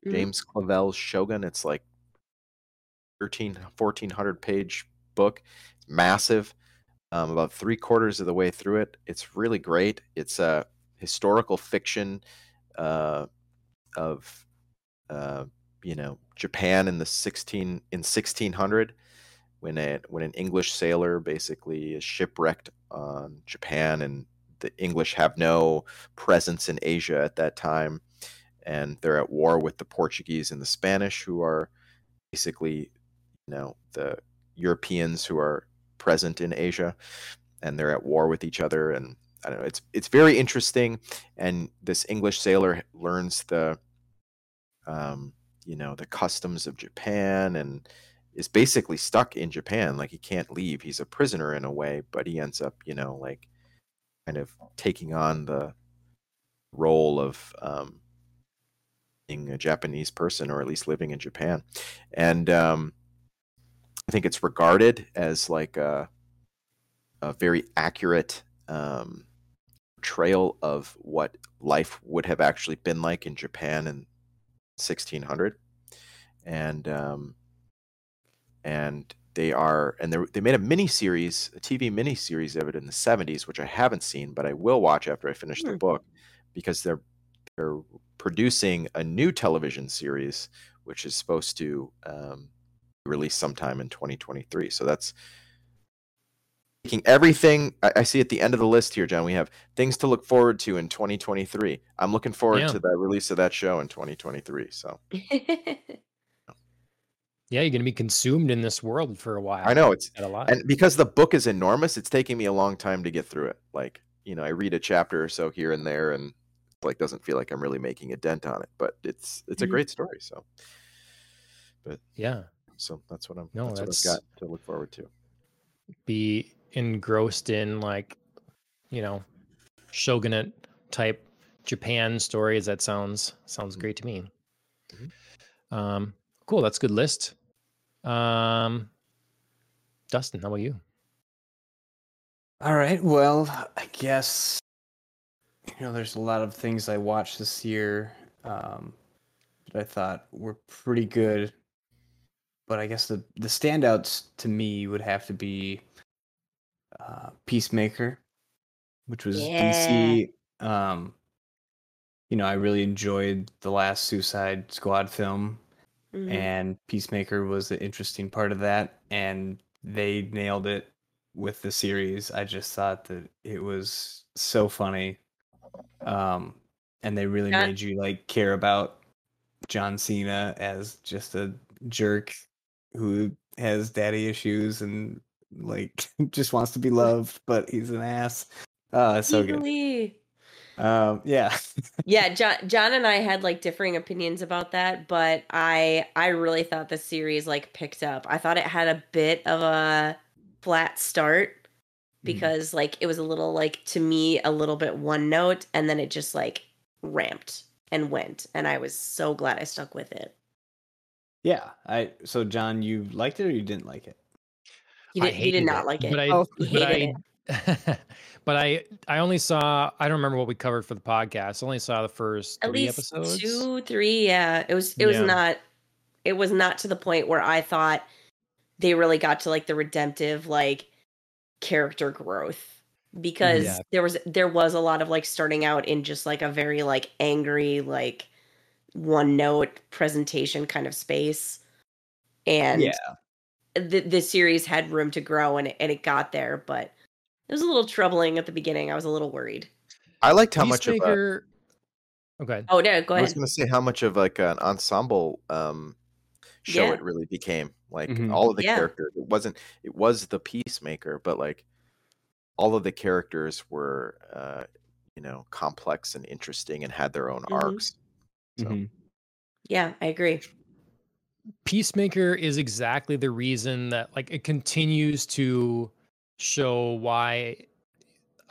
S2: Mhm.
S3: James Clavell's Shogun. It's like 13, 1400 page book. It's massive. Um, about three quarters of the way through it. It's really great. It's a historical fiction uh, of, uh, you know, Japan in the 16 in 1600 when a when an English sailor basically is shipwrecked on Japan and the English have no presence in Asia at that time and they're at war with the Portuguese and the Spanish who are basically you know the Europeans who are present in Asia and they're at war with each other and I don't know it's it's very interesting and this English sailor learns the um you know the customs of Japan and is basically stuck in Japan. Like he can't leave. He's a prisoner in a way, but he ends up, you know, like kind of taking on the role of um, being a Japanese person or at least living in Japan. And um, I think it's regarded as like a, a very accurate um, portrayal of what life would have actually been like in Japan in 1600. And um, and they are and they they made a mini series, a TV mini series of it in the 70s, which I haven't seen, but I will watch after I finish the
S2: Hmm.
S3: book because they're they're producing a new television series which is supposed to um, be released sometime in 2023. So that's taking everything I, I see at the end of the list here, John. We have things to look forward to in 2023. I'm looking forward
S1: Yeah.
S3: to the release of that show in 2023. So
S1: Yeah, you're gonna be consumed in this world for a while.
S3: I know it's
S1: a lot.
S3: and because the book is enormous it's taking me a long time to get through it like you know i read a chapter or so here and there and like doesn't feel like i'm really making a dent on it but it's it's a
S2: Mhm.
S3: great story so But
S1: yeah,
S3: so that's what i'm
S1: No,
S3: that's,
S1: that's-
S3: what i've got to look forward to
S1: be engrossed in like, you know, shogunate type Japan stories. That sounds sounds
S3: Mhm.
S1: great to me.
S3: Mhm.
S1: Um, cool. That's a good list. Um, Dustin, how about you?
S4: All right. Well, I guess you know there's a lot of things I watched this year um, that I thought were pretty good, but I guess the the standouts to me would have to be uh, Peacemaker, which was DC. Um, you know, I really enjoyed the last Suicide Squad film
S2: Mhm.
S4: and Peacemaker was the interesting part of that, and they nailed it with the series. I just thought that it was so funny, um, and they really
S2: Yeah.
S4: made you like care about John Cena as just a jerk who has daddy issues and like just wants to be loved, but he's an ass. Uh, so good. Um, yeah.
S2: yeah john john and i had like differing opinions about that but i i really thought the series like picked up i thought it had a bit of a flat start because like it was a little like to me a little bit one note and then it just like ramped and went and i was so glad i stuck with it
S4: Yeah. I so John, you liked it or you didn't like it?
S2: You,
S1: I
S2: did, you did
S1: hated
S2: not
S1: it,
S2: like it.
S1: but I,
S2: you
S1: but
S2: hated
S1: I,
S2: it.
S1: but I, I only saw. I don't remember what we covered for the podcast. I only saw the first
S2: At least
S1: episodes.
S2: two, three. Yeah, it was. It was
S1: Yeah.
S2: not. It was not to the point where I thought they really got to like the redemptive like character growth because
S1: Yeah.
S2: there was there was a lot of like starting out in just like a very like angry like one note presentation kind of space and
S4: Yeah.
S2: The the series had room to grow and it, and it got there but it was a little troubling at the beginning i was a little worried
S3: I liked how much of a,
S1: Okay.
S2: oh no go ahead.
S3: I was going to say how much of like an ensemble um, show
S2: Yeah.
S3: it really became. Like
S4: Mhm.
S3: all of the
S2: Yeah.
S3: characters, it wasn't. It was the peacemaker, but like all of the characters were, uh, you know, complex and interesting and had their own
S2: Mhm.
S3: arcs. So
S4: Mhm.
S2: yeah i agree
S1: Peacemaker is exactly the reason that like it continues to show why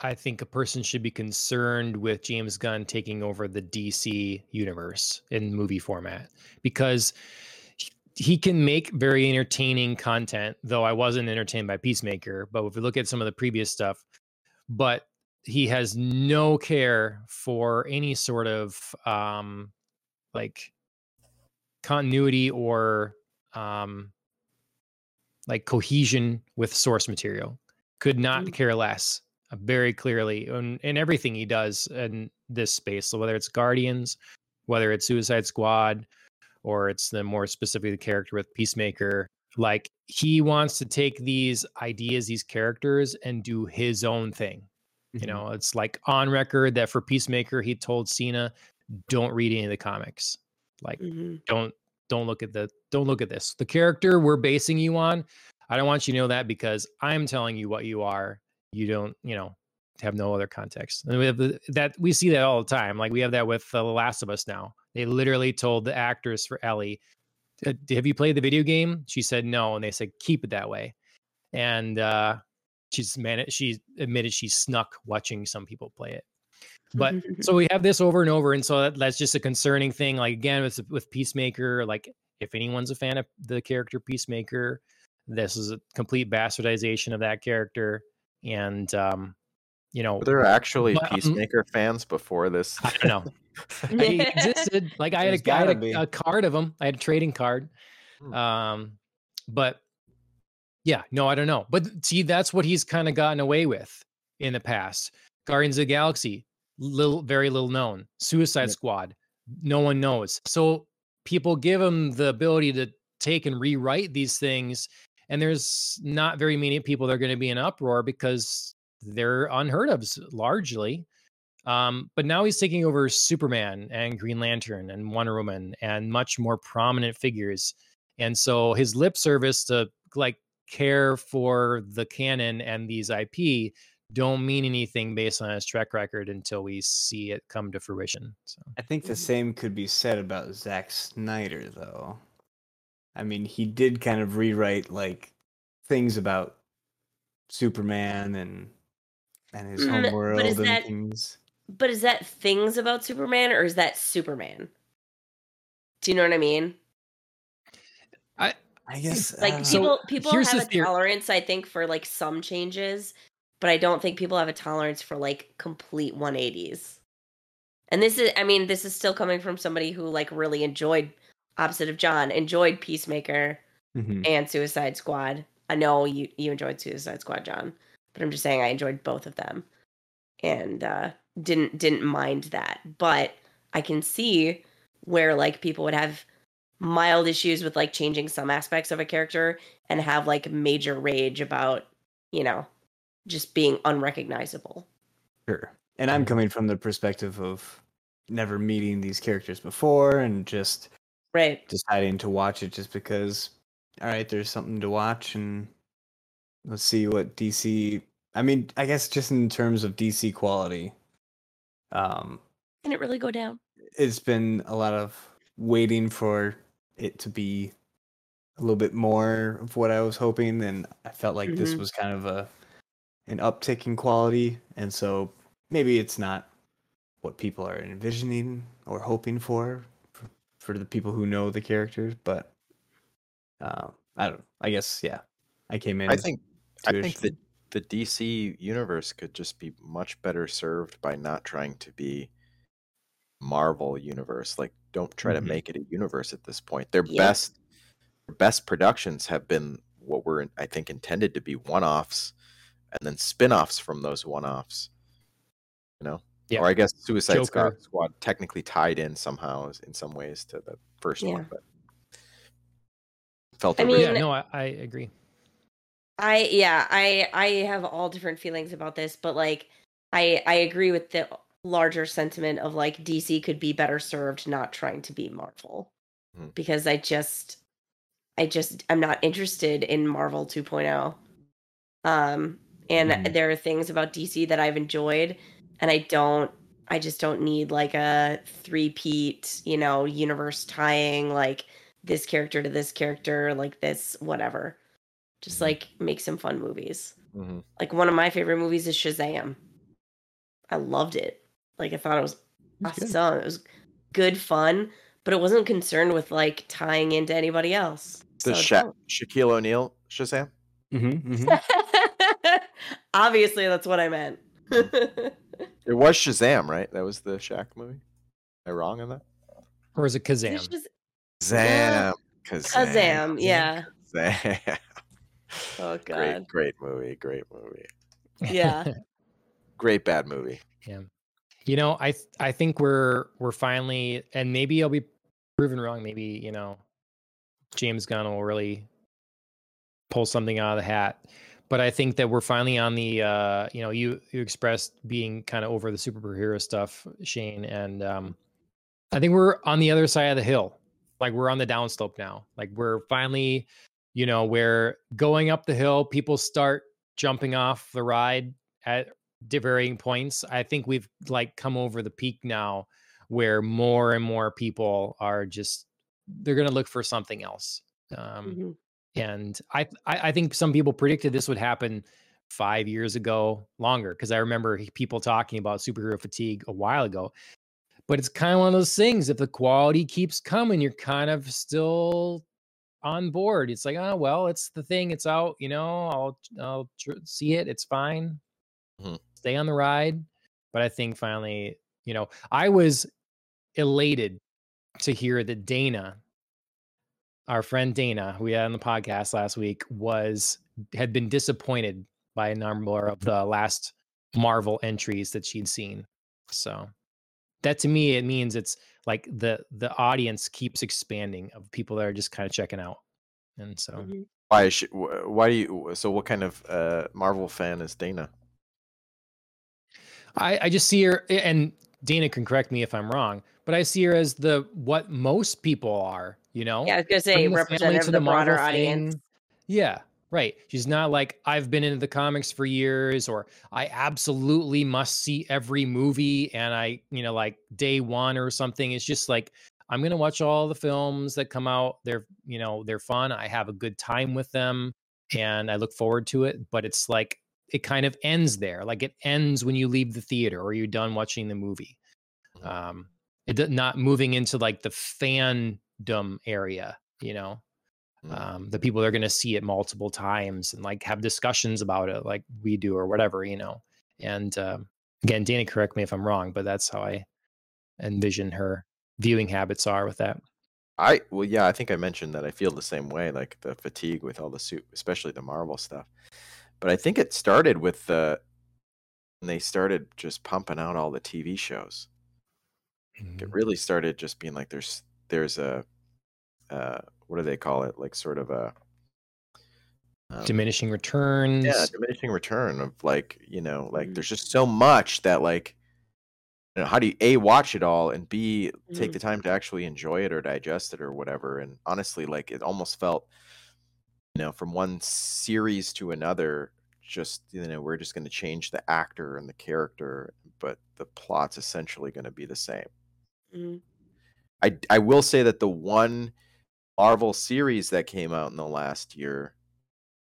S1: I think a person should be concerned with James Gunn taking over the DC universe in movie format because he- can make very entertaining content though I wasn't entertained by Peacemaker but if we look at some of the previous stuff but he has no care for any sort of um like continuity or um like cohesion with source material could not
S2: Mm.
S1: care less uh, very clearly in, in everything he does in this space so whether it's guardians whether it's suicide squad or it's the more specifically the character with peacemaker like he wants to take these ideas these characters and do his own thing you
S4: Mhm.
S1: know it's like on record that for peacemaker he told cena don't read any of the comics like
S2: Mhm.
S1: don't don't look at the don't look at this. The character we're basing you on i don't want you to know that because i'm telling you what you are. You don't you know have no other context. And we have the, that we see that all the time. Like we have that with the last of us now. They literally told the actress for ellie "Uh, have you played the video game? She said no and they said keep it that way. And uh she's man she admitted she snuck watching some people play it but so we have this over and over and so that, that's just a concerning thing like again with with peacemaker like if anyone's a fan of the character peacemaker this is a complete bastardization of that character and um you know
S3: were there are actually
S1: But, um,
S3: peacemaker fans before this?
S1: i don't know. He existed. Like i had, a, I had a, a card of him i had a trading card.
S3: Hmm.
S1: um but yeah no i don't know. But see that's what he's kind of gotten away with in the past. Guardians of the galaxy little very little known suicide
S4: Yep.
S1: squad no one knows so people give him the ability to take and rewrite these things and there's not very many people that are going to be in uproar because they're unheard of largely um, but now he's taking over Superman and Green Lantern and Wonder Woman and much more prominent figures. And so his lip service to like care for the canon and these IP don't mean anything based on his track record until we see it come to fruition. So
S4: I think the same could be said about Zack Snyder, though. I mean, he did kind of rewrite like things about Superman and and his
S2: Mm, but
S4: homeworld
S2: is
S4: and
S2: that-
S4: things.
S2: But is that things about Superman or is that Superman? Do you know what I mean?
S4: I I guess
S2: Like
S4: I don't.
S1: So,
S2: people people have a
S1: theor-
S2: tolerance, I think, for like some changes, but I don't think people have a tolerance for like complete 180s. And this is I mean, this is still coming from somebody who like really enjoyed opposite of John, enjoyed Peacemaker
S4: Mhm.
S2: and Suicide Squad. I know you you enjoyed Suicide Squad, John, but I'm just saying I enjoyed both of them, and uh, didn't didn't mind that. But I can see where like people would have mild issues with like changing some aspects of a character and have like major rage about you know just being unrecognizable.
S4: Sure. And I'm coming from the perspective of never meeting these characters before and just
S2: Right.
S4: deciding to watch it just because all right, there's something to watch and let's see what DC I mean, I guess just in terms of DC quality. Um
S2: Can it really go down?
S4: it's been a lot of waiting for it to be a little bit more of what I was hoping and I felt like this
S2: Mhm.
S4: was kind of a an uptick in quality and so maybe it's not what people are envisioning or hoping for for, for the people who know the characters but uh, I don't know I guess yeah I came in
S3: I think I think the the DC universe could just be much better served by not trying to be Marvel universe. Like, don't try
S1: Mhm.
S3: to make it a universe at this point. Their
S2: Yeah.
S3: best their best productions have been what were I think intended to be one-offs and then spin-offs from those one-offs. You know?
S1: Yeah.
S3: Or I guess Suicide
S1: Joker.
S3: Squad, Squad technically tied in somehow in some ways to the first
S2: Yeah.
S3: one, but felt
S2: I mean-
S1: yeah, no, I, I agree.
S2: I yeah, I I have all different feelings about this, but like I I agree with the larger sentiment of like DC could be better served not trying to be Marvel.
S3: Mhm.
S2: Because I just I just I'm not interested in Marvel 2.0. Um and
S1: Mhm.
S2: there are things about DC that I've enjoyed and I don't I just don't need like a three-peat, you know, universe tying like this character to this character, like this whatever. Just like make some fun movies.
S3: Mhm.
S2: Like one of my favorite movies is Shazam. I loved it. Like I thought it was
S1: It's good.
S2: awesome. It was good fun, but it wasn't concerned with like tying into anybody else.
S3: The
S2: So
S3: Sha- Shaquille O'Neal Shazam?
S4: Mm-hmm,
S2: Obviously, that's what I meant.
S3: It was Shazam, right? That was the Shaq movie. Am I wrong on that?
S1: Or is it Kazam?
S2: It's just
S3: Zam. Kazam.
S2: Kazam, yeah.
S3: Zam.
S2: Oh
S3: Great,
S2: god.
S3: great movie. Great movie.
S2: Yeah.
S3: Great bad movie. Yeah.
S1: You know, I th- I think we're we're finally, and maybe I'll be proven wrong. Maybe you know, James Gunn will really pull something out of the hat. But I think that we're finally on the, uh, you know, you you expressed being kind of over the superhero stuff, Shane, and um, I think we're on the other side of the hill. Like we're on the downslope now. Like we're finally, you know, we're going up the hill, people start jumping off the ride at varying points. I think we've like come over the peak now where more and more people are just they're going to look for something else. Um,
S2: Mhm.
S1: And I, I I think some people predicted this would happen five years ago, longer, because I remember people talking about superhero fatigue a while ago. But it's kind of one of those things. If the quality keeps coming, you're kind of still on board. It's like, oh well, it's the thing. It's out. You know, I'll I'll tr- see it. It's fine.
S3: Mhm.
S1: Stay on the ride. But I think finally, you know, I was elated to hear that Dana, our friend Dana, who we had on the podcast last week, was had been disappointed by a number of the last Marvel entries that she'd seen. So that to me it means it's like the the audience keeps expanding of people that are just kind of checking out. And so
S2: Mhm.
S3: Why is she, why do you so what kind of uh Marvel fan is Dana?
S1: I, I just see her, and Dana can correct me if I'm wrong, but I see her as the what most people are. You know,
S2: Yeah, I was gonna say
S1: the
S2: representative
S1: to
S2: of the broader audience.
S1: thing. Yeah, right. She's not like I've been into the comics for years, or I absolutely must see every movie, and I, you know, like day one or something. It's just like I'm gonna watch all the films that come out. They're, you know, they're fun. I have a good time with them, and I look forward to it. But it's like it kind of ends there. Like it ends when you leave the theater or you're done watching the movie.
S3: Mhm.
S1: Um, it not moving into like the fandom area, you know
S3: Mm.
S1: um, the people that are going to see it multiple times and like have discussions about it like we do or whatever you know and um, again dana correct me if i'm wrong but that's how i envision her viewing habits are with that
S3: I well yeah, I think I mentioned that I feel the same way, like the fatigue with all the suit, especially the Marvel stuff. But I think it started with the when they started just pumping out all the TV shows.
S1: Mm-hmm.
S3: It really started just being like there's there's a uh what do they call it? Like sort of a um,
S1: diminishing returns
S3: yeah, diminishing return of like, you know, like
S2: Mhm.
S3: there's just so much that like you know, how do you a watch it all and b take the time to actually enjoy it or digest it or whatever and honestly like it almost felt you know from one series to another just you know we're just going to change the actor and the character but the plot's essentially going to be the same
S2: Mhm.
S3: I I will say that the one Marvel series that came out in the last year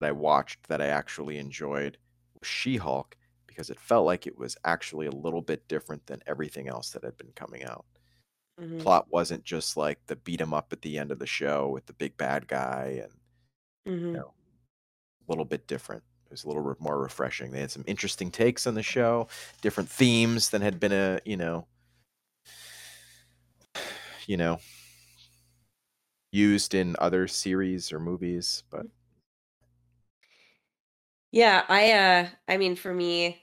S3: that I watched that I actually enjoyed was She-Hulk because it felt like it was actually a little bit different than everything else that had been coming out.
S2: Mhm.
S3: Plot wasn't just like the beat 'em up at the end of the show with the big bad guy and
S2: Mhm.
S3: know, a little bit different. It was a little more refreshing. They had some interesting takes on the show, different themes than had been a you know, you know, used in other series or movies. But
S2: Yeah, I uh I mean for me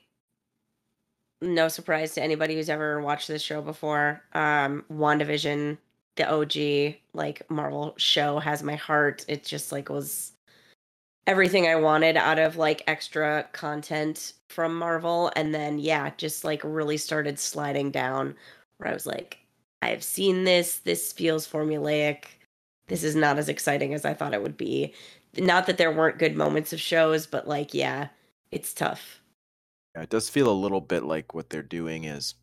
S2: no surprise to anybody who's ever watched this show before. Um WandaVision, the OG like Marvel show has my heart. It just like was everything I wanted out of like extra content from Marvel and then yeah, just like really started sliding down where I was like I've seen this. This feels formulaic. This is not as exciting as I thought it would be. Not that there weren't good moments of shows, but like yeah, it's tough.
S3: yeah, it does feel a little bit like what they're doing is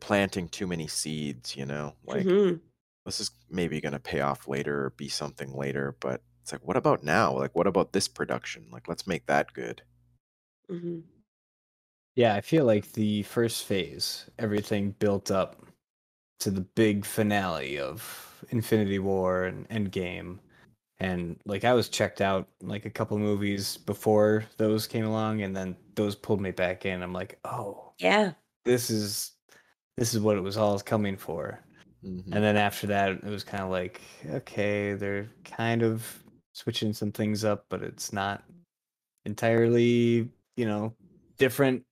S3: planting too many seeds. You know, like
S2: Mhm.
S3: this is maybe going to pay off later or be something later, but it's like, what about now? Like, what about this production? Like, let's make that good.
S2: Mhm.
S4: Yeah, I feel like the first phase, everything built up to the big finale of Infinity War and Endgame. And like I was checked out like a couple movies before those came along and then those pulled me back in. I'm like, "Oh,
S2: Yeah.
S4: this is this is what it was all coming for."
S3: Mhm.
S4: And then after that, it was kind of like, okay, they're kind of switching some things up, but it's not entirely, you know, different.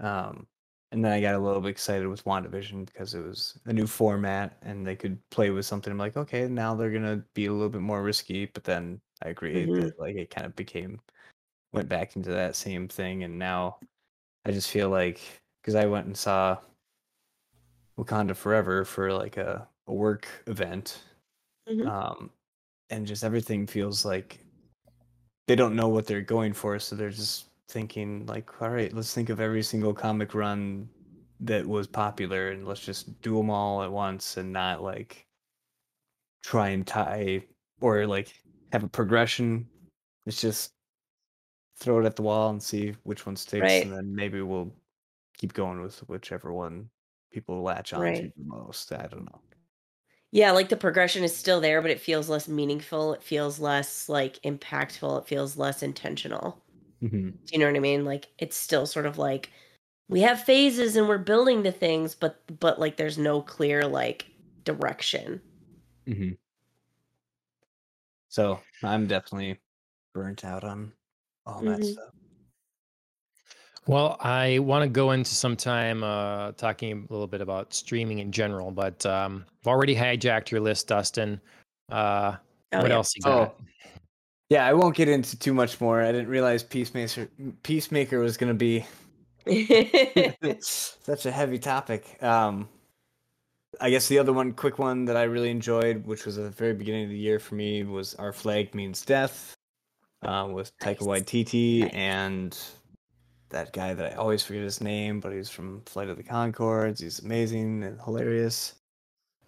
S4: Um, and then I got a little bit excited with WandaVision because it was a new format and they could play with something. I'm like, okay, now they're gonna be a little bit more risky. But then I agree
S2: Mhm.
S4: that like it kind of became went back into that same thing, and now I just feel like because I went and saw Wakanda Forever for like a, a work event.
S2: Mhm.
S4: Um, and just everything feels like they don't know what they're going for, so they're just thinking like, all right, let's think of every single comic run that was popular and let's just do them all at once and not like try and tie or like have a progression. It's just throw it at the wall and see which one sticks,
S2: Right.
S4: and then maybe we'll keep going with whichever one people latch on to the most. I don't know.
S2: Yeah, like the progression is still there, but it feels less meaningful. It feels less like impactful. It feels less intentional.
S4: Mm-hmm.
S2: Do you know what I mean? Like it's still sort of like we have phases and we're building the things, but but like there's no clear like direction.
S4: Mm-hmm. So I'm definitely burnt out on all that
S2: Mhm.
S4: stuff.
S1: Well, I want to go into some time uh, talking a little bit about streaming in general, but um, I've already hijacked your list, Dustin. Uh,
S2: Oh,
S1: what
S2: yeah.
S1: else you got?
S4: Yeah, I won't get into too much more. I didn't realize Peacemaker Peacemaker was going to be such a heavy topic. Um, I guess the other one, quick one that I really enjoyed, which was at the very beginning of the year for me, was "Our Flag Means Death" uh, with Taika
S2: Nice.
S4: Waititi
S2: Nice.
S4: and that guy that I always forget his name, but he's from Flight of the Conchords. He's amazing and hilarious.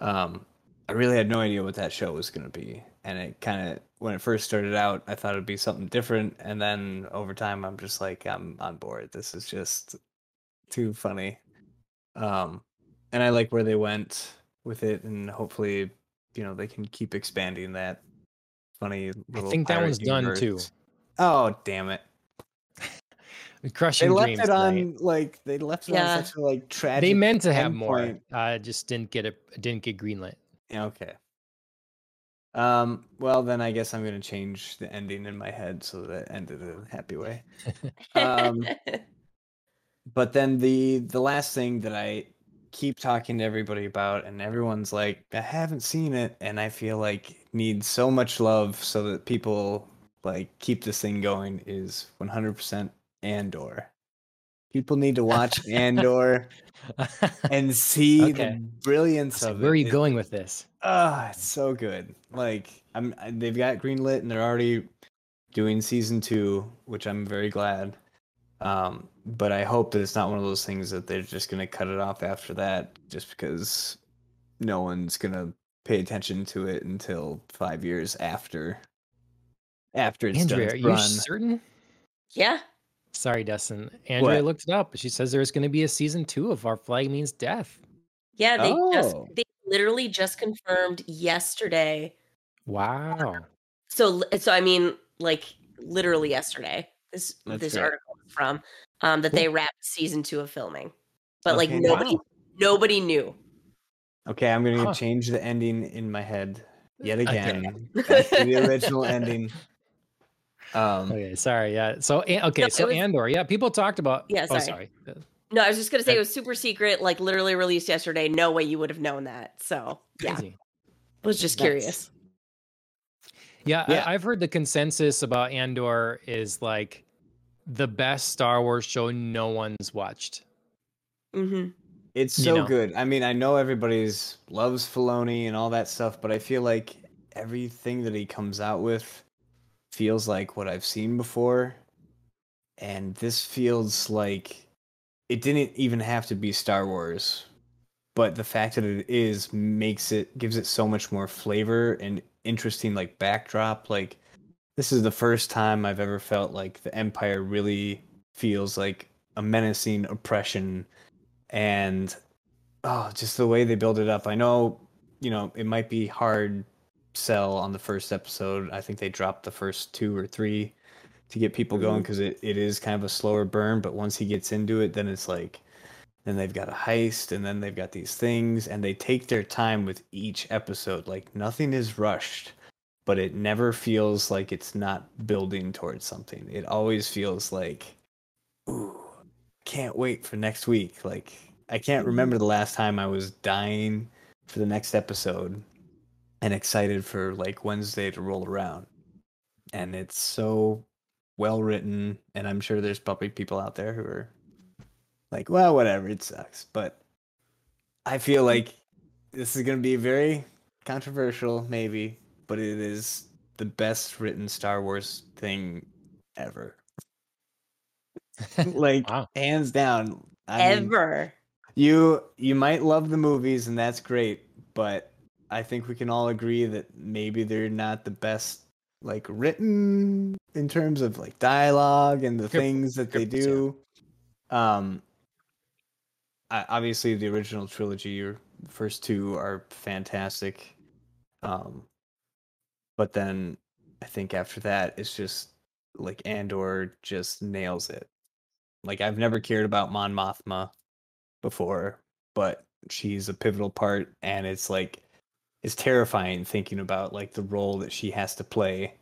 S4: Um, I really had no idea what that show was going to be, and it kind of when it first started out, I thought it'd be something different, and then over time, I'm just like, I'm on board. This is just too funny. Um, and I like where they went with it, and hopefully, you know, they can keep expanding that funny.
S1: I think that
S4: pirate
S1: one's done too.
S4: Oh damn it!
S1: Crushing They
S4: left
S1: dreams.
S4: it on
S1: tonight.
S4: like they left it
S2: Yeah.
S4: on such a like tragic.
S1: They meant to have more.
S4: endpoint.
S1: Uh, just didn't get it. Didn't get greenlit.
S4: Yeah, okay. Um. Well, then I guess I'm gonna change the ending in my head so that it ended in a happy way. Um, but then the the last thing that I keep talking to everybody about, and everyone's like, I haven't seen it, and I feel like needs so much love so that people like keep this thing going is 100% Andor. People need to watch Andor and see
S1: Okay.
S4: the brilliance
S1: So
S4: of
S1: where are you
S4: It-
S1: going with this?
S4: Ah, it's so good. Like I'm, I- they've got greenlit and they're already doing season two, which I'm very glad. Um, but I hope that it's not one of those things that they're just gonna cut it off after that, just because no one's gonna pay attention to it until five years after. After it's
S1: Andrea,
S4: done
S1: are
S4: its
S1: you
S4: run.
S1: certain?
S2: yeah.
S1: Sorry, Dustin. Andrea
S4: What?
S1: looked it up. She says there's going to be a season two of Our Flag Means Death.
S2: Yeah, they just
S4: Oh.
S2: they literally just confirmed yesterday.
S1: Wow.
S2: So so I mean, like literally yesterday. This
S4: That's
S2: this
S4: great.
S2: article from um, that they wrapped season two of filming, but like nobody
S1: wow.
S2: nobody knew.
S4: Okay, I'm gonna
S1: Huh.
S4: change the ending in my head yet
S1: Okay.
S4: again. Back the original ending. Um,
S1: Okay, sorry. Yeah. So okay,
S2: No,
S1: so
S2: was-
S1: Andor. Yeah, people talked about.
S2: Yeah,
S1: Oh,
S2: sorry.
S1: sorry. Uh,
S2: No, I was just gonna say it was super secret, like literally released yesterday. No way you would have known that. So yeah,
S1: Crazy.
S2: was just
S4: Nice.
S2: curious.
S1: Yeah,
S4: Yeah.
S1: I, I've heard the consensus about Andor is like the best Star Wars show no one's watched.
S2: hmm
S4: It's
S1: You
S4: so
S1: know.
S4: good. I mean, I know everybody's loves Filoni and all that stuff, but I feel like everything that he comes out with feels like what I've seen before. And this feels like it didn't even have to be Star Wars, but the fact that it is makes it gives it so much more flavor and interesting like backdrop. Like this is the first time I've ever felt like the Empire really feels like a menacing oppression and oh just the way they build it up i know you know it might be hard sell on the first episode. I think they dropped the first two or three to get people going
S2: Mhm.
S4: because it, it is kind of a slower burn but once he gets into it then it's like then they've got a heist and then they've got these things and they take their time with each episode. Like nothing is rushed but it never feels like it's not building towards something. It always feels like ooh can't wait for next week. Like I can't remember the last time I was dying for the next episode and excited for like Wednesday to roll around. And it's so well written and I'm sure there's probably people out there who are like, well, whatever, it sucks. But I feel hmm. like this is going to be very controversial maybe, but it is the best written Star Wars thing ever. like
S1: Wow.
S4: hands down. I mean,
S2: Ever.
S4: you you might love the movies and that's great, but I think we can all agree that maybe they're not the best like written in terms of like dialogue and the things that they
S1: scripts, yeah.
S4: do. Um I, obviously the original trilogy or first two are fantastic. Um but then I think after that it's just like Andor just nails it. Like I've never cared about Mon Mothma before, but she's a pivotal part and it's like it's terrifying thinking about like the role that she has to play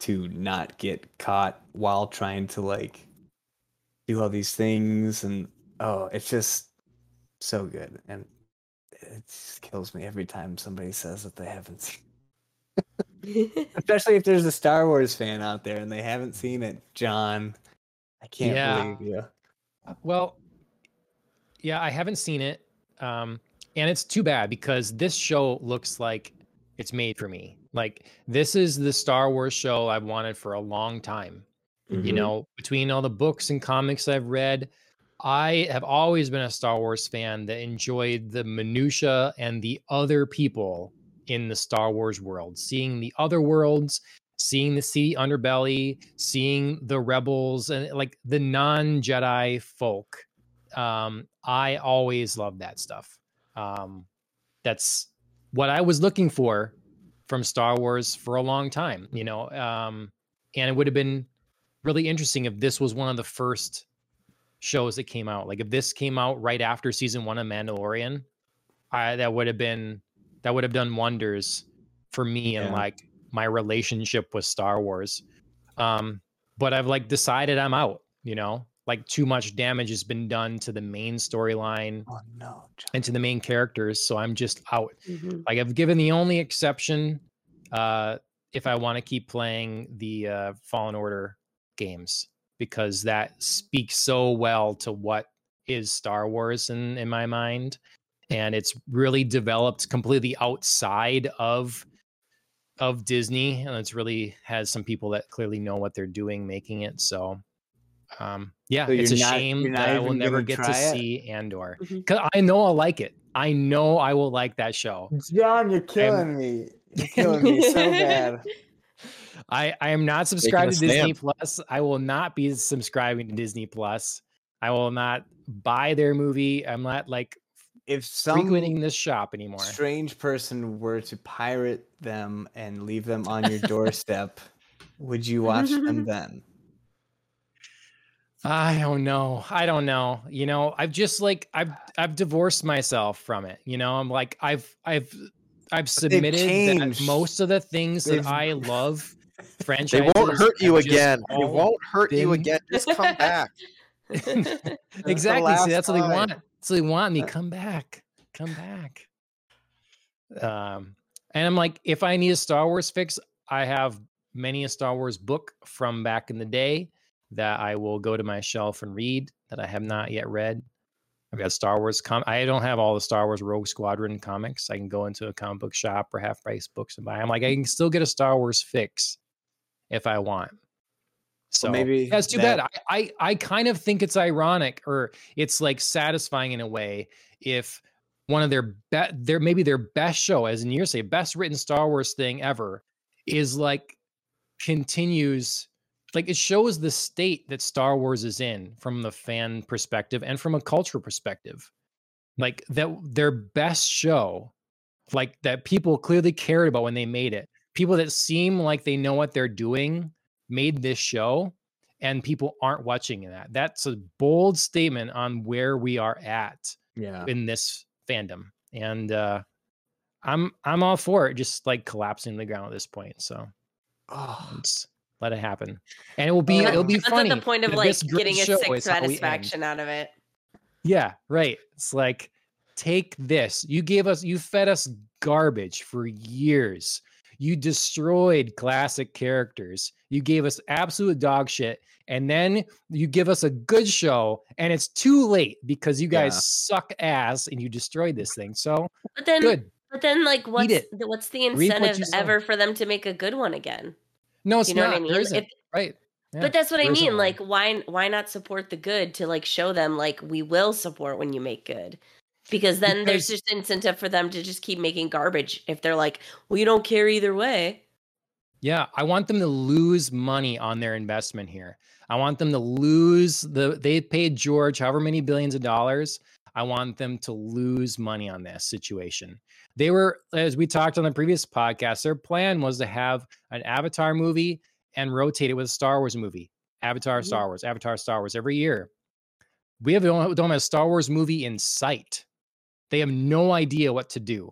S4: to not get caught while trying to like do all these things. And oh it's just so good. And it just kills me every time somebody says that they haven't seen especially if there's a Star Wars fan out there and they haven't seen it. John I can't
S1: Yeah.
S4: believe you.
S1: Well, yeah, I haven't seen it. Um, and it's too bad because this show looks like it's made for me. Like this is the Star Wars show I've wanted for a long time.
S2: Mm-hmm.
S1: You know, between all the books and comics I've read, I have always been a Star Wars fan that enjoyed the minutia and the other people in the Star Wars world, seeing the other worlds, seeing the sea underbelly, seeing the rebels and like the non-Jedi folk. Um, I always loved that stuff. Um, that's what I was looking for from Star Wars for a long time, you know. Um, and it would have been really interesting if this was one of the first shows that came out. Like if this came out right after season one of Mandalorian, I that would have been that would have done wonders for me and like my relationship with Star Wars. Um, but I've like decided I'm out, you know, like too much damage has been done to the main storyline
S4: oh no
S1: and to the main characters. So I'm just out.
S2: Mhm.
S1: Like I've given the only exception uh if I want to keep playing the uh Fallen Order games because that speaks so well to what is Star Wars in in my mind and it's really developed completely outside of of Disney and it's really has some people that clearly know what they're doing making it so um yeah
S4: So
S1: it's a
S4: not-
S1: shame that I will never get to
S4: it?
S1: see Andor
S2: Mhm.
S1: cuz I know I'll like it I know I will like that show
S4: John, you're killing me. You're killing me so bad.
S1: I, I am not subscribed
S3: a
S1: to Disney. Plus. I will not be subscribing to Disney Plus. I will not buy their movie. I'm not like
S4: If some
S1: frequenting this shop anymore.
S4: strange person were to pirate them and leave them on your doorstep, would you watch them then?
S1: I don't know. I don't know. You know, I've just like I've I've divorced myself from it. You know, I'm like I've I've I've submitted that most of the things that
S4: They've-
S1: I love
S3: They won't hurt you again. They won't hurt you again. Just come back.
S1: exactly. See, that's what they want. That's what they want me. Come back. Come back. Um, and I'm like, if I need a Star Wars fix, I have many a Star Wars book from back in the day that I will go to my shelf and read that I have not yet read. I've got Star Wars com. I don't have all the Star Wars Rogue Squadron comics. I can go into a comic book shop or half price books and buy. I'm like, I hmm. can still get a Star Wars fix if I want. So
S4: maybe
S1: that's too
S4: that-
S1: bad. I, I I kind of think it's ironic or it's like satisfying in a way if one of their be- their maybe their best show, as in years say, best written Star Wars thing ever, is like continues like it shows the state that Star Wars is in from the fan perspective and from a cultural perspective. Like that their best show, like that people clearly cared about when they made it. People that seem like they know what they're doing made this show and people aren't watching that. That's a bold statement on where we are at
S4: Yeah.
S1: in this fandom. And uh I'm I'm all for it just like collapsing the ground at this point. So
S4: Oh,
S1: let's let it happen. And it will be it'll be
S2: That's
S1: funny.
S2: the point of like getting a sick
S1: is how we end.
S2: satisfaction out of it.
S1: Yeah, right. It's like take this. You gave us you fed us garbage for years. You destroyed classic characters. You gave us absolute dog shit. And then you give us a good show and it's too late because you guys
S4: Yeah.
S1: suck ass and you destroyed this thing. So
S2: But then,
S1: good.
S2: but then, like, what's the, what's the incentive
S1: you sow.
S2: ever for them to make a good one again?
S1: No, it's
S2: you know
S1: not.
S2: what I mean?
S1: There isn't.
S2: If-
S1: right. Yeah,
S2: but that's what I mean. Like, why why not support the good to like show them like we will support when you make good? Because then there's just incentive for them to just keep making garbage if they're like, well, you don't care either way.
S1: Yeah, I want them to lose money on their investment here. I want them to lose the they paid George however many billions of dollars. I want them to lose money on this situation. They were as we talked on the previous podcast, their plan was to have an Avatar movie and rotate it with a Star Wars movie. Avatar. Star Wars, Avatar, Star Wars every year. We have don't, have a Star Wars movie in sight. They have no idea what to do.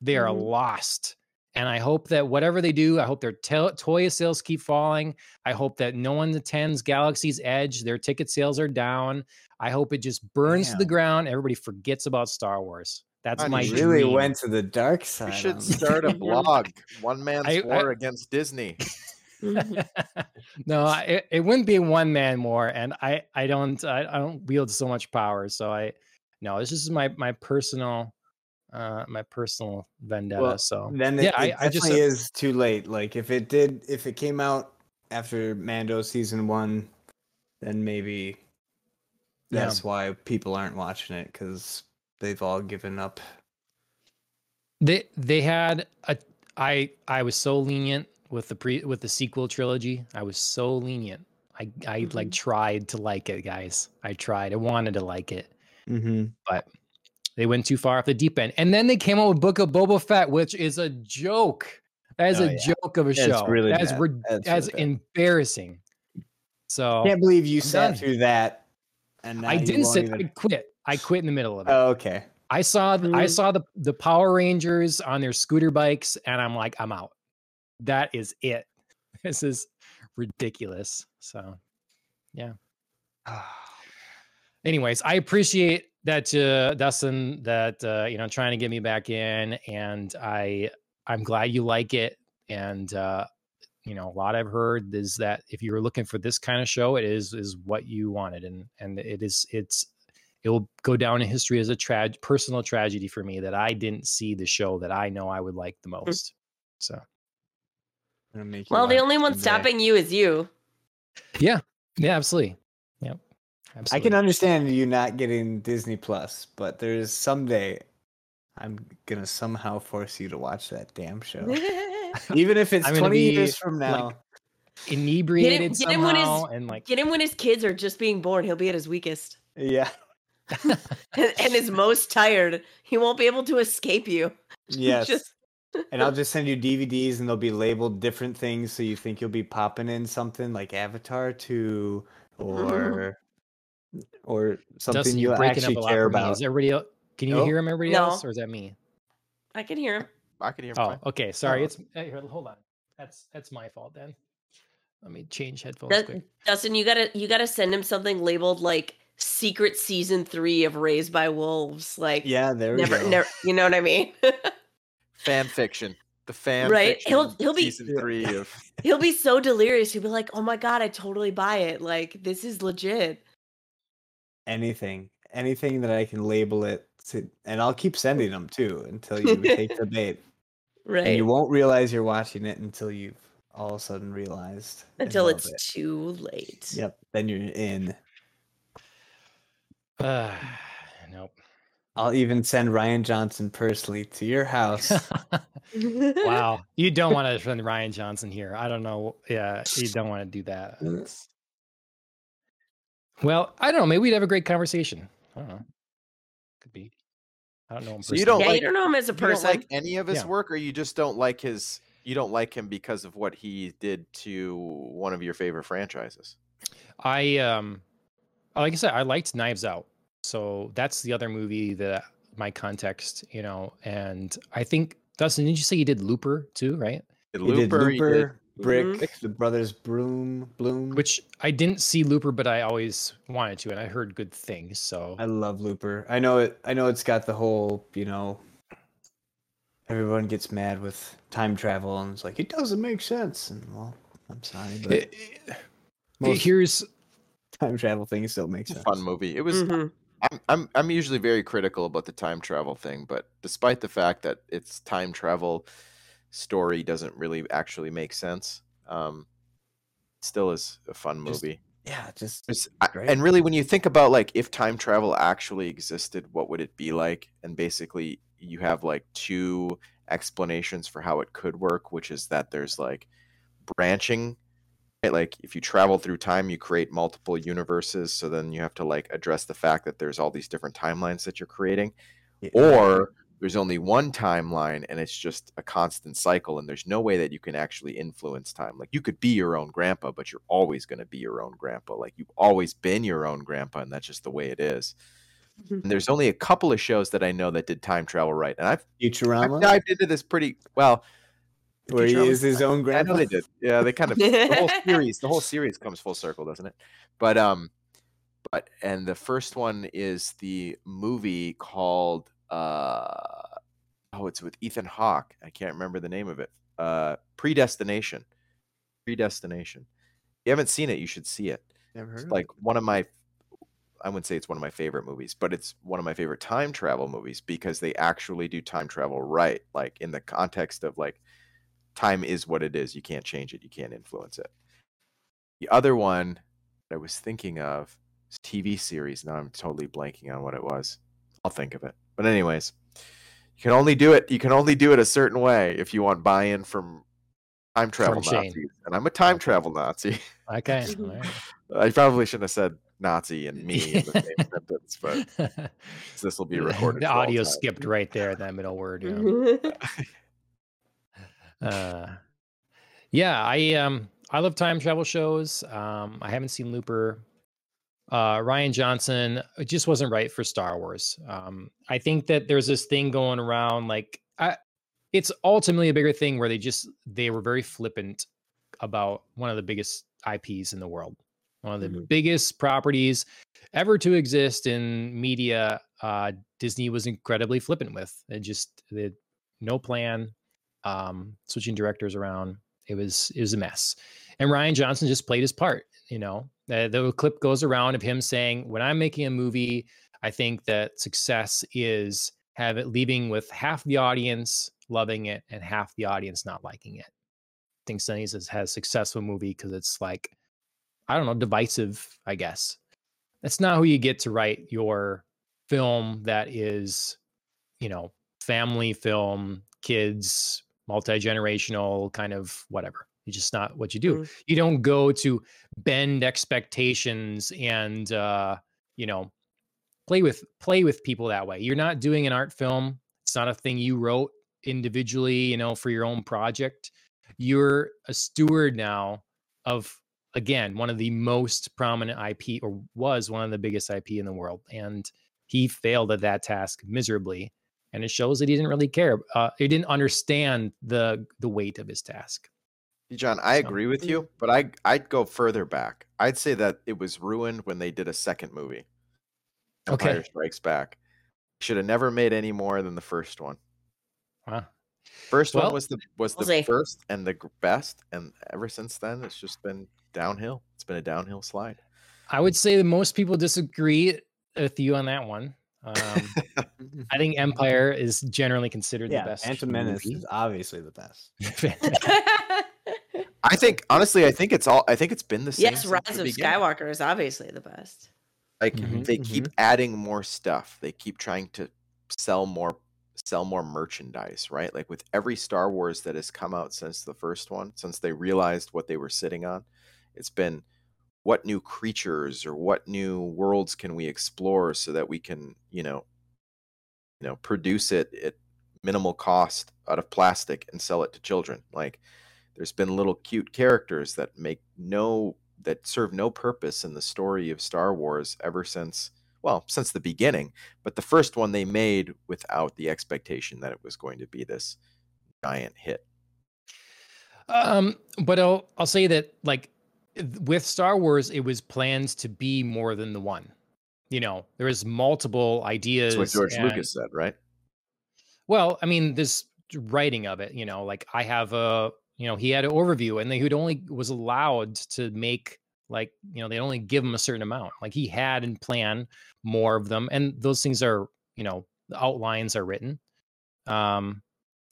S1: They are
S2: Mhm.
S1: lost. And I hope that whatever they do, I hope their tel- toy sales keep falling. I hope that no one attends Galaxy's Edge. Their ticket sales are down. I hope it just burns to the ground. Everybody forgets about Star Wars. That's
S3: God,
S1: my
S3: you
S4: really
S1: dream.
S4: went to the dark side.
S3: We
S4: side.
S3: should start a blog. One man's
S1: I-
S3: war
S1: I-
S3: against Disney.
S1: No, I, it, it wouldn't be one man more, and I I don't I, I don't wield so much power, so I no, this is my my personal uh my personal vendetta.
S4: Well,
S1: so
S4: Then it,
S1: yeah,
S4: it
S1: I, I just
S4: is too late. Like if it did, if it came out after Mando season one, then maybe
S1: Yeah.
S4: that's why people aren't watching it because they've all given up.
S1: They they had a I I was so lenient with the pre with the sequel trilogy. I was so lenient. I I like
S2: Mhm.
S1: tried to like it, guys. I tried. I wanted to like it,
S4: Mm-hmm.
S1: but they went too far off the deep end. And then they came out with Book of Boba Fett, which is a joke. That is
S4: Oh,
S1: a
S4: yeah.
S1: joke of a
S4: That's
S1: show.
S4: really
S1: that is
S4: bad.
S1: rid-
S4: That's
S1: that's
S4: really
S1: embarrassing. So I
S4: Can't believe you
S1: I'm
S4: sat
S1: done.
S4: through that. And
S1: I didn't sit.
S4: even-
S1: I quit. I quit in the middle of it.
S4: Oh, okay.
S1: I saw th- I
S2: Mhm.
S1: saw the the Power Rangers on their scooter bikes, and I'm like, I'm out. That is it. This is ridiculous. So, yeah. anyways, I appreciate that uh, Dustin that uh, you know trying to get me back in, and I I'm glad you like it. And uh, you know, a lot I've heard is that if you're looking for this kind of show, it is is what you wanted, and and it is it's it will go down in history as a trag personal tragedy for me that I didn't see the show that I know I would like the most. So
S4: make
S2: well, the only one
S4: someday.
S2: stopping you is you.
S1: Yeah. Yeah, absolutely. Yep.
S4: I can understand you not getting Disney Plus, but there's someday I'm gonna somehow force you to watch that damn show. Even if it's
S1: I'm
S4: 20
S1: be,
S4: years from now.
S1: like, inebriated
S2: get him when his-
S1: somehow and like
S2: Get him when his kids are just being born. He'll be at his weakest
S4: yeah.
S2: and, and his most tired. He won't be able to escape you.
S4: Yes.
S2: Just
S4: and I'll just send you DVDs, and they'll be labeled different things, so you think you'll be popping in something like Avatar two, mm-hmm. or or something
S1: Dustin,
S4: you
S1: you're breaking
S4: actually
S1: up a lot
S4: care
S1: for
S4: about.
S1: Is everybody? el- Can you
S4: No?
S1: hear him? Everybody
S2: No.
S1: else, or is that me?
S2: I can hear him.
S3: I can hear.
S1: Oh,
S3: fine.
S1: okay. Sorry.
S3: Oh.
S1: It's hey, here, hold on. That's that's my fault then. Let me change headphones
S2: Dust-
S1: quick.
S2: Dustin, you gotta you gotta send him something labeled like secret season three of Raised by Wolves. Like
S4: Yeah, there we
S2: never
S4: go.
S2: never you know what I mean?
S3: fan fiction. The fan
S2: Right,
S3: fiction
S2: he'll- he'll be-
S3: season three of
S2: He'll be so delirious. He'll be like, "Oh my god, I totally buy it. Like this is legit."
S4: Anything, anything that I can label it to, and I'll keep sending them too until you take the bait.
S2: Right.
S4: And you won't realize you're watching it until you've all of a sudden realized.
S2: Until it's
S4: it.
S2: too late.
S4: Yep. Then you're in.
S1: Uh, nope.
S4: I'll even send Rian Johnson personally to your house.
S1: wow. You don't want to send Rian Johnson here. I don't know. Yeah, you don't want to do that. It's- Well, I don't know. Maybe we'd have a great conversation. I don't know. Could be. I don't know. him
S3: So you
S1: personally.
S3: don't
S2: yeah,
S3: like-
S2: you don't know him as a
S3: You don't
S2: person.
S3: like any of his
S1: Yeah.
S3: work, or you just don't like his. You don't like him because of what he did to one of your favorite franchises.
S1: I um, like I said, I liked Knives Out, so that's the other movie that my context, you know. And I think Dustin, did you say you did Looper too, right?
S3: Did
S4: He did
S3: Looper, he did-
S4: Looper, Brick,
S2: Mhm.
S4: the brothers Broom, Bloom.
S1: Which I didn't see Looper, but I always wanted to, and I heard good things. So
S4: I love Looper. I know it. I know it's got the whole, you know, everyone gets mad with time travel and it's like it doesn't make sense. And well, I'm sorry, but
S1: It- it-
S4: most
S1: here's
S4: time travel things still make
S3: it's a
S4: sense.
S3: fun movie. It was.
S2: Mhm.
S3: I'm, I'm I'm usually very critical about the time travel thing, but despite the fact that its time travel story doesn't really actually make sense, um, still is a fun
S4: Just-
S3: movie.
S4: Yeah, just
S3: It's- I- and really, when you think about like if time travel actually existed, what would it be like? And basically, you have like two explanations for how it could work, which is that there's like branching. Right? Like if you travel through time, you create multiple universes. So then you have to like address the fact that there's all these different timelines that you're creating,
S4: Yeah.
S3: or there's only one timeline and it's just a constant cycle and there's no way that you can actually influence time like you could be your own grandpa but you're always going to be your own grandpa like you've always been your own grandpa and that's just the way it is
S2: Mhm.
S3: and there's only a couple of shows that i know that did time travel right and i've, I've dived into this pretty well
S4: where he is his own
S3: I
S4: grandpa.
S3: know they did. Yeah, they kind of the whole series. The whole series comes full circle, doesn't it? But um, but and the first one is the movie called uh, oh, it's with Ethan Hawke. I can't remember the name of it. Uh, Predestination. Predestination. If you haven't seen it, you should see it.
S4: Never heard
S3: It's like
S4: it.
S3: one of my I wouldn't say it's one of my favorite movies, but it's one of my favorite time travel movies because they actually do time travel right, like in the context of like time is what it is. You can't change it. You can't influence it. The other one that I was thinking of is TV series. Now I'm totally blanking on what it was. I'll think of it. But anyways, you can only do it. You can only do it a certain way if you want buy-in from time travel
S1: Shane.
S3: Nazis. And I'm a time travel Nazi.
S1: okay.
S3: I probably shouldn't have said Nazi and me in the same sentence, but this will be recorded.
S1: the audio skipped right there that middle word. Yeah. Uh, yeah, I um I love time travel shows. Um, I haven't seen Looper. Uh, Rian Johnson just wasn't right for Star Wars. Um, I think that there's this thing going around like I, it's ultimately a bigger thing where they just they were very flippant about one of the biggest IPs in the world, one of the
S2: Mhm.
S1: biggest properties ever to exist in media. Uh, Disney was incredibly flippant with. It just they had no plan, um, switching directors around. It was it was a mess, and Rian Johnson just played his part. You know, the clip goes around of him saying, "When I'm making a movie, I think that success is have it leaving with half the audience loving it and half the audience not liking it." I think Sunny's has, has successful movie because it's like, I don't know, divisive. I guess that's not who you get to write your film that is, you know, family film, kids, multi generational, kind of whatever. It's just not what you do.
S2: Mm.
S1: You don't go to bend expectations and uh, you know, play with play with people that way. You're not doing an art film. It's not a thing you wrote. individually, you know, for your own project. You're a steward now of again one of the most prominent IP or was one of the biggest IP in the world, and he failed at that task miserably. And it shows that he didn't really care. Uh, he didn't understand the the weight of his task.
S3: John, I agree with you, but I I'd go further back. I'd say that it was ruined when they did a second movie.
S1: Okay.
S3: Empire Strikes Back. Should have never made any more than the first one.
S1: Wow.
S3: First
S1: Well,
S3: one was the was
S2: we'll
S3: the
S2: see.
S3: first and the best, and ever since then it's just been downhill. It's been a downhill slide.
S1: I would say that most people disagree with you on that one. Um, I think Empire is generally considered
S4: Yeah,
S1: the best.
S4: Phantom Menace
S1: movie.
S4: is obviously the best.
S3: I think honestly, I think it's all. I think it's been the same.
S2: yes, Rise of
S3: beginning.
S2: Skywalker is obviously the best.
S3: Like
S1: Mhm,
S3: they keep adding more stuff. They keep trying to sell more sell more merchandise, right? Like with every Star Wars that has come out since the first one, since they realized what they were sitting on, it's been what new creatures or what new worlds can we explore so that we can, you know, you know, produce it at minimal cost out of plastic and sell it to children. Like there's been little cute characters that make no that serve no purpose in the story of Star Wars ever since well, since the beginning, but the first one they made without the expectation that it was going to be this giant hit.
S1: Um, but I'll I'll say that like with Star Wars, it was planned to be more than the one. You know, there was multiple ideas.
S3: That's what George
S1: and-
S3: Lucas said, right?
S1: Well, I mean, this writing of it, you know, like I have a, you know, he had an overview, and they would only was allowed to make like, you know, they only give him a certain amount. Like he had and plan more of them, and those things are, you know, the outlines are written. Um,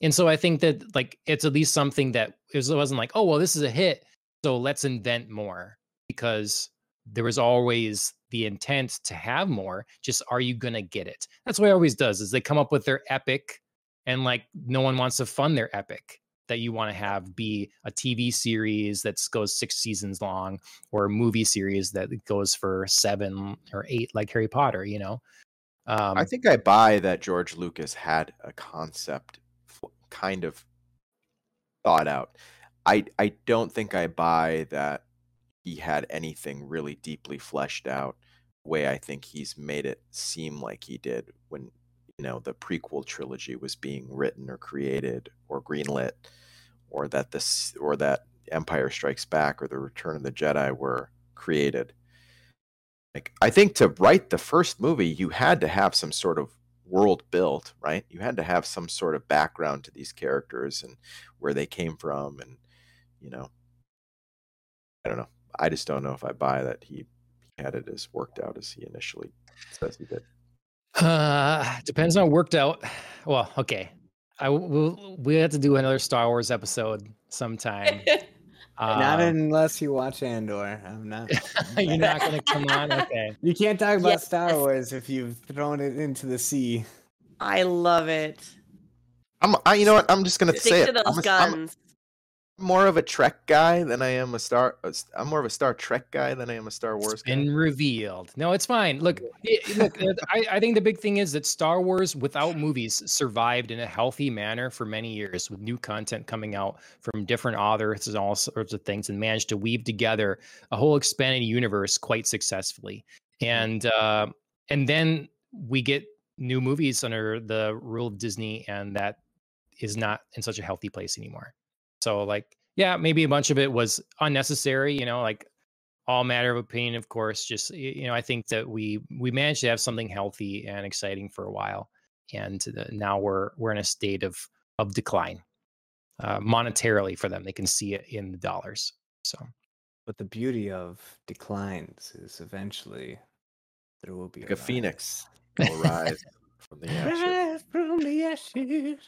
S1: and so I think that like it's at least something that it was- it wasn't like, oh well, this is a hit, so let's invent more because there was always the intent to have more. Just are you gonna get it? That's what it always does. Is they come up with their epic, and like no one wants to fund their epic that you want to have be a TV series that goes six seasons long or a movie series that goes for seven or eight, like Harry Potter. You know. Um,
S3: I think I buy that George Lucas had a concept kind of thought out. I I don't think I buy that he had anything really deeply fleshed out way I think he's made it seem like he did when you know the prequel trilogy was being written or created or greenlit or that this or that Empire Strikes Back or the Return of the Jedi were created. Like I think to write the first movie, you had to have some sort of world built, right? You had to have some sort of background to these characters and where they came from, and you know, I don't know. I just don't know if I buy that he, had it as worked out as he initially says he did.
S1: Uh, depends on worked out. Well, okay. I w- will. We have to do another Star Wars episode sometime.
S4: not
S1: Um,
S4: unless you watch Andor. I'm not.
S1: You're not going to come on. Okay.
S4: You can't talk about
S2: Yes.
S4: Star Wars if you've thrown it into the sea.
S2: I love it.
S3: I'm, I, you know what? I'm just gonna say
S2: Stick to
S3: it.
S2: those
S3: I'm, a- I'm
S2: guns.
S3: More of a Trek guy than I am a Star. I'm more of a Star Trek guy than I am a Star Wars
S1: It's
S3: guy.
S1: been revealed. No, it's fine. Look, it, look. uh, I, I think the big thing is that Star Wars, without movies, survived in a healthy manner for many years, with new content coming out from different authors and all sorts of things, and managed to weave together a whole expanded universe quite successfully. And uh, and then we get new movies under the rule of Disney, and that is not in such a healthy place anymore. So, like, yeah, maybe a bunch of it was unnecessary. You know, like all matter of opinion of course just you know i think that we we managed to have something healthy and exciting for a while and uh, now we're we're in a state of of decline uh, monetarily for them they can see it in the dollars so
S4: But the beauty of declines is eventually there will be
S3: Like a
S4: rise.
S3: phoenix will rise from the ashes.
S4: Rise from the ashes.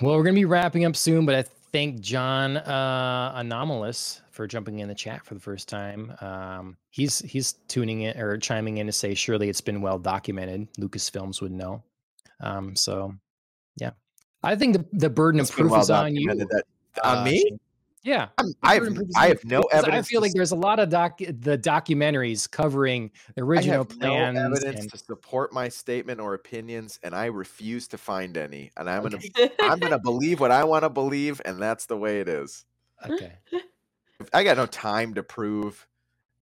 S1: well we're gonna be wrapping up soon but i thank john uh anomalous for jumping in the chat for the first time. Um he's he's tuning in or chiming in to say surely it's been well documented. Lucasfilms would know. Um so yeah. I think the, the burden
S3: It's
S1: of proof
S3: well
S1: is on you.
S3: that on
S1: uh,
S3: me.
S1: Shane. Yeah,
S3: I'm, I have I have no evidence.
S1: I feel like there's a lot of doc the documentaries covering the
S3: I
S1: original
S3: have no
S1: plans.
S3: evidence
S1: and-
S3: to support my statement or opinions, and I refuse to find any. And I'm gonna I'm gonna believe what I want to believe, and that's the way it is.
S1: okay.
S3: I got no time to prove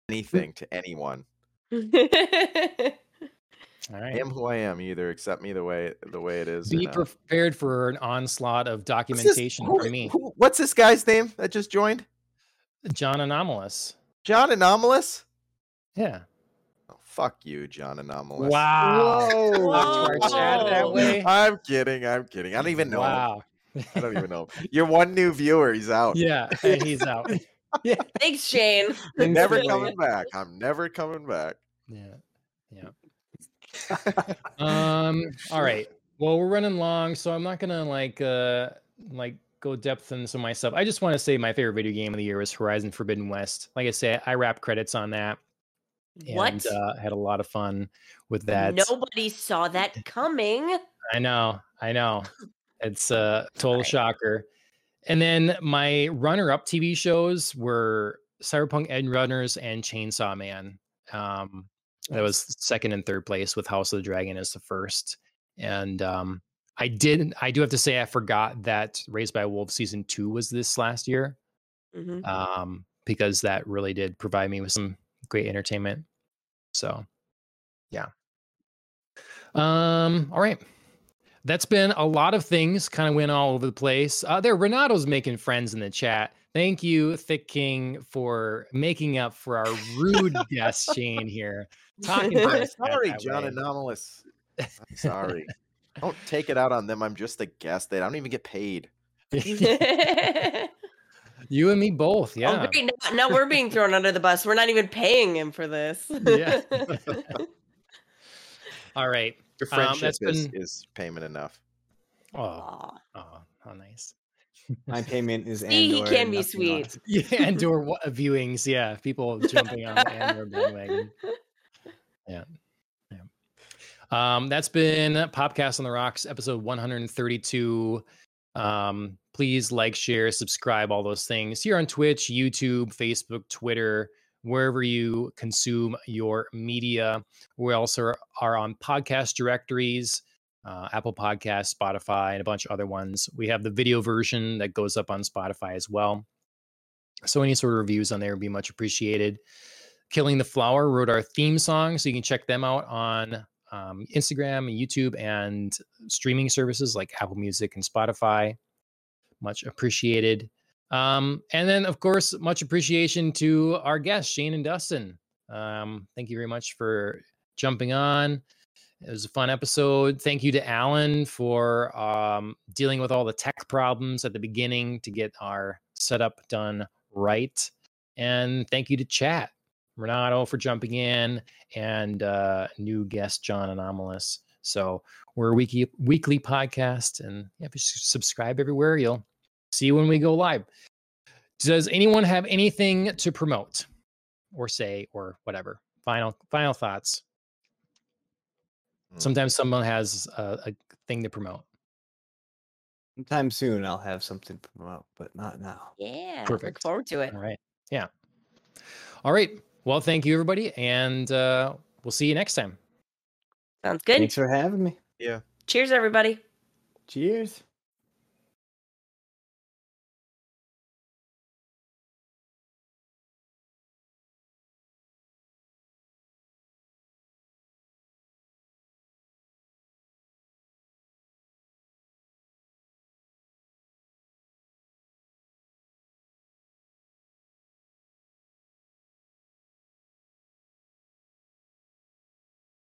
S3: anything to anyone.
S1: All
S3: I
S1: right.
S3: am who I am. Either accept me the way the way it is.
S1: Be
S3: not.
S1: prepared for an onslaught of
S3: What's this-
S1: documentation
S3: who-
S1: from me,
S3: who- what's this guy's name that just joined?
S1: John Anomalous.
S3: John Anomalous.
S1: Yeah.
S3: Oh, fuck you, John Anomalous.
S1: Wow.
S4: Whoa.
S1: Talk to our chat that
S2: Whoa.
S3: I'm kidding. I'm kidding. I don't even know. him.
S1: Wow.
S3: I don't even know. him. You're one new viewer. He's out.
S1: Yeah, he's out. yeah.
S2: Thanks, Shane.
S3: I'm never
S1: Instantly.
S3: coming back. I'm never coming back.
S1: Yeah. Yeah. Um. All right. Well, we're running long, so I'm not gonna like uh like go depth into some of my stuff. I just want to say my favorite video game of the year was Horizon Forbidden West. Like I say, I wrap credits on that and
S2: What?
S1: uh, had a lot of fun with that.
S2: Nobody saw that coming.
S1: I know, I know. It's a total
S2: Right.
S1: shocker. And then my runner-up TV shows were Cyberpunk Edgerunners and Chainsaw Man. Um, that was second and third place with House of the Dragon as the first. And um, I did, I do have to say, I forgot that Raised by Wolves season two was this last year
S2: Mhm.
S1: um, because that really did provide me with some great entertainment. So, yeah. Um. All right. That's been a lot of things. Kind of went all over the place. Uh, there, Renato's making friends in the chat. Thank you, Thick King, for making up for our rude guest Shane here. Talking to
S3: I'm
S1: us that-
S3: sorry, John
S1: way.
S3: Anomalous. I'm sorry. don't take it out on them. I'm just a guest. They don't even get paid.
S1: you and me both.
S2: Oh,
S1: Yeah.
S2: great. Now, now we're being thrown under the bus. We're not even paying him for this.
S1: Yeah. All right.
S3: Your
S1: Um,
S3: friendship
S1: that's
S3: is,
S1: been-
S3: is payment enough.
S1: Oh, oh, how nice.
S4: My payment is
S2: See, he can be sweet.
S4: else.
S1: Yeah, Andor wa- viewings. Yeah, people jumping on the Andor bandwagon. Yeah, yeah. Um, that's been Popcast on the Rocks, episode 132. Um, please like, share, subscribe, all those things here on Twitch, YouTube, Facebook, Twitter, wherever you consume your media. We also are, on podcast directories uh, Apple Podcasts, Spotify, and a bunch of other ones. We have the video version that goes up on Spotify as well. So any sort of reviews on there would be much appreciated. Killing the Flower wrote our theme song, so you can check them out on um, Instagram and YouTube and streaming services like Apple Music and Spotify. Much appreciated. Um, and then, of course, much appreciation to our guests, Shane and Dustin. Um, thank you very much for jumping on. It was a fun episode. Thank you to Alan for um, dealing with all the tech problems at the beginning to get our setup done right. And thank you to chat, Renato for jumping in, and uh, new guest John Anomalous. So we're a weekly weekly podcast, and if you subscribe everywhere, you'll see when we go live. Does anyone have anything to promote, or say, or whatever? Final final thoughts.
S3: Mm.
S1: Sometimes someone has a, a thing to promote.
S4: Sometime soon I'll have something to promote, but not now.
S2: yeah.
S1: Perfect.
S2: Look forward to it.
S1: All right. Yeah. All right. Well, thank you, everybody. And uh, we'll see you next time.
S2: Sounds good.
S4: Thanks for having me.
S3: Yeah.
S2: Cheers, everybody.
S4: Cheers.